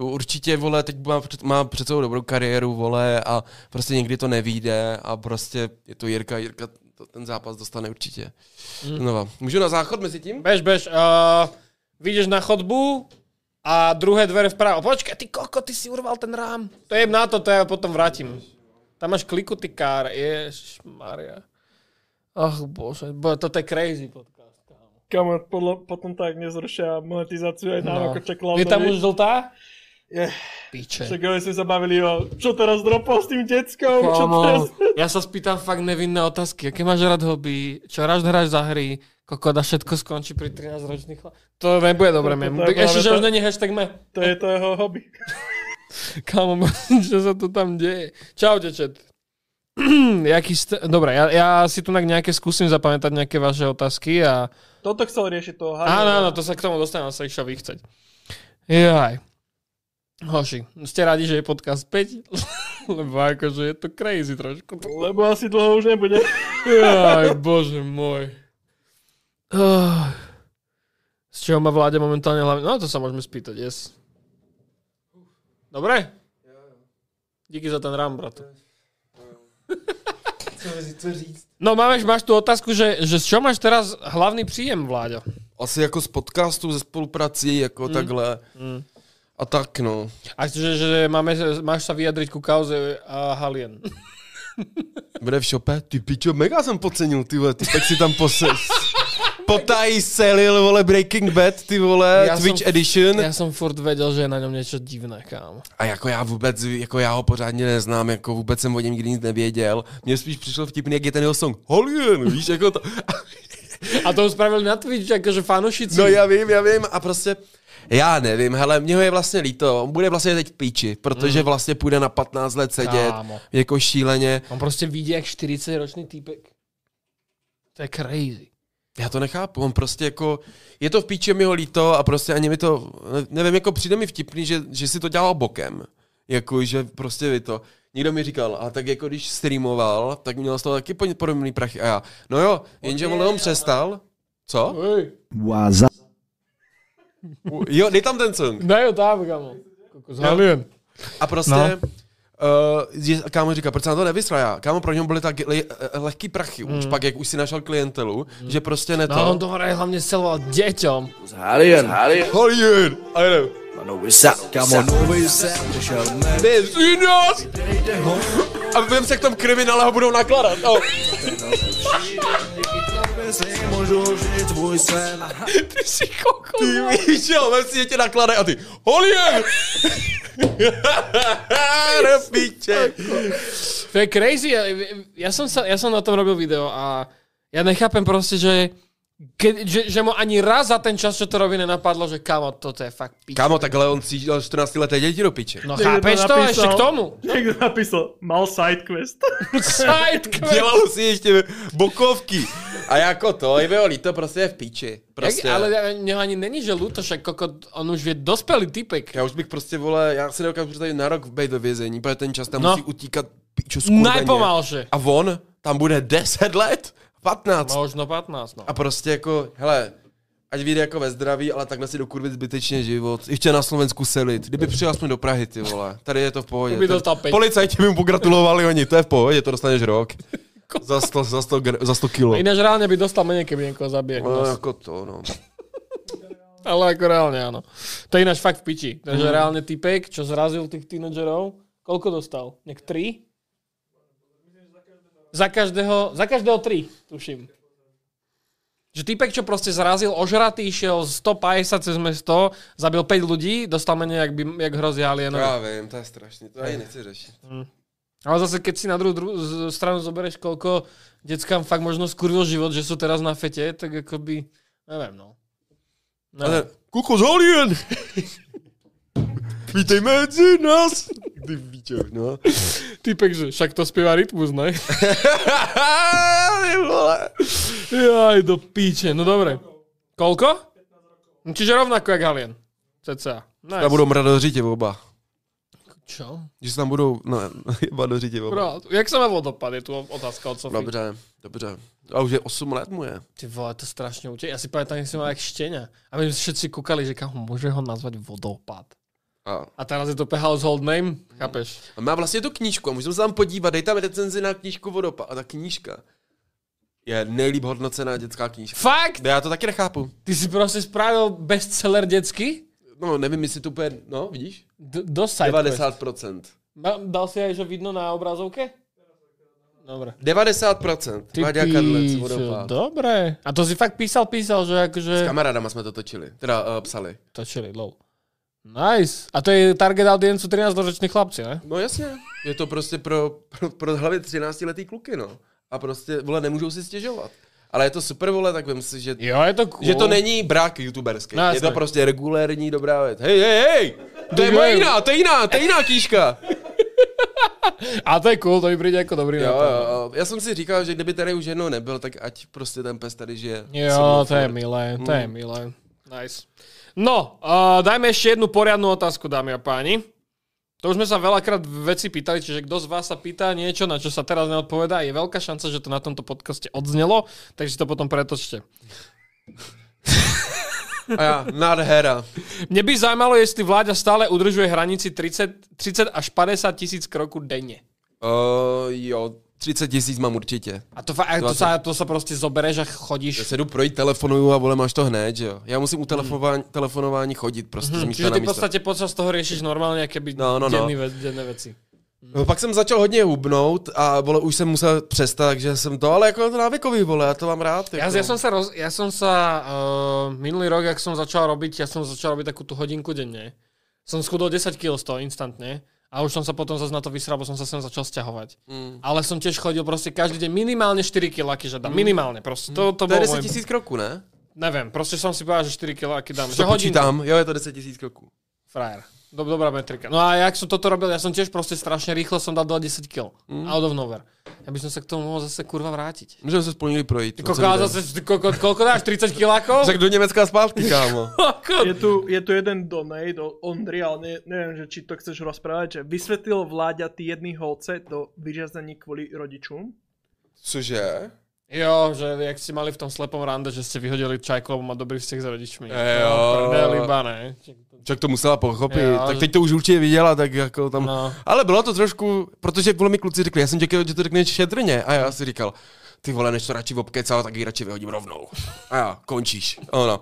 určitě, vole, teď má, před- má před sebou dobrou kariéru, vole, a prostě někdy to nevíde a prostě je to Jirka, Jirka to, ten zápas dostane určitě.
Mm.
Znova. Můžu na záchod mezi tím?
Bež, bež, uh, vyjdeš na chodbu a druhé dvere vpravo. Počkaj, ty koko, ty si urval ten rám. To je na to, to ja potom vrátim. Tam máš kliku, ty kár. Maria. Ach bože, bo, toto je crazy podcast. kámo.
Potom tak nezrušia monetizáciu aj nám
No.
ako
Je
čeklal.
tam už žltá?
Je.
Píče.
Však ale sme sa bavili o, čo teraz dropol s tým deckom, čo teraz...
Kámo, ja sa spýtam fakt nevinné otázky. Aké máš rád hobby? Čo rád hráš za hry? Kokoda všetko skončí pri 13 ročných chlap. To nebude dobré,
To-
mem.
to je
Ešte,
práve
že
to-
už není hashtag me.
To je to jeho hobby.
Kámo, čo sa tu tam deje? Čaute, čet. Jaký ste... Dobre, ja, ja si tu nejaké skúsim zapamätať nejaké vaše otázky a...
Toto chcel riešiť toho
Áno, áno, to sa k tomu dostanem, sa išiel vychceť. Jaj. Hoši, ste radi, že je podcast 5? Lebo akože je to crazy trošku.
Lebo asi dlho už nebude.
Jaj, bože môj. Z čeho má vláda momentálne hlavne? No, to sa môžeme spýtať, yes. Dobre? Díky za ten rám, bratu.
Co říct?
No máš, máš tu otázku, že, že z čeho máš teraz hlavný příjem, Vláďo?
Asi jako z podcastu, ze spoluprací, jako mm. takhle.
Mm.
A tak no.
A že, že máme, máš sa vyjadriť ku kauze a Halien.
Bude v šope? Ty pičo, mega jsem podcenil, ty vole, ty tak si tam pose... Potají selil, vole, Breaking Bad, ty vole,
Já
Twitch
jsem-
Edition.
Ja som furt vedel, že je na ňom niečo divné, kámo.
A jako já vůbec, jako já ho pořádně neznám, jako vůbec jsem o něm nikdy nic nevěděl. Mně spíš přišlo vtipný, jak je ten jeho song. Holien, víš, jako to.
A to spravili na Twitch, akože fanušici.
No já vím, já vím a prostě já nevím, hele, mě ho je vlastně líto, on bude vlastně teď v píči, protože vlastně půjde na 15 let sedět,
Kámo.
jako šíleně.
On prostě vidí jak 40 ročný týpek. To je crazy.
Já to nechápu, on prostě jako, je to v píči, mi ho líto a prostě ani mi to, nevím, jako přijde mi vtipný, že, že si to dělal bokem. Jako, že prostě vy to. Někdo mi říkal, a tak jako když streamoval, tak měl z toho taky po- podobný prachy. A já, no jo, jenže on on přestal. Co?
Hej.
Waza.
Jo, dej tam ten song.
Daj ho tam, kámo. Kokos Halien.
A prostě,
No.
no. uh, kámo říká, proč se na to nevyslal já? Kámo, pro něm byly tak le, eh, lehký prachy, už pak, jak už si našel klientelu, že prostě ne to.
No on to hore hlavne celoval deťom.
Halien, Halien.
Holien, a jenom.
Ma nový sound, kámo, nový sound, přišel med.
Vecinos! A vím se k tomu kriminále ho budou nakladat. Oh.
Můžu žít tvůj sen.
Ty si kokos.
Ty víš, jo, vem si, tě nakladají a ty, Holien! Do píče.
To je crazy. Ja, som sa, ja som na tom robil video a ja nechápem proste, že, ke, že, že mu ani raz za ten čas, čo to robí, nenapadlo, že kamo, toto je fakt pič.
Kámo, takhle on cítil 14 leté děti do piče.
No chápeš to?
napísal-
Ešte k tomu.
Niekto napísal, mal sidequest.
Side quest.
Dělal si ještě bokovky. A jako to, je mi ho líto, prostě je v píči. Prostě.
Jak, ale mne ani není, že kokot, on už je dospelý typek.
Já už bych prostě, vole, já si nedokážu představit na rok být ve vězení, protože ten čas tam
No.
musí utíkat piču skurveně.
Najpomalšie.
A on tam bude 10 let? 15.
Možno 15, no.
A prostě jako, hele, ať vyjde jako ve zdraví, ale takhle si dokurvit zbytečně život. Ještě na Slovensku selit. Kdyby přijel aspoň do Prahy, ty vole. Tady je to v pohodě.
Kdyby dostal pět.
Policajti by mu pogratulovali oni, to je v pohodě, to dostaneš rok. za 100, za 100, gr- za 100 kilo.
Ináč reálne by dostal menej, keby niekoho zabije.
No, jako to, no.
Ale ako reálne áno. To je ináč fakt v piči. Takže
Mhm.
reálne typek, čo zrazil tých tínedžerov, koľko dostal? Nek 3? Za každého, za každého 3, tuším. Že typek, čo proste zrazil, ožratý, šiel 150 cez mesto, zabil 5 ľudí, dostal menej, jak, by, jak hrozí alienovi.
Já vím, to je strašný, to ani nechci řešit.
Ale zase, keď si na druhú, druhú z- stranu zoberieš, koľko deckám fakt možno skurvil život, že sú teraz na fete, tak akoby, neviem, no.
Ale,
Neviem.
kuko z Alien! Vítej mezi nás! Ty víčo, no.
Typek, že však to spieva Rytmus, ne?
Ty.
Jaj, do píče, no dobre. Koľko? No, čiže rovnako jak Halien. CCA. Nice.
Tam budou mrdat do řitě oba.
Čo?
Že se tam budou, no, jeba do řitě oba.
Bro, jak sa má vodopad? Je tu otázka od Sofie.
Dobře, dobře. A už je 8 let mu je.
Ty vole, to strašne uče. Ja si pamätám, jak si mal jak štenia. A my všetci kúkali, že kámo, môže ho nazvať vodopad.
A,
A teraz je to pe household name, chápeš?
a má vlastně tu knížku a můžeme se tam podívat, dej tam recenzi na knížku Vodopa. A ta knížka je nejlíp hodnocená dětská knížka.
Fakt?
Já to taky nechápu.
Ty si prostě spravil bestseller dětsky?
No, nevím, jestli to úplně, no, vidíš?
D- do sidequest.
90%.
Ma- Dal si aj, že vidno na obrazovke? Dobre.
90%.
Ty
Váďa Kadlec, Vodopád.
dobre. A to si fakt písal, písal, že
S
akože...
kamarádama jsme to točili, teda uh, psali.
Točili, lol. Nice. A to je target audience 13-roční chlapci, ne?
No jasně, je to prostě pro, pro, pro hlavě 13 letý kluky, no. A prostě, vole, nemůžou si stěžovat. Ale je to super, vole, tak vím si, že,
Jo, je to cool.
že to není brák youtuberský.
No,
je to prostě regulérní dobrá věc. Hej, hej, hej! To je moje jiná, to je jiná, to je jiná knížka.
A to je cool, to mi přijde jako dobrý
Jo,
nápad.
jo. Já jsem si říkal, že kdyby tady už jednou nebyl, tak ať prostě ten pes tady žije.
Jo, to je milé, to je milé. Nice. No, uh, dajme ešte jednu poriadnu otázku, dámy a páni. To už sme sa veľakrát veci pýtali, čiže kto z vás sa pýta niečo, na čo sa teraz neodpovedá, je veľká šanca, že to na tomto podcaste odznelo, takže si to potom pretočte.
A já, nádhera.
Mne by zaujímalo, jestli vláďa stále udržuje hranici 30, 30 až 50 tisíc kroků denne.
Uh, jo, 30 tisíc mám určitě.
A to, fa- a to, sa, to sa proste zobereš a chodíš.
Já se jdu projít, telefonuju a vole, máš to hned, že jo. Já musím u telefonování, telefonování chodit prostě z
Hm,
místa
čiže ty v
místo.
podstate počas toho riešiš normálne, keby
No, no, no.
denné veci.
No, pak jsem začal hodně hubnout a vole, už jsem musel přestat, takže jsem to, ale jako to návykový, vole, já to mám rád.
Ja,
Jako.
ja som sa, roz, ja som sa uh, minulý rok, ak som začal robiť, ja som začal robiť takú tú hodinku denne. Som schudol 10 kg z toho instantne a už som sa potom zase na to vysral, bo som sa sem začal stiahovať. Mm. Ale som tiež chodil proste každý deň minimálne 4 kg, že dám. Minimálne proste. To, to,
To je
bolo
10
môj...
tisíc kroků, ne?
Neviem, proste som si povedal, že 4 kg dám. Že
To počítám, jo, je to 10 tisíc kroků.
Frajer. Dob, dobrá metrika. No a jak som toto robil, ja som tiež proste strašne rýchlo som dal dole 10 kg. Mm. Out of nowhere. Ja by som sa k tomu mohol zase kurva vrátiť.
Můžeme se spolu někdy projít.
Ty koko, a zase, ty koko, koľko dáš? 30 kilákov?
Tak do Německa a zpátky, kámo.
Je tu, je tu jeden donate od Ondry, ale ne, neviem, že či to chceš rozprávať, že vysvetlil vláďa ty jedný holce do vyřazení kvôli rodičům.
Cože?
Jo, že jak ste mali v tom slepom rande, že ste vyhodili čajku, má dobrý vzťah s rodičmi.
E, jo.
Prdeli, ba, ne?
Čak to musela pochopit,
Jo,
tak
že-
teď to už určitě viděla, tak jako tam...
No.
Ale bylo to trošku, protože vole mi kluci řekli, já jsem čekal, že to řekne šetrně a já si říkal, ty vole, než to radši obkecal, tak ji radši vyhodím rovnou. A já, končíš. Ono.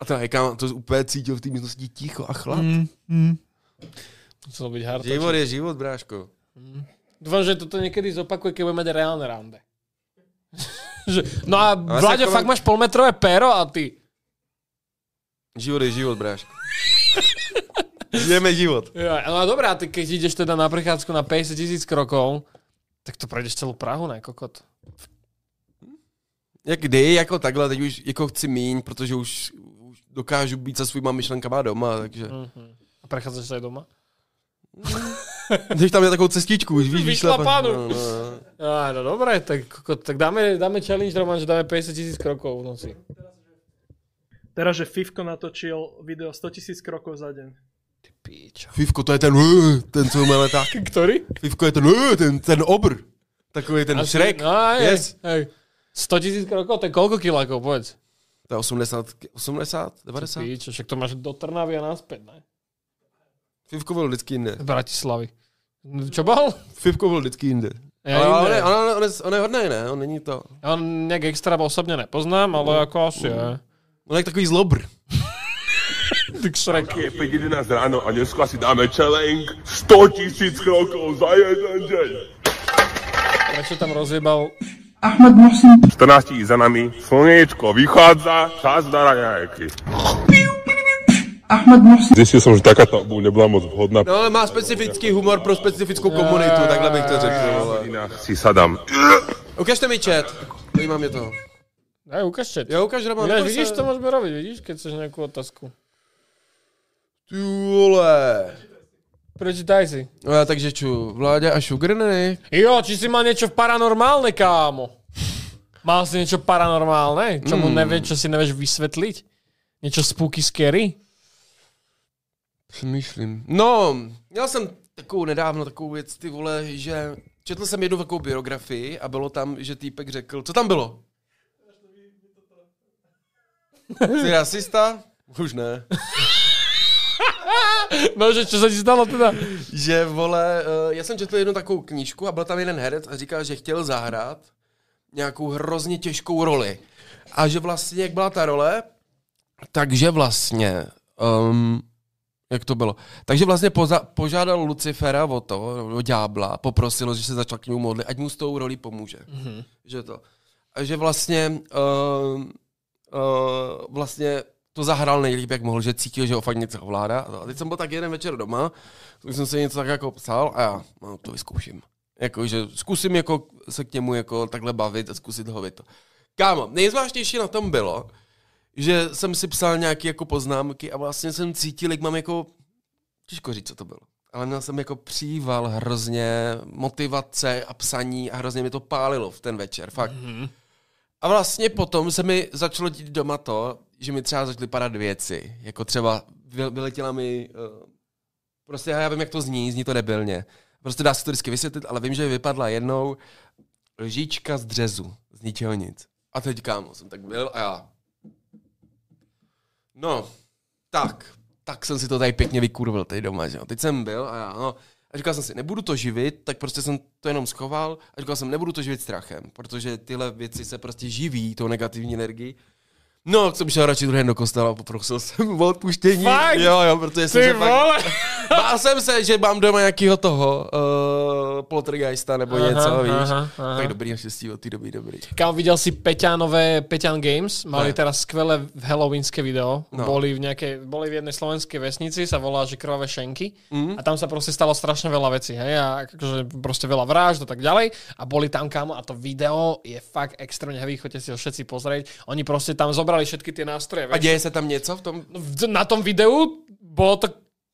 A to hejka, to úplně cítil v té místnosti ticho a chlad. Mm.
Muselo byť hard.
Život je život, bráško.
Dúfam, že toto niekedy zopakuje, keď budeme mať reálne rande. že, no a Vláďo, fakt máš polmetrové péro a ty...
Život je život, bráško. Žijeme život.
Jo, ale dobré, a ty keď ideš teda na prechádzku na 50 tisíc krokov, tak to prejdeš celú Prahu, ne, kokot?
Jak kdy, jako takhle, teď už jako chci míň, protože už, už dokážu být se svýma myšlenkama doma, takže...
Mhm. A prechádzaš aj doma?
Když tam je takovou cestičku, už víš,
Vyšlapanú.
No, no, no.
Á, no dobré, tak, tak dáme, dáme challenge, Roman, že dáme 50 tisíc krokov v noci.
Teraz, že Fivko natočil video 100 tisíc krokov za deň.
Ty píčo.
Fivko, to je ten, ten, co má leták.
Ktorý?
Fivko je ten, ten, ten obr. Takový ten
Asi-
Shrek.
No, hej,
Yes.
hej. 100 tisíc krokov, to je koľko kilákov, povedz.
To je 80, 80, 90?
Píčo, však to máš do Trnavy a naspäť, ne?
Fivko byl vždycky jinde.
Bratislavy. Čo bol?
Fivko byl vždycky jinde.
Ja
ale, ale
inde.
on, on, on, je, on je hodnej, ne? On není to.
Ja on nejak extra osobne nepoznám, ale ako asi je.
On je takový zlobr.
Tak Shrek.
Je 5.11 ráno a dneska si dáme challenge 100 tisíc krokov za jeden deň.
Prečo tam rozjebal
14 tisíc za nami, slniečko vychádza, čas na raňajky. Zistil som, že takáto obuv nebola moc vhodná.
No ale má specifický humor pro specifickou komunitu, takhle bych to řekl.
si sadám.
Ukažte mi chat. Zajímá mě to. Jo, ukaž Roman.
Ináč,
ukaž
vidíš,
se.
to môžeme robiť, vidíš, keď chceš nejakú otázku.
Ty vole.
Prečítaj si.
No já takže ču, Vláďa a Sugar ne?
Jo, či si mal niečo paranormálne, kámo? Mal si niečo paranormálne? Čo mu nevie, čo si nevieš vysvetliť? Niečo spooky scary?
Přemýšlím. No, měl jsem takovou nedávno takovou věc, ty vole, že četl jsem jednu takovou biografii a bylo tam, že týpek řekl, co tam bylo? Jsi rasista? Už ne.
No, že čo sa ti stalo teda?
Že vole, eh, já jsem četl jednu takovou knížku a byl tam jeden herec a říkal, že chtěl zahrát nějakou hrozně těžkou roli. A že vlastně, jak byla ta role, takže vlastně, um, jak to bylo? Takže vlastně poza, požádal Lucifera o to, o ďábla, poprosil, že se začal k němu modlit, ať mu s tou rolí pomůže. Mm-hmm. Že to. A že vlastně, uh, uh, vlastně to zahrál nejlíp, jak mohl, že cítil, že ho fakt něco ovládá. A teď jsem byl tak jeden večer doma, tak jsem si něco tak jako psal a já no, to vyzkouším. Jako, že zkusím jako se k němu jako takhle bavit a zkusit ho to. Kámo, nejzvláštnější na tom bylo, že jsem si psal nějaké jako poznámky a vlastně jsem cítil, jak mám jako, těžko říct, co to bylo. Ale měl jsem jako příval hrozně motivace a psaní a hrozně mi to pálilo v ten večer, fakt. Mm-hmm. A vlastně potom se mi začalo dít doma to, že mi třeba začaly padat věci. Jako třeba vy- vyletěla mi... Uh, prostě já vím, jak to zní, zní to debilně. Prostě dá se to vždycky vysvětlit, ale vím, že vypadla jednou lžička z dřezu. Z ničeho nic. A teď kámo, jsem tak byl a já... No, tak, tak jsem si to tady pěkně vykurvil tady doma, že jo. Teď jsem byl a já, no, A říkal jsem si, nebudu to živit, tak prostě jsem to jenom schoval a říkal jsem, nebudu to živit strachem, protože tyhle věci se prostě živí tou negativní energií. No, jsem šel radši druhý do kostela a poprosil jsem o odpuštění.
Fakt?
Jo, jo, protože jsem
Ty
se fakt...
vole!
Bál jsem se, že mám doma nějakého toho uh, poltergeista nebo
Aha,
něco, víš.
aha, aha.
Tak dobrý, naštěstí od té doby dobrý.
Kámo, videl si Peťanové, Peťan Games, mali
Ne.
teraz skvelé halloweenské video.
No.
Boli, v nejakej, boli v jednej slovenskej vesnici, sa volá, že krvavé šenky.
Mhm.
A tam sa proste stalo strašne veľa vecí, hej, a akože proste veľa vražd a tak ďalej. A boli tam, kámo, a to video je fakt extrémne heavy, choďte si ho všetci pozrieť. Oni proste tam zobrali všetky tie nástroje.
A
vieš.
děje se tam něco v tom?
v- na tom videu bolo to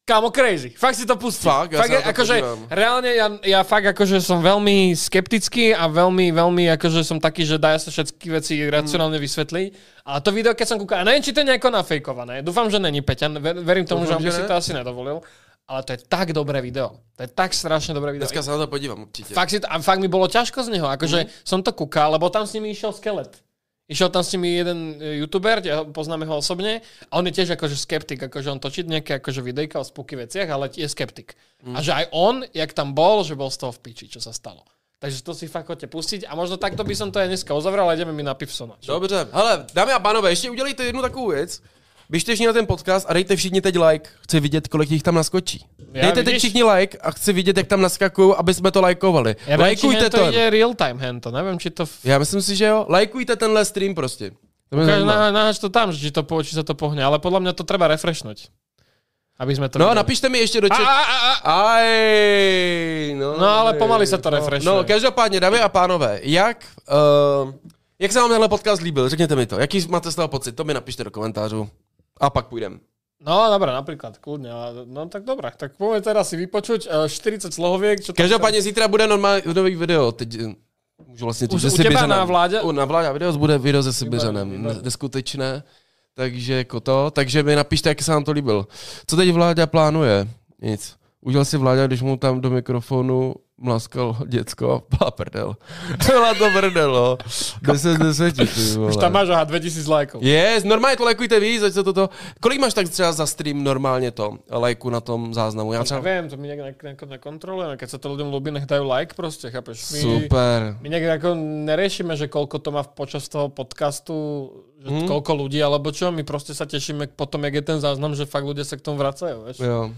Kámo, crazy. Fakt si to pustí.
Fakt? Ja
fakt
to
akože, reálne ja, ja fakt akože som veľmi skeptický a veľmi, veľmi akože som taký, že dá sa všetky veci racionálne vysvetliť. A to video, keď som kúkal, a neviem, či to je nejako nafejkované. Dúfam, že není Peťan. Ver, verím tomu,
Dúfam,
že on by si to asi nedovolil. Ale to je tak dobré video. To je tak strašne dobré video.
Dneska se na to podívám určitě.
Fakt, si to, a fakt mi bolo ťažko z neho, akože mm. som to kúkal, lebo tam s nimi išiel skelet. Išiel tam s nimi jeden e, youtuber, poznáme ho osobne, a on je tiež akože skeptik, akože on točí nejaké akože videjka o spooky veciach, ale je skeptik. Mm. A že aj on, jak tam bol, že bol z toho v piči, čo sa stalo. Takže to si fakt chodte pustiť a možno takto by som to aj dneska uzavrel, ale ideme mi na pivsona.
Dobře, hele, dámy a pánové, ještě udělejte jednu takovou věc. Běžte všichni na ten podcast a dejte všichni teď like. Chci vidět, kolik jich tam naskočí.
Já
dejte teď
vidíš?
všichni like a chci vidět, jak tam naskakují, aby jsme to lajkovali.
Či
Lajkujte
to ide real time hento, neviem, či to... V...
Já myslím si, že jo. Lajkujte tenhle stream prostě. To mě
Ukáž, na, to tam, že či, to, či sa to pohne, ale podľa mňa to treba refreshnúť. Aby sme to
No,
videli.
napište mi ještě do chat. Aj, no,
No, ale pomaly se to
no,
refreshuje.
No, každopádně, dámy a pánové, jak, uh, jak se vám tenhle podcast líbil? Řekněte mi to. Jaký máte z toho pocit? To mi napište do komentářů. A pak půjdem.
No, dobré, napríklad, kľudne. ale- No tak dobré, tak poďme teraz si vypočuť eh, 40 slohoviek. Čo tam
Každopádně zítra bude normální nový video. Teď eh, můžu vlastně
u teba
Sibiřanem.
na vládě?
U, na vládě videos bude video se Sibiřanem. Neskutečné. Takže jako to. Takže mi napište, jak se vám to líbil. Co teď vláda plánuje? Nic. Udělal si vláda, když mu tam do mikrofonu mlaskal děcko. Byla prdel. Byla to prdel, no. 10 z 10, ty vole.
Už tam máš aha 2000 lajkov.
Yes, normálně to lajkujte víc, ať se toto. Kolik máš tak třeba za stream normálně to, lajku na tom záznamu? Já třeba...
Neviem, to my nejak nejako nekontrolujeme. Keď sa to ľuďom ľúbi, nech dajú like proste, chápeš? My,
Super.
my nejak ako neriešime, že koľko to má v- počas toho podcastu, že
Mhm.
koľko ľudí, alebo čo. My proste sa tešíme potom, jak je ten záznam, že fakt ľudia sa k tomu vracajú, vieš?
Jo.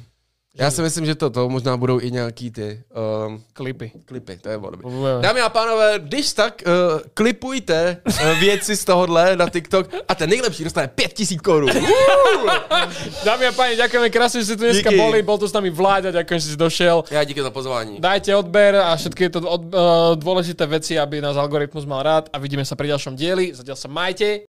Já si myslím, že to, to možná budou i nějaký ty um,
Klipy.
klipy, to je.
Uvidíme.
Dámy a pánové, když tak uh, klipujte uh, věci z tohohle na TikTok a ten nejlepší dostane 5000 korun.
Dámy a páni, ďakujeme krásne, že ste tu dneska
Díky.
boli. Bol tu s nami Vláďa, ďakujem, že si došiel.
Já díky za pozvání.
Dajte odber a všetky to od, uh, dôležité veci, aby nás algoritmus mal rád a vidíme sa pri ďalšom dieli. Zatiaľ sa majte.